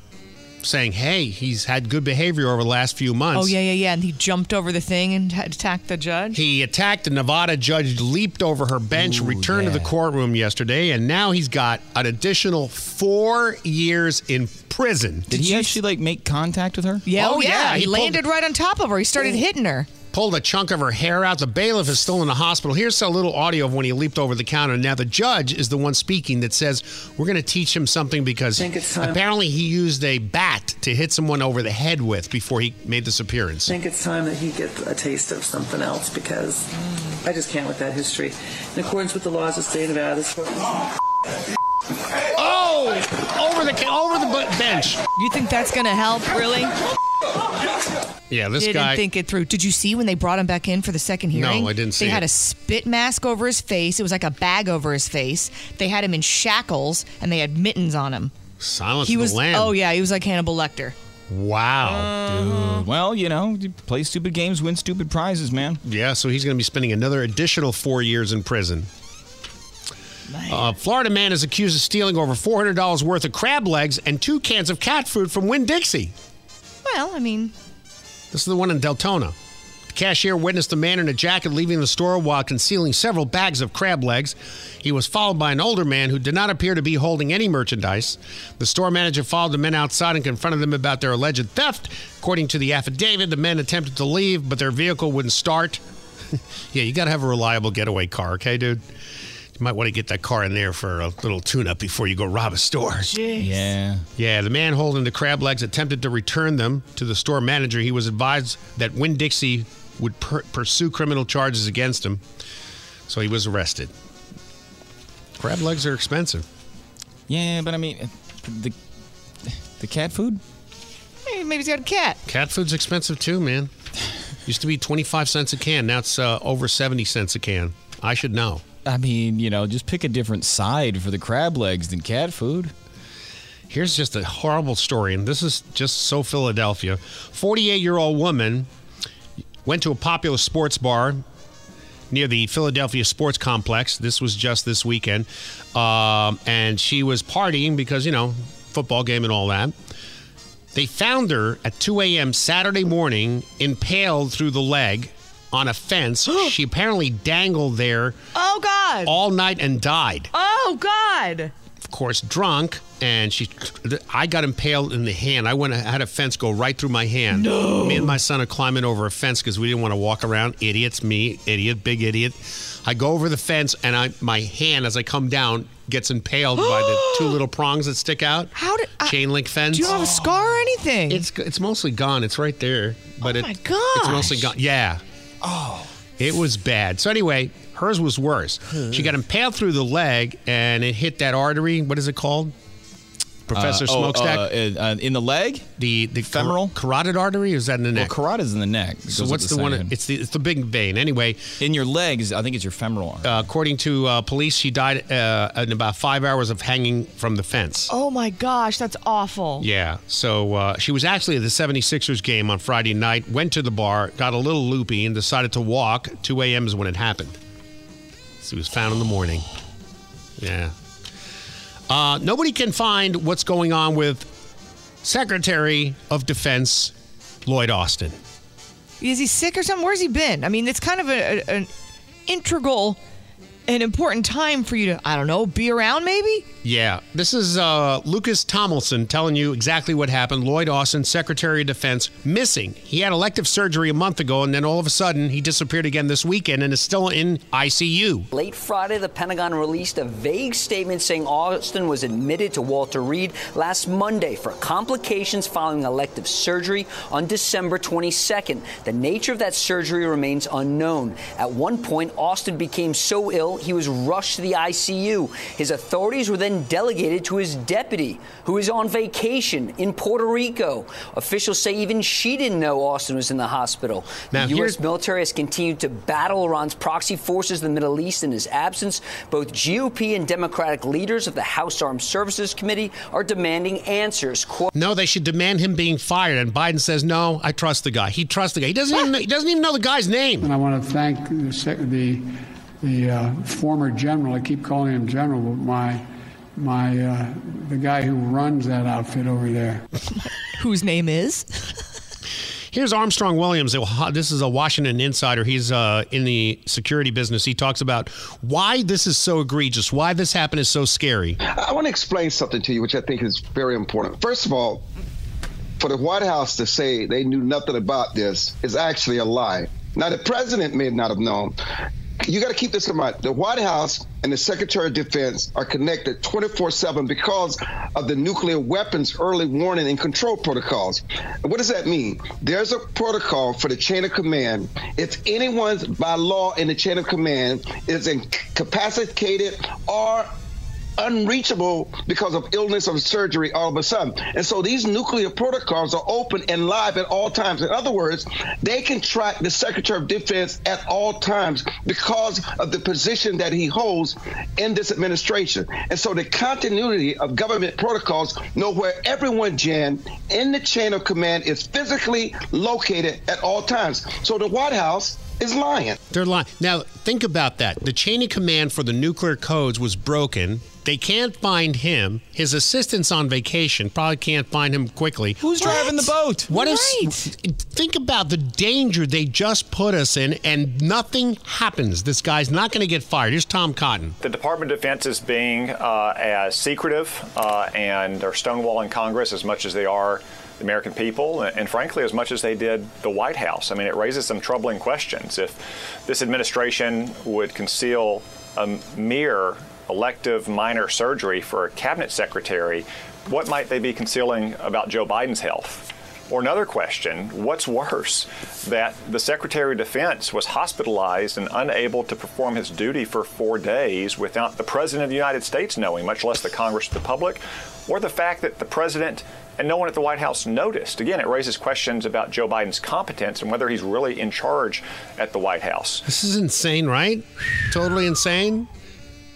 saying, "Hey, he's had good behavior over the last few months." Oh, yeah, yeah, yeah. And he jumped over the thing and attacked the judge. He attacked a Nevada judge, leaped over her bench, returned to the courtroom yesterday, and now he's got an additional four years in prison. Did he actually like make contact with her? Yeah, oh, oh yeah. He, pulled- Oh. landed right on top of her. He started oh. hitting her. pulled a chunk of her hair out. The bailiff is still in the hospital. Here's a little audio of when he leaped over the counter. Now the judge is the one speaking that says we're going to teach him something because Think it's time- apparently he used a bat to hit someone over the head with before he made this appearance. I think it's time that he gets a taste of something else because I just can't with that history. In accordance with the laws of the state of Nevada, this court- Oh, over the over the bench. You think that's going to help, really? Yeah, this didn't guy. think it through. Did you see when they brought him back in for the second hearing? No, hearing? I didn't see They had a spit mask over his face. It was like a bag over his face. They had him in shackles and they had mittens on him. Silence he of was. the Lamb. Oh yeah, he was like Hannibal Lecter. Wow. Dude. Well, you know, you play stupid games, win stupid prizes, man. Yeah, so he's going to be spending another additional four years in prison. Uh, Florida man is accused of stealing over $400 worth of crab legs and two cans of cat food from Winn Dixie. Well, I mean, This is the one in Deltona. The cashier witnessed a man in a jacket leaving the store while concealing several bags of crab legs. He was followed by an older man who did not appear to be holding any merchandise. The store manager followed the men outside and confronted them about their alleged theft. According to the affidavit, the men attempted to leave, but their vehicle wouldn't start. yeah, you got to have a reliable getaway car, okay, dude? You might want to get that car in there for a little tune up before you go rob a store. Yeah. Yeah, the man holding the crab legs attempted to return them to the store manager. He was advised that Winn Dixie would per- pursue criminal charges against him, so he was arrested. Crab legs are expensive. Yeah, but I mean, the the cat food. hey, maybe he's got a cat. Cat food's expensive too, man. Used to be 25 cents a can. Now it's uh, over 70 cents a can. I should know. I mean, you know, just pick a different side for the crab legs than cat food. Here's just a horrible story, and this is just so Philadelphia. 48 year old woman went to a popular sports bar near the Philadelphia Sports Complex. This was just this weekend. Um, and she was partying because, you know, football game and all that. They found her at 2 a.m. Saturday morning, impaled through the leg on a fence. she apparently dangled there Oh God. all night and died. Oh God. Of course, drunk, and she. I got impaled in the hand. I went. I had a fence go right through my hand. No. Me and my son are climbing over a fence because we didn't want to walk around. Idiots, me, idiot, big idiot. I go over the fence, and I my hand as I come down gets impaled by the two little prongs that stick out. How did chain link fence? Do you have a scar or anything? It's it's mostly gone. It's right there, but Oh it, it's mostly gone. Yeah. Oh. It was bad. So anyway, hers was worse. She got impaled through the leg, and it hit that artery. What is it called? Professor Uh, oh, Smokestack. uh, uh, in the leg, the the femoral carotid artery. Or is that in the well, neck? carotid is in the neck. It So goes what's up the one? side. It's the it's the big vein. Anyway, in your legs? I think it's your femoral arm. uh, according to uh, police, she died uh, in about five hours of hanging from the fence. Oh my gosh, that's awful. Yeah. So uh, she was actually at the 76ers game on Friday night, went to the bar, got a little loopy, and decided to walk. 2 a.m. is when it happened. She was found in the morning. Yeah. Uh, nobody can find what's going on with Secretary of Defense Lloyd Austin. Is he sick or something? Where's he been? I mean, it's kind of a, a- an integral and important time for you to, I don't know, be around maybe? Yeah, this is uh, Lucas Tomlinson telling you exactly what happened. Lloyd Austin, Secretary of Defense, missing. He had elective surgery a month ago, and then all of a sudden he disappeared again this weekend and is still in ICU. Late Friday, the Pentagon released a vague statement saying Austin was admitted to Walter Reed last Monday for complications following elective surgery on December 22nd. The nature of that surgery remains unknown. At one point, Austin became so ill he was rushed to the ICU. His authorities were then delegated to his deputy, who is on vacation in Puerto Rico. Officials say even she didn't know Austin was in the hospital. Now, the U.S. military has continued to battle Iran's proxy forces in the Middle East in his absence. Both GOP and Democratic leaders of the House Armed Services Committee are demanding answers. Quote, No, they should demand him being fired. And Biden says, "No, I trust the guy. He trusts the guy. He doesn't even know, he doesn't even know the guy's name." And I want to thank the the, the uh, former general. I keep calling him general, but my my uh, the guy who runs that outfit over there. Whose name is? Here's Armstrong Williams. This is a Washington insider. He's uh, in the security business. He talks about why this is so egregious, why this happened is so scary. I want to explain something to you, which I think is very important. First of all, for the White House to say they knew nothing about this is actually a lie. Now, the president may not have known. You got to keep this in mind. The White House and the Secretary of Defense are connected 24 7 because of the nuclear weapons early warning and control protocols. What does that mean? There's a protocol for the chain of command. If anyone's by law in the chain of command is incapacitated or unreachable because of illness or surgery all of a sudden. And so these nuclear protocols are open and live at all times. In other words, they can track the Secretary of Defense at all times because of the position that he holds in this administration. And so the continuity of government protocols know where everyone, Jan, in the chain of command is physically located at all times. So the White House is lying. They're lying. Now, think about that. The chain of command for the nuclear codes was broken. They can't find him. His assistant's on vacation. Probably can't find him quickly. Who's driving the boat? What if? Think about the danger they just put us in, and nothing happens. This guy's not going to get fired. Here's Tom Cotton. The Department of Defense is being uh, as secretive uh, and are stonewalling Congress as much as they are the American people, and frankly, as much as they did the White House. I mean, it raises some troubling questions. If this administration would conceal a mere elective minor surgery for a cabinet secretary, what might they be concealing about Joe Biden's health? Or another question what's worse, that the Secretary of Defense was hospitalized and unable to perform his duty for four days without the President of the United States knowing, much less the Congress or the public, or the fact that the President and no one at the White House noticed? Again, it raises questions about Joe Biden's competence and whether he's really in charge at the White House. This is insane, right? Totally insane.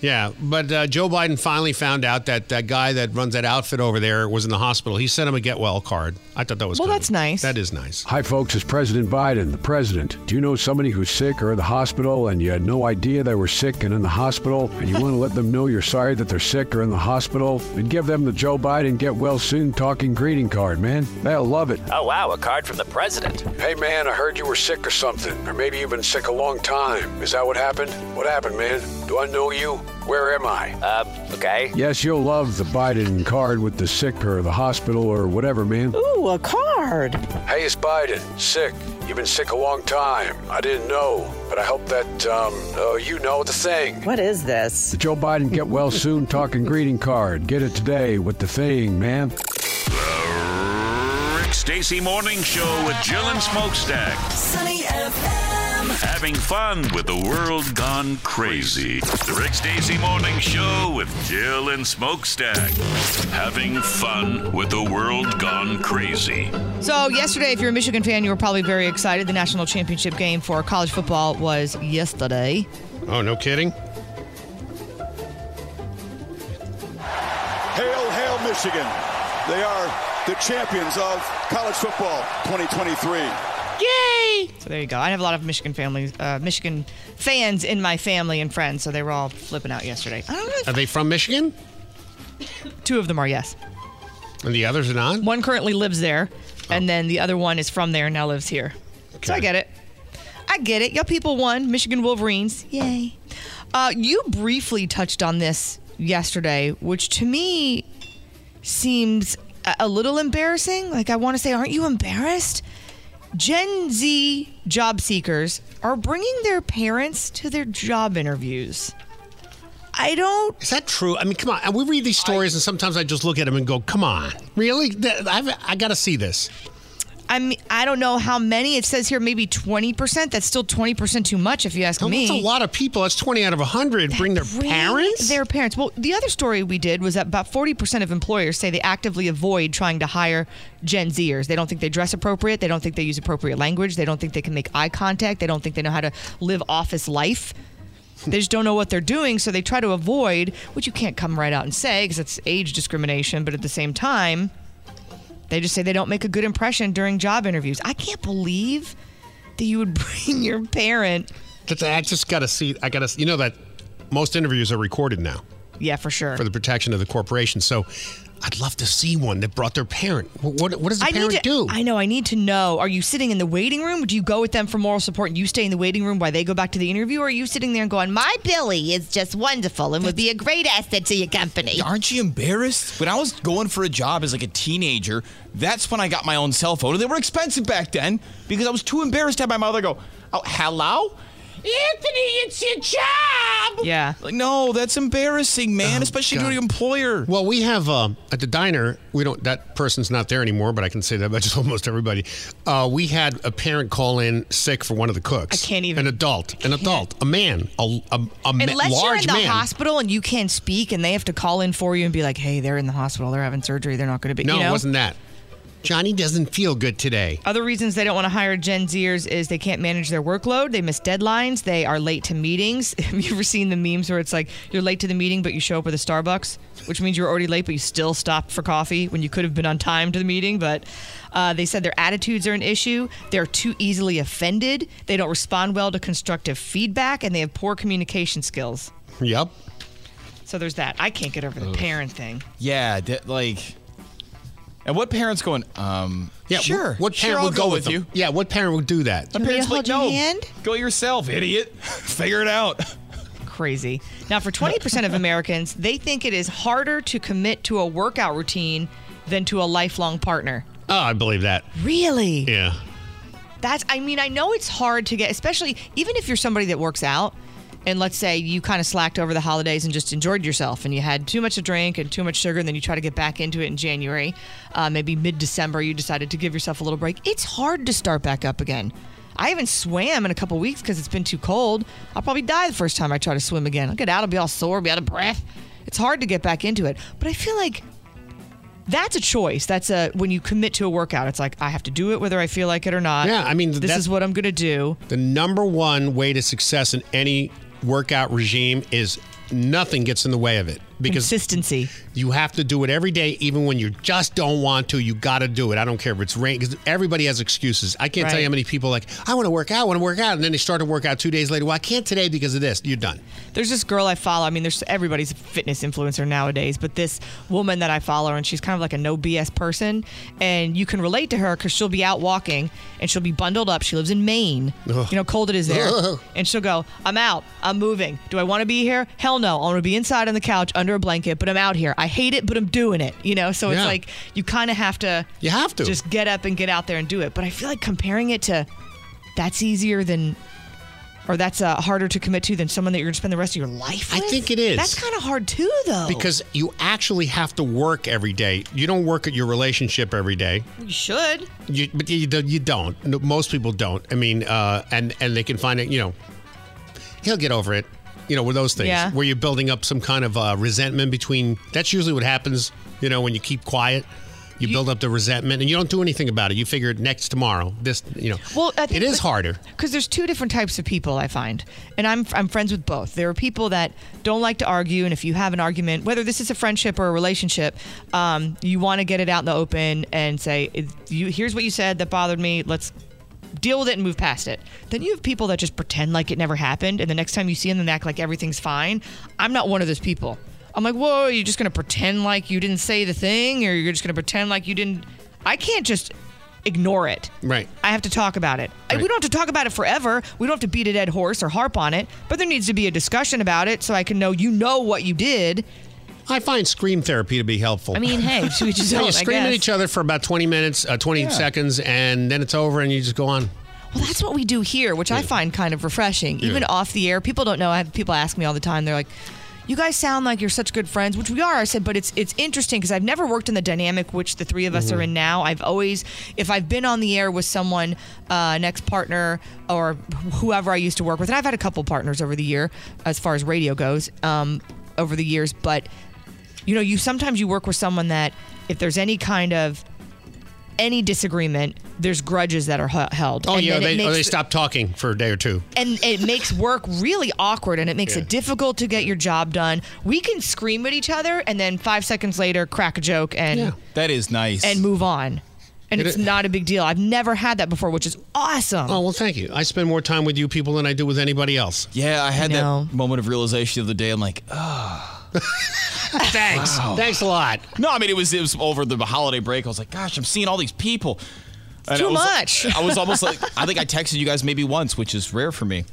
Yeah, but uh, Joe Biden finally found out that that guy that runs that outfit over there was in the hospital. He sent him a get well card. I thought that was Well, kind that's nice. That is nice. Hi, folks. It's President Biden, the president. Do you know somebody who's sick or in the hospital and you had no idea they were sick and in the hospital and you want to let them know you're sorry that they're sick or in the hospital? Then give them the Joe Biden Get Well Soon talking greeting card, man. They'll love it. Oh, wow, a card from the president. Hey, man, I heard you were sick or something. Or maybe you've been sick a long time. Is that what happened? What happened, man? Do I know you? Where am I? Uh, okay. Yes, you'll love the Biden card with the sick or the hospital or whatever, man. Ooh, a card. Hey, it's Biden. Sick. You've been sick a long time. I didn't know, but I hope that, um, oh, you know the thing. What is this? The Joe Biden Get Well Soon talking greeting card. Get it today with the thing, man. The Rick Stacy Morning Show with Jill and Smokestack. Sunny FM. Having fun with the world gone crazy. The Rick Stacy Morning Show with Jill and Smokestack. Having fun with the world gone crazy. So, yesterday, if you're a Michigan fan, you were probably very excited. The national championship game for college football was yesterday. Oh, no kidding. Hail, hail, Michigan. They are the champions of college football 2023. Yay! So there you go. I have a lot of Michigan families, uh, Michigan fans in my family and friends, so they were all flipping out yesterday. I don't know. Are they from Michigan? Two of them are yes. And the others are not? One currently lives there, and then the other one is from there and now lives here. So I get it. I get it. Y'all people won. Michigan Wolverines. Yay. Uh, you briefly touched on this yesterday, which to me seems a- a little embarrassing. Like, I want to say, aren't you embarrassed? Gen Z job seekers are bringing their parents to their job interviews. I don't. Is that true? I mean, come on. We read these stories, and sometimes I just look at them and go, "Come on, really? I've, I got to see this." I mean, I don't know how many. It says here maybe 20%. That's still 20% too much if you ask Oh, me. That's a lot of people. That's twenty out of hundred. Bring their parents. Their parents. Well, the other story we did was that about 40% of employers say they actively avoid trying to hire Gen Zers. They don't think they dress appropriate. They don't think they use appropriate language. They don't think they can make eye contact. They don't think they know how to live office life. They just don't know what they're doing, so they try to avoid, which you can't come right out and say because it's age discrimination, but at the same time, they just say they don't make a good impression during job interviews. I can't believe that you would bring your parent. Just- I just got to see. I got to. You know that most interviews are recorded now Yeah, for sure. for the protection of the corporation. So, I'd love to see one that brought their parent. What what, what does the I parent to, do? I know. I need to know. Are you sitting in the waiting room? Do you go with them for moral support and you stay in the waiting room while they go back to the interview? Or are you sitting there and going, "My Billy is just wonderful and would be a great asset to your company"? Aren't you embarrassed? When I was going for a job as like a teenager, that's when I got my own cell phone. And they were expensive back then because I was too embarrassed to have my mother go, "Oh, hello." Anthony, it's your job. Yeah. Like, no, that's embarrassing, man, especially to God. an employer. Well, we have um, at the diner. We don't. That person's not there anymore, but I can say that about just almost everybody. Uh, we had a parent call in sick for one of the cooks. I can't even- An adult, an adult, a man, a, a, a ma- Unless you're in the man. hospital and you can't speak and they have to call in for you and be like, "Hey, they're in the hospital. They're having surgery. They're not going to be." no, you know? it wasn't that. Johnny doesn't feel good today. Other reasons they don't want to hire Gen Zers is they can't manage their workload. They miss deadlines. They are late to meetings. Have you ever seen the memes where it's like you're late to the meeting, but you show up with a Starbucks, which means you're already late, but you still stop for coffee when you could have been on time to the meeting? But uh, they said their attitudes are an issue. They're too easily offended. They don't respond well to constructive feedback, and they have poor communication skills. Yep. So there's that. I can't get over the parent thing. Yeah, like. And what parents going? Um, Yeah. sure. What parent I'll would go, with you? Yeah. What parent would do that? My parents like, no, hand? go yourself, idiot. Figure it out. crazy. Now, for 20% of Americans, they think it is harder to commit to a workout routine than to a lifelong partner. Oh, I believe that. Really? Yeah. That's, I mean, I know it's hard to get, especially even if you're somebody that works out. And let's say you kind of slacked over the holidays and just enjoyed yourself, and you had too much to drink and too much sugar, and then you try to get back into it in January. Uh, maybe mid December, you decided to give yourself a little break. It's hard to start back up again. I haven't swam in a couple weeks because it's been too cold. I'll probably die the first time I try to swim again. I'll get out, I'll be all sore, be out of breath. It's hard to get back into it. But I feel like that's a choice. That's a when you commit to a workout, it's like I have to do it whether I feel like it or not. Yeah, I mean, this is what I'm going to do. The number one way to success in any workout regime is nothing gets in the way of it because consistency. You have to do it every day, even when you just don't want to. You got to do it. I don't care if it's rain because everybody has excuses. I can't tell you how many people are like I want to work out, I want to work out, and then they start to work out two days later. Well, I can't today because of this. You're done. There's this girl I follow. I mean, there's everybody's a fitness influencer nowadays, but this woman that I follow, and she's kind of like a no BS person, and you can relate to her because she'll be out walking and she'll be bundled up. She lives in Maine. Ugh. You know, cold it is there, Ugh. and she'll go, "I'm out. I'm moving. Do I want to be here? Hell no. I want to be inside on the couch under a blanket, but I'm out here. I hate it, but I'm doing it. You know, so it's Yeah. like you kind of have to. You have to just get up and get out there and do it. But I feel like comparing it to that's easier than or that's uh, harder to commit to than someone that you're going to spend the rest of your life with? I think it is. That's kind of hard too, though. Because you actually have to work every day. You don't work at your relationship every day. you should. You, but you, don't- you don't. Most people don't. I mean, uh, and and they can find it. You know, he'll get over it. You know, with those things Yeah. where you're building up some kind of uh, resentment between. That's usually what happens. You know, when you keep quiet, you, build up the resentment, and you don't do anything about it. You figure next tomorrow. This, you know, Well, I think it is harder. because there's two different types of people I find, and I'm I'm friends with both. There are people that don't like to argue, and if you have an argument, whether this is a friendship or a relationship, um, you want to get it out in the open and say, "You here's what you said that bothered me. Let's." Deal with it and move past it. Then you have people that just pretend like it never happened, and the next time you see them, they act like everything's fine. I'm not one of those people. I'm like, whoa, you're just gonna pretend like you didn't say the thing, or you're just gonna pretend like you didn't. I can't just ignore it. Right. I have to talk about it. I- We don't have to talk about it forever. We don't have to beat a dead horse or harp on it, but there needs to be a discussion about it so I can know you know what you did. I find scream therapy to be helpful. I mean, hey, to each his So you I scream at each other for about 20 minutes, uh, 20 Yeah. seconds, and then it's over, and you just go on. Well, that's what we do here, which I find kind of refreshing. Even off the air, people don't know. I have people ask me all the time. They're like, "You guys sound like you're such good friends," which we are. I said, but it's it's interesting because I've never worked in the dynamic which the three of us Mm-hmm. are in now. I've always, if I've been on the air with someone, uh, an ex partner or whoever I used to work with, and I've had a couple partners over the year as far as radio goes, um, over the years, but you know, you sometimes you work with someone that if there's any kind of any disagreement, there's grudges that are held. Oh, And yeah, then it they, or they stop talking for a day or two. and it makes work really awkward and it makes Yeah. it difficult to get your job done. We can scream at each other and then five seconds later crack a joke and That is nice. and move on. And It it's is- not a big deal. I've never had that before, which is awesome. Oh, well, thank you. I spend more time with you people than I do with anybody else. Yeah, I had know. that moment of realization the other day. I'm like, oh. Thanks. Thanks a lot. No, I mean it was it was over the holiday break. I was like, gosh, I'm seeing all these people. And too I was- much. I was almost like, I think I texted you guys maybe once, which is rare for me.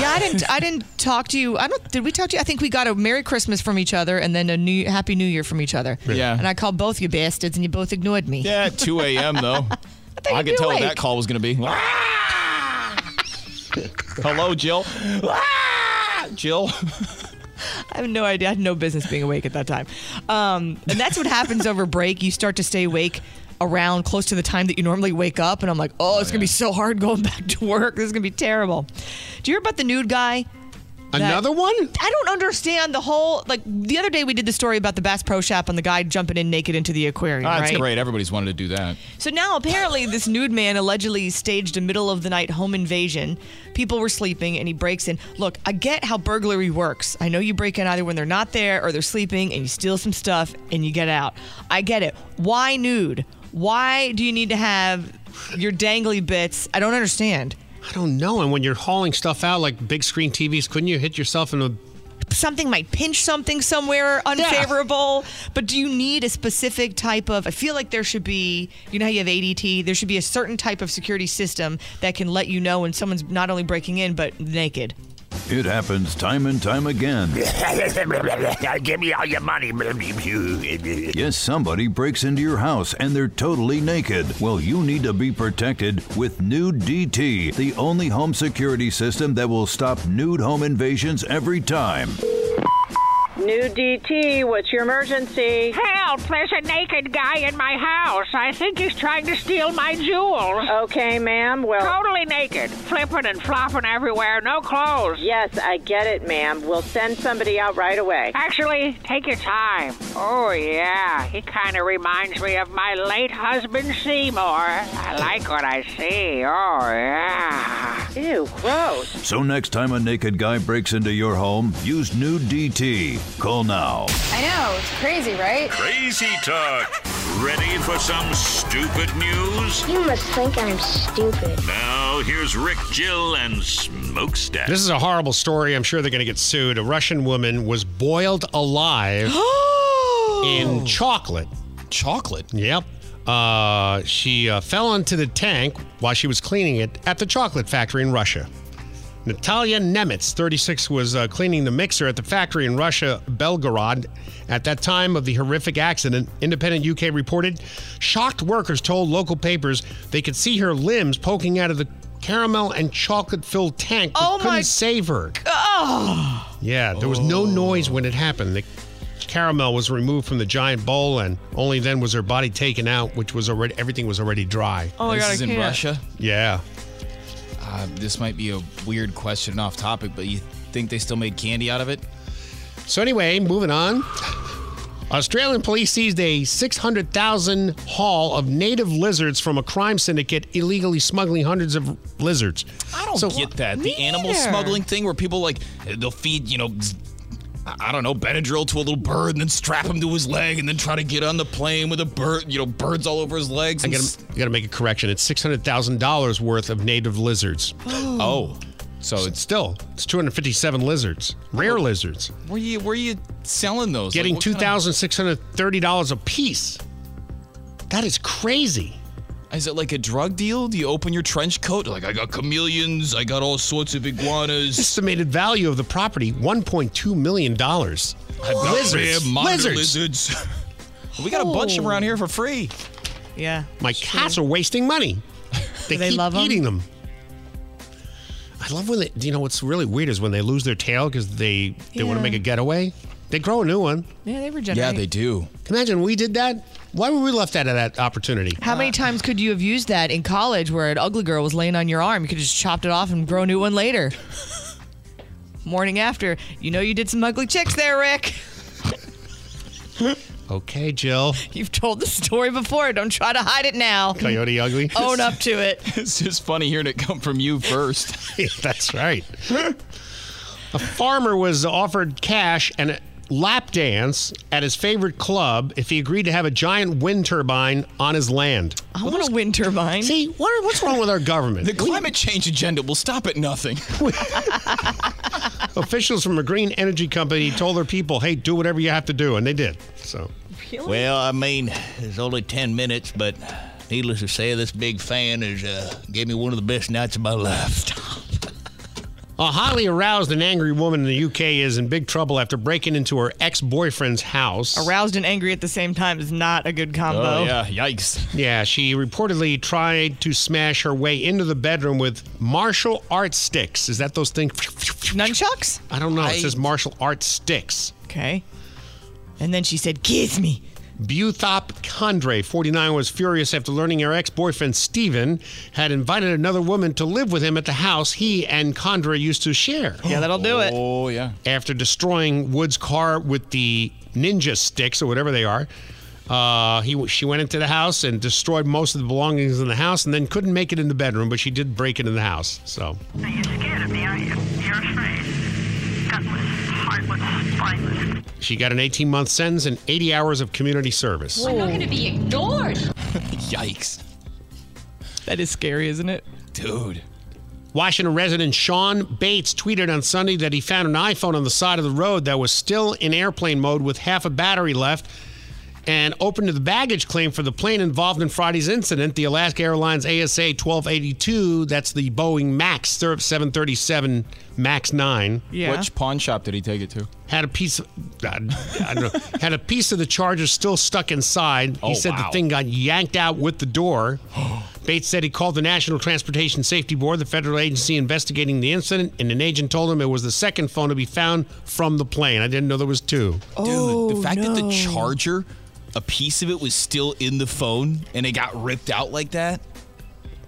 Yeah, I didn't. I didn't talk to you. I don't. Did we talk to you? I think we got a Merry Christmas from each other and then a New Happy New Year from each other. Yeah. And I called both you bastards, and you both ignored me. Yeah, at 2 a.m. though. I, you'd could be tell what that call was going to be. Hello, Jill. Jill. I have no idea. I had no business being awake at that time. Um, and that's what happens over break. You start to stay awake around close to the time that you normally wake up. And I'm like, oh, it's going to be so hard going back to work. This is going to be terrible. Do you hear about the nude guy? Another one? I don't understand the whole. Like the other day, we did the story about the Bass Pro Shop and the guy jumping in naked into the aquarium. Ah, that's right? great. Everybody's wanted to do that. So now apparently this nude man allegedly staged a middle of the night home invasion. People were sleeping and he breaks in. Look, I get how burglary works. I know you break in either when they're not there or they're sleeping and you steal some stuff and you get out. I get it. Why nude? Why do you need to have your dangly bits? I don't understand. I don't know. And when you're hauling stuff out like big screen TVs, couldn't you hit yourself in the something might pinch something somewhere unfavorable but do you need a specific type of i feel like there should be you know how you have adt there should be a certain type of security system that can let you know when someone's not only breaking in but naked It happens time and time again. Give me all your money. Yes, somebody breaks into your house and they're totally naked. Well, you need to be protected with Nude DT, the only home security system that will stop nude home invasions every time. New DT, what's your emergency? Help! There's a naked guy in my house. I think he's trying to steal my jewels. Okay, ma'am. Well, Totally naked, flipping and flopping everywhere, no clothes. yes, I get it, ma'am. We'll send somebody out right away. Actually, take your time. Oh, yeah, he kind of reminds me of my late husband Seymour. I like what I see. Oh, yeah. Ew, gross. So next time a naked guy breaks into your home, use new DT. Call now. I know, it's crazy, right? Crazy talk. Ready for some stupid news? You must think I'm stupid. Now, here's Rick, Jill, and Smokestack. This is a horrible story. I'm sure they're going to get sued. A Russian woman was boiled alive in chocolate. Chocolate? Yep. Uh, she uh, fell into the tank while she was cleaning it at the chocolate factory in Russia. Natalia Nemitz, 36, was uh, cleaning the mixer at the factory in Russia, Belgorod. At that time of the horrific accident, Independent UK reported shocked workers told local papers they could see her limbs poking out of the caramel and chocolate filled tank, but Oh couldn't my save her. Oh. Yeah, there was no noise when it happened. The caramel was removed from the giant bowl, and only then was her body taken out, which was already everything was already dry. Oh my this God, I is in can't. Russia. Yeah. Uh, this might be a weird question off topic, but you think they still made candy out of it? So anyway, moving on. Australian police seized a 600,000 haul of native lizards from a crime syndicate illegally smuggling hundreds of lizards. I don't So- get that. The animal smuggling thing where people like they'll feed, you know, z- I don't know, Benadryl to a little bird and then strap him to his leg and then try to get on the plane with a bird, you know, birds all over his legs. I gotta, s- I gotta make a correction. It's $600,000 worth of native lizards. Oh. oh. So it's still, it's 257 lizards, rare lizards. Where you where you selling those? Getting Like, what kind of- $2,630 a piece. That is crazy. Is it like a drug deal? Do you open your trench coat? Like I got chameleons, I got all sorts of iguanas. Estimated value of the property, $1.2 million. I've got rare monitor lizards. we got a bunch of them around here for free. Yeah. My cats are wasting money. They, they keep love 'em? eating them. I love when they, you know, what's really weird is when they lose their tail because they, they want to make a getaway. They grow a new one. Yeah, they regenerate. Yeah, they do. Imagine we did that. Why were we left out of that opportunity? How many uh. times could you have used that in college where an ugly girl was laying on your arm? You could have just chopped it off and grow a new one later. Morning after, you know you did some ugly chicks there, Rick. Okay, Jill. You've told the story before. Don't try to hide it now. Coyote ugly. Own up to it. it's just funny hearing it come from you first. That's right. A farmer was offered cash and a lap dance at his favorite club if he agreed to have a giant wind turbine on his land. I want a wind turbine. See, what, what's wrong with our government? The climate change agenda will stop at nothing. Officials from a green energy company told their people, "Hey, do whatever you have to do," and they did. So, Well, I mean, it's only 10 minutes, but needless to say, this big fan has uh, gave me one of the best nights of my life. A highly aroused and angry woman in the UK is in big trouble after breaking into her ex-boyfriend's house. Aroused and angry at the same time is not a good combo. Oh yeah, yikes. Yeah, she reportedly tried to smash her way into the bedroom with martial art sticks. Is that those things? Nunchucks? I don't know. It says martial art sticks. Okay. And then she said, Kiss me. Buthop Condre, 49, was furious after learning her ex boyfriend, Steven, had invited another woman to live with him at the house he and Condre used to share. Yeah, that'll do it. Oh yeah. After destroying Wood's car with the ninja sticks or whatever they are, uh, he she went into the house and destroyed most of the belongings in the house, and then couldn't make it in the bedroom, but she did break it in the house. So Now you're scared of me, aren't you? You're afraid. Gutless, heartless, spineless. She got an 18 month sentence and 80 hours of community service. We're not going to be ignored. Yikes. That is scary, isn't it? Dude. Washington resident Sean Bates tweeted on Sunday that he found an iPhone on the side of the road that was still in airplane mode with half a battery left and opened the baggage claim for the plane involved in Friday's incident, the Alaska Airlines ASA 1282. That's the Boeing MAX 737 MAX 9. Yeah. Which pawn shop did he take it to? had a piece of I, I don't know, had a piece of the charger still stuck inside. He Oh, said wow. the thing got yanked out with the door. Bates said he called the National Transportation Safety Board, the federal agency investigating the incident, and an agent told him it was the second phone to be found from the plane. I didn't know there was two. Oh, Dude, the fact that the oh, charger, a piece of it was still in the phone and it got ripped out like that.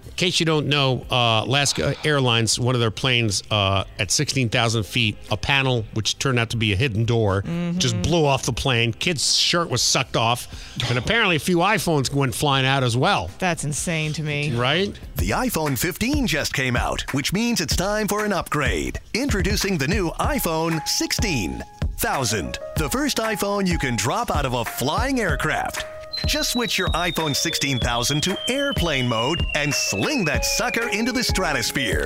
In case you don't know, uh, Alaska Airlines, one of their planes uh, at 16,000 feet, a panel which turned out to be a hidden door, just blew off the plane. Kid's shirt was sucked off, and apparently a few iPhones went flying out as well. That's insane to me. Right? The iPhone 15 just came out, which means it's time for an upgrade. Introducing the new iPhone 16,000, the first iPhone you can drop out of a flying aircraft. Just switch your iPhone 16,000 to airplane mode and sling that sucker into the stratosphere.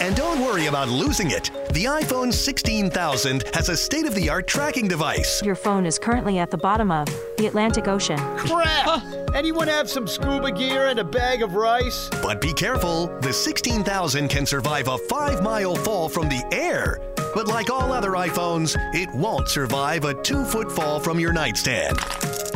And don't worry about losing it. The iPhone 16,000 has a state of the art tracking device. Your phone is currently at the bottom of the Atlantic Ocean. Crap! Anyone have some scuba gear and a bag of rice? But be careful, the 16,000 can survive a five mile fall from the air. But like all other iPhones, it won't survive a two foot fall from your nightstand.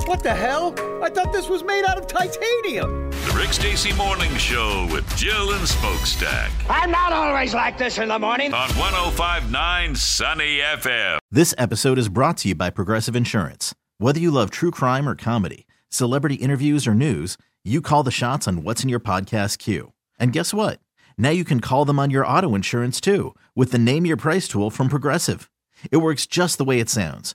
What the hell? I thought this was made out of titanium. The Rick Stacy Morning Show with Jill and Smokestack I'm not always like this in the morning. on 1059 Sunny FM. This episode is brought to you by Progressive Insurance. Whether you love true crime or comedy, celebrity interviews or news, you call the shots on what's in your podcast queue. And guess what? Now you can call them on your auto insurance too with the Name Your Price tool from Progressive. It works just the way it sounds.